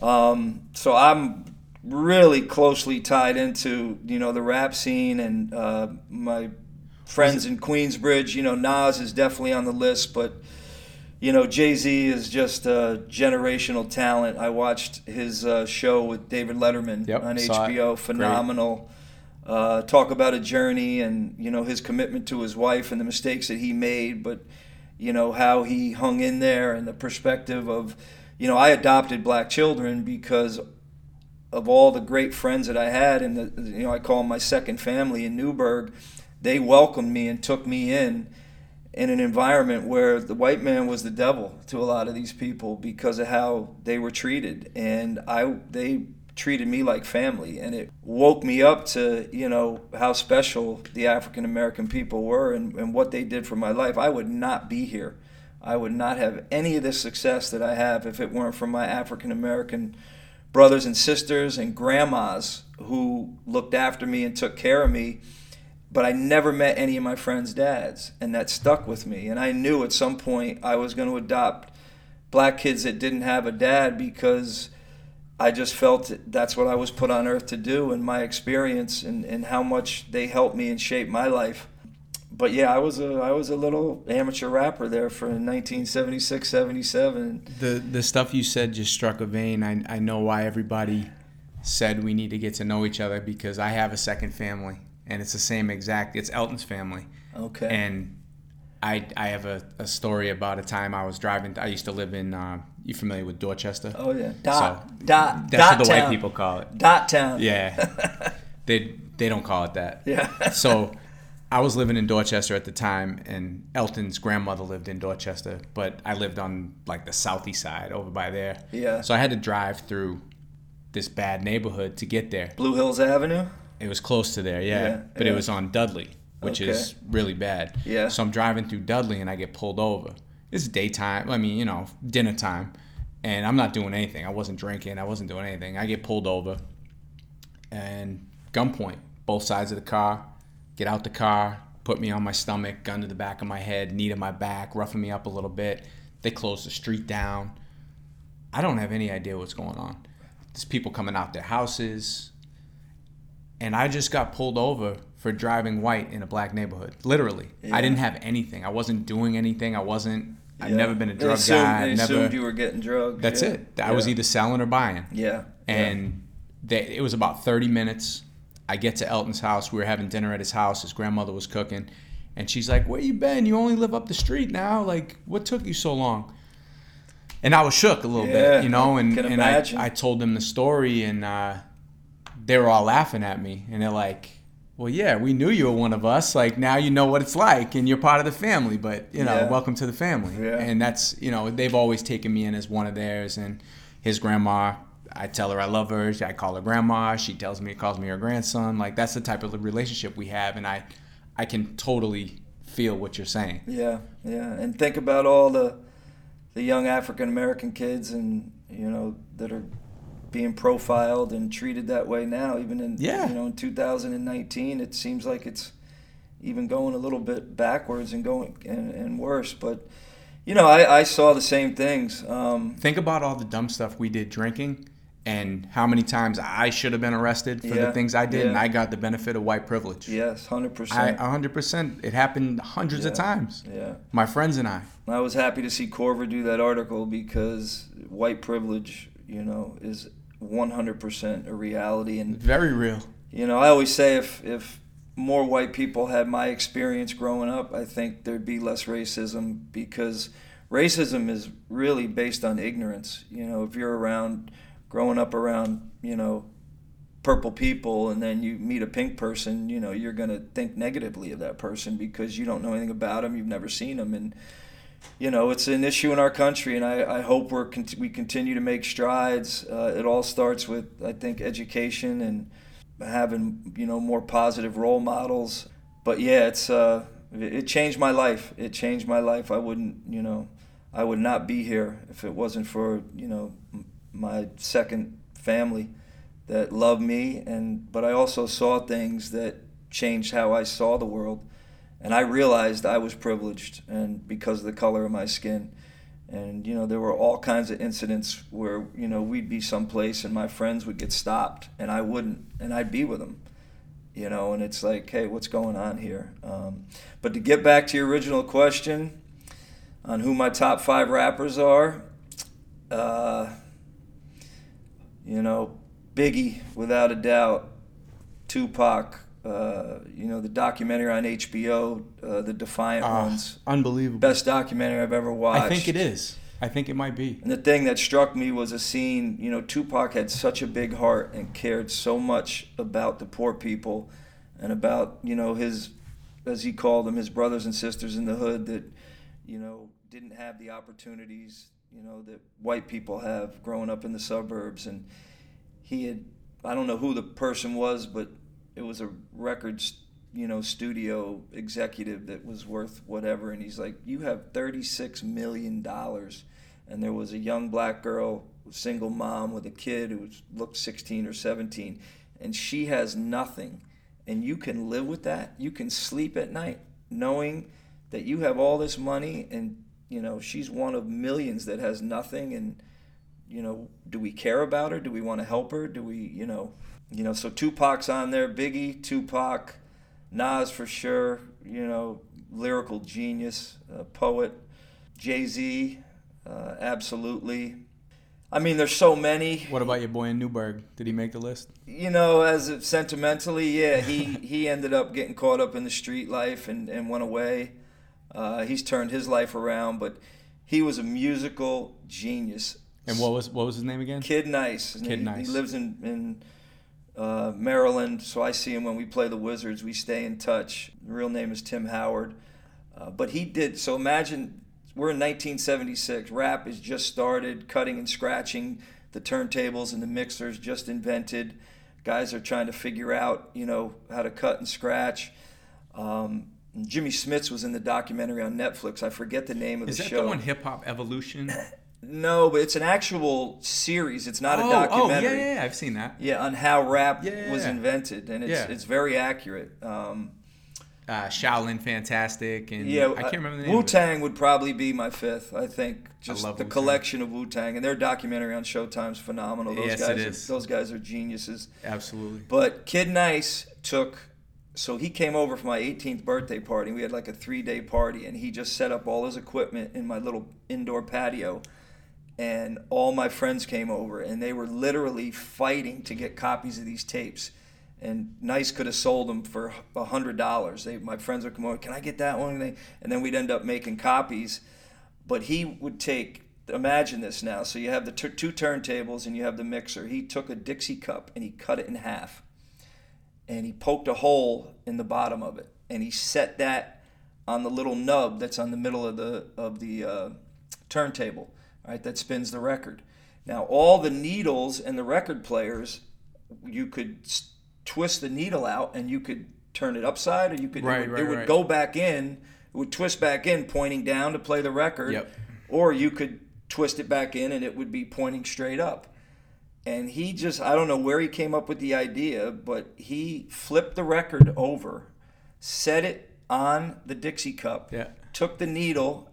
um, so I'm really closely tied into you know the rap scene and uh, my friends in Queensbridge. You know, Nas is definitely on the list, but you know Jay Z is just a generational talent. I watched his uh, show with David Letterman Yep, on saw it. HBO. Phenomenal uh, talk about a journey and you know his commitment to his wife and the mistakes that he made, but you know how he hung in there and the perspective of you know I adopted black children because of all the great friends that I had, and you know, I call them my second family in Newburgh, they welcomed me and took me in in an environment where the white man was the devil to a lot of these people because of how they were treated, and I they treated me like family, and it woke me up to you know how special the African American people were and, and what they did for my life. I would not be here. I would not have any of the success that I have if it weren't for my African American brothers and sisters and grandmas who looked after me and took care of me. But I never met any of my friends' dads, and that stuck with me. And I knew at some point I was going to adopt black kids that didn't have a dad because I just felt that's what I was put on earth to do, and my experience and, and how much they helped me and shaped my life but yeah, I was a I was a little amateur rapper there for 1976, 77. The the stuff you said just struck a vein. I I know why everybody said we need to get to know each other because I have a second family and it's the same exact. It's Elton's family. Okay. And I I have a, a story about a time I was driving. I used to live in. Uh, you familiar with Dorchester? Oh yeah. Dot So, dot That's dot what the town. white people call it. Dot town. Yeah. they they don't call it that. Yeah. so I was living in Dorchester at the time, and Elton's grandmother lived in Dorchester, but I lived on like the southeast side over by there. Yeah. So I had to drive through this bad neighborhood to get there. Blue Hills Avenue. It was close to there, yeah, Yeah, but yeah. it was on Dudley, which Okay. is really bad. Yeah. So I'm driving through Dudley, and I get pulled over. It's daytime. I mean, you know, dinner time, and I'm not doing anything. I wasn't drinking. I wasn't doing anything. I get pulled over, and gunpoint, both sides of the car. Get out the car, put me on my stomach, gun to the back of my head, knee to my back, roughing me up a little bit. They close the street down. I don't have any idea what's going on. There's people coming out their houses, and I just got pulled over for driving white in a black neighborhood. Literally, Yeah. I didn't have anything. I wasn't doing anything. I wasn't. I've Yeah. never been a They drug assumed, guy. They never. assumed you were getting drugs. That's yeah. it. I was either selling or buying. Yeah. And they, it was about 30 minutes. I get to Elton's house. We were having dinner at his house. His grandmother was cooking. And she's like, Where you been? You only live up the street now. Like, what took you so long? And I was shook a little Yeah, bit, you know, and, and. I, I told them the story, and uh, they were all laughing at me. And they're like, Well, yeah, we knew you were one of us. Like, now you know what it's like, and you're part of the family, but, you know, Yeah. welcome to the family. Yeah. And that's, you know, they've always taken me in as one of theirs. And his grandma, I tell her I love her. I call her grandma. She tells me, calls me her grandson. Like that's the type of relationship we have, and I, I can totally feel what you're saying. Yeah, yeah, and think about all the the young African American kids and you know that are being profiled and treated that way now. Even in Yeah. you know in 2019, it seems like it's even going a little bit backwards and going and, and worse. But you know, I, I saw the same things. Um, Think about all the dumb stuff we did drinking, and how many times I should have been arrested for Yeah, the things I did, and. I got the benefit of white privilege. yes, hundred I percent. 100%. It happened hundreds of times. Yeah. My friends and I. I was happy to see Korver do that article because white privilege, you know, is 100% a reality. And, Very real. you know, I always say if, if more white people had my experience growing up, I think there'd be less racism because racism is really based on ignorance. You know, if you're around, growing up around, you know, purple people and then you meet a pink person, you know, you're going to think negatively of that person because you don't know anything about them, you've never seen them. And, you know, it's an issue in our country, and I, I hope we're we continue to make strides. Uh, it all starts with, I think, education and having you know more positive role models. But yeah, it's uh, it changed my life. It changed my life. I wouldn't, you know, I would not be here if it wasn't for you know my second family that loved me, and but I also saw things that changed how I saw the world and I realized I was privileged and because of the color of my skin. And you know, there were all kinds of incidents where you know we'd be someplace and my friends would get stopped and I wouldn't, and I'd be with them. You know, and it's like, hey, what's going on here? Um, but to get back to your original question on who my top five rappers are, uh, you know, Biggie, without a doubt, Tupac, uh, you know, the documentary on HBO, uh, the Defiant Ah, ones. unbelievable. Best documentary I've ever watched. I think it is. I think it might be. And the thing that struck me was a scene, you know, Tupac had such a big heart and cared so much about the poor people and about, you know, his, as he called them, his brothers and sisters in the hood that, you know, didn't have the opportunities, you know, that white people have growing up in the suburbs. And he had, I don't know who the person was, but it was a records, you know, studio executive that was worth whatever. And he's like, You have $36 million and there was a young black girl, single mom with a kid who looked 16 or 17, and she has nothing. And you can live with that. You can sleep at night knowing that you have all this money and you know she's one of millions that has nothing and you know do we care about her do we want to help her do we you know you know so tupac's on there biggie tupac nas for sure you know lyrical genius uh, poet jay-z uh, absolutely. I mean, there's so many. What about your boy in Newburgh? Did he make the list? You know, as sentimentally, yeah, he he ended up getting caught up in the street life and, and went away. Uh, he's turned his life around, but he was a musical genius. And what was what was his name again? Kid Nice. His Kid name- Nice. He lives in in uh, Maryland, so I see him when we play the Wizards. We stay in touch. The real name is Tim Howard, uh, but he did. So imagine we're in 1976. Rap is just started, cutting and scratching. The turntables and the mixers just invented. Guys are trying to figure out, you know, how to cut and scratch. Um, Jimmy Smits was in the documentary on Netflix. I forget the name of Is the show. Is that the one Hip Hop Evolution? No, but it's an actual series. It's not a oh, oh, documentary. yeah, yeah, I've seen that. Yeah, on how rap Yeah. was invented, and it's Yeah. it's very accurate. Um, Uh, Shaolin Fantastic, and yeah, I can't remember the name. Wu Tang would probably be my fifth. I think just love the Wu-Tang. collection of Wu Tang and their documentary on Showtime's phenomenal. Those Yes, guys, it are- those guys are geniuses. Absolutely. But Kid Nice took, so he came over for my 18th birthday party. We had like a three day party, and he just set up all his equipment in my little indoor patio. And all my friends came over, and they were literally fighting to get copies of these tapes. And Nice could have sold them for a hundred dollars. They, my friends would come over, can I get that one? And, they, and then we'd end up making copies. But he would take. Imagine this now. So you have the t- two turntables and you have the mixer. He took a Dixie cup and he cut it in half and he poked a hole in the bottom of it and he set that on the little nub that's on the middle of the of the uh, turntable right that spins the record now all the needles and the record players you could twist the needle out and you could turn it upside or you could Right, it would, right, it would right. go back in it would twist back in pointing down to play the record Yep. or you could twist it back in and it would be pointing straight up and he just I don't know where he came up with the idea, but he flipped the record over, set it on the Dixie cup, Yeah. took the needle,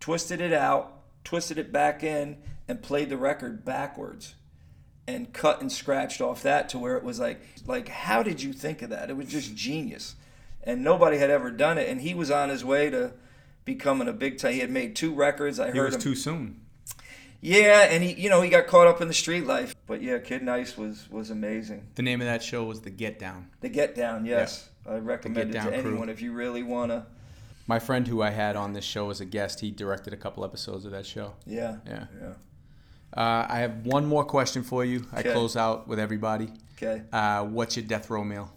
twisted it out, twisted it back in, and played the record backwards. And cut and scratched off that to where it was like like how did you think of that? It was just genius. And nobody had ever done it. And he was on his way to becoming a big time. He had made two records. I He heard was him. too soon. Yeah, and he, you know, he got caught up in the street life. But yeah, Kid Nice was was amazing. The name of that show was The Get Down. The Get Down, yes, I recommend it to crew. anyone if you really wanna. My friend who I had on this show as a guest, he directed a couple episodes of that show. Yeah, Yeah. yeah. Uh, I have one more question for you. I close out with everybody. Okay. Uh, what's your death row meal?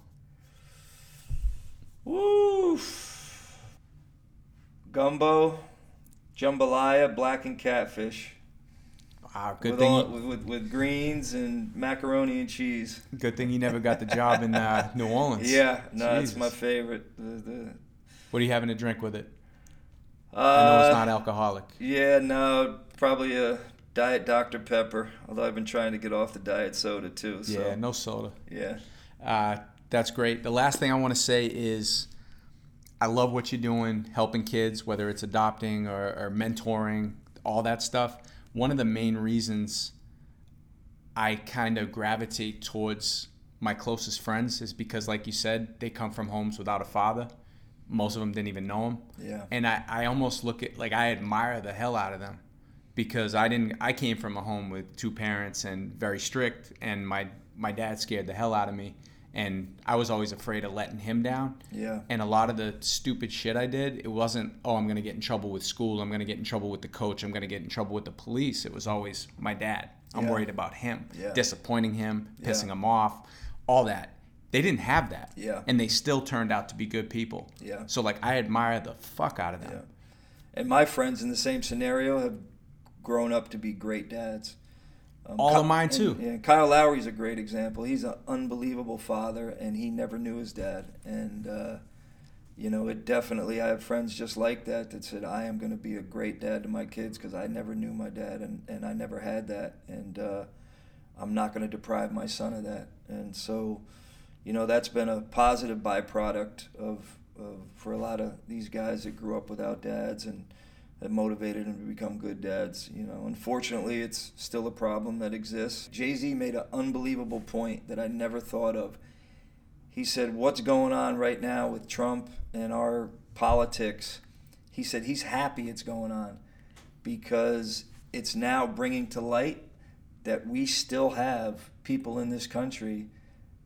Woo. Gumbo, jambalaya, blackened catfish. Ah, good with, thing. all, with, with, with greens and macaroni and cheese. good thing you never got the job in uh, New Orleans. Yeah, no, it's my favorite. The, the, What are you having to drink with it? uh, I know it's not alcoholic. Yeah, no, probably a diet Dr Pepper. Although I've been trying to get off the diet soda too. So Yeah, no soda. yeah. Uh, that's great. The last thing I want to say is I love what you're doing, helping kids, whether it's adopting or, or mentoring, all that stuff. One of the main reasons I kind of gravitate towards my closest friends is because, like you said, they come from homes without a father. Most of them didn't even know him. Yeah. And I, I almost look at, like, I admire the hell out of them because I didn't, I came from a home with two parents and very strict, and my, my dad scared the hell out of me. And I was always afraid of letting him down. Yeah. And a lot of the stupid shit I did, it wasn't, oh, I'm going to get in trouble with school. I'm going to get in trouble with the coach. I'm going to get in trouble with the police. It was always my dad. I'm Yeah. worried about him, Yeah. disappointing him, pissing Yeah. him off, all that. They didn't have that. Yeah. And they still turned out to be good people. Yeah. So, like, I admire the fuck out of them. Yeah. And my friends in the same scenario have grown up to be great dads. Um, All Ky- of mine, too. And, yeah, Kyle Lowry's a great example. He's an unbelievable father, and he never knew his dad. And uh, you know, it definitely. I have friends just like that that said, "I am going to be a great dad to my kids because I never knew my dad, and and I never had that, and uh, I'm not going to deprive my son of that." And so, you know, that's been a positive byproduct of, of for a lot of these guys that grew up without dads and that motivated them to become good dads. You know, unfortunately, it's still a problem that exists. Jay Z made an unbelievable point that I never thought of. He said, "What's going on right now with Trump and our politics?" He said he's happy it's going on because it's now bringing to light that we still have people in this country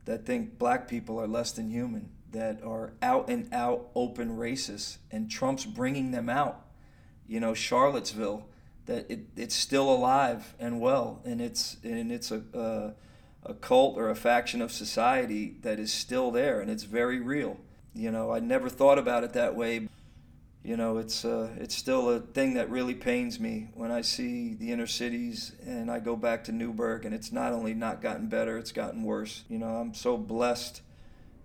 that think black people are less than human, that are out and out open racists, and Trump's bringing them out. You know, Charlottesville, that it, it's still alive and well, and it's and it's a, a a cult or a faction of society that is still there, and it's very real. You know, I never thought about it that way. You know, it's uh, it's still a thing that really pains me when I see the inner cities and I go back to Newburgh and it's not only not gotten better, it's gotten worse. You know, I'm so blessed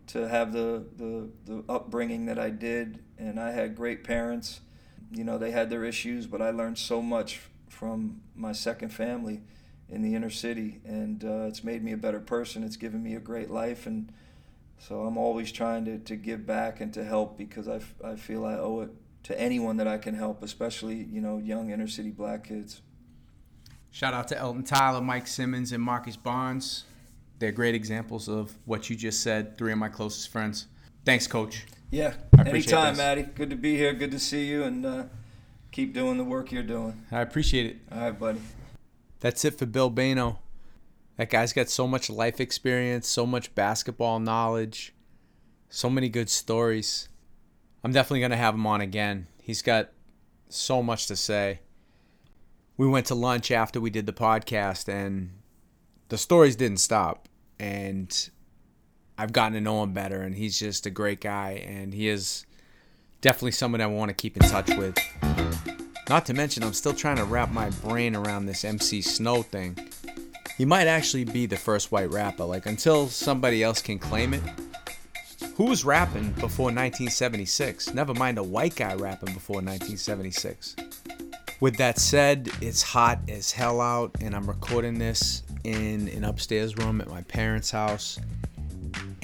to have the, the, the upbringing that I did, and I had great parents. You know, they had their issues, but I learned so much from my second family in the inner city, and uh, it's made me a better person. It's given me a great life, and so I'm always trying to, to give back and to help because I, f- I feel I owe it to anyone that I can help, especially, you know, young inner city black kids. Shout out to Elton Tyler, Mike Simmons, and Marcus Barnes. They're great examples of what you just said. Three of my closest friends. Thanks, Coach. Yeah, I appreciate anytime, this. Maddie. Good to be here. Good to see you, and uh, keep doing the work you're doing. I appreciate it. All right, buddy. That's it for Bill Bayno. That guy's got so much life experience, so much basketball knowledge, so many good stories. I'm definitely going to have him on again. He's got so much to say. We went to lunch after we did the podcast, and the stories didn't stop. And I've gotten to know him better, and he's just a great guy, and he is definitely someone I want to keep in touch with. Not to mention, I'm still trying to wrap my brain around this MC Snow thing. He might actually be the first white rapper. Like, until somebody else can claim it. Who was rapping before 1976? Never mind a white guy rapping before 1976. With that said, it's hot as hell out, and I'm recording this in an upstairs room at my parents' house.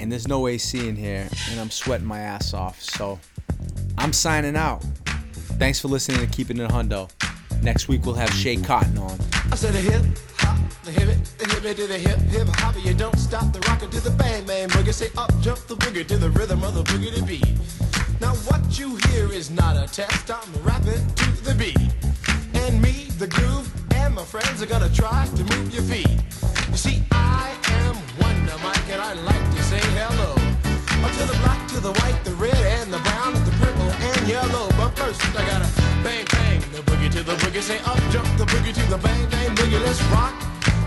And there's no AC in here, and I'm sweating my ass off. So, I'm signing out. Thanks for listening to Keeping It Hundo. Next week we'll have Schea Cotton on. I said a hip hop, the hip it, the hip it the hip hip hop. You don't stop the rocker to the bang bang boogie. Say up jump the boogie to the rhythm of the boogie to beat. Now what you hear is not a test. I'm rapping to the beat, and me, the groove, and my friends are gonna try to move your feet. See, I am Wonder Mike, and I like to say hello. Up to the black, to the white, the red, and the brown, and the purple, and yellow. But first, I gotta bang, bang, the boogie to the boogie. Say up, jump the boogie to the bang, bang, boogie. Let's rock.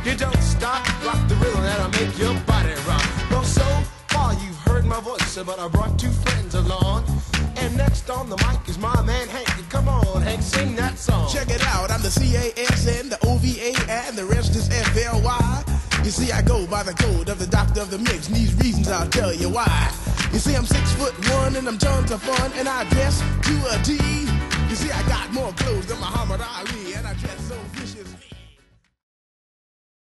You don't stop, rock the rhythm that'll make your body rock. Well, so far you've heard my voice, but I brought two friends along. And next on the mic is my man Hank. Come on, Hank, sing that song. Check it out, I'm the CASN, the OVA, and the rest is FLY. You see, I go by the code of the doctor of the mix, and these reasons I'll tell you why. You see, I'm six foot one, and I'm tons of fun, and I dress to a T. You see, I got more clothes than Muhammad Ali.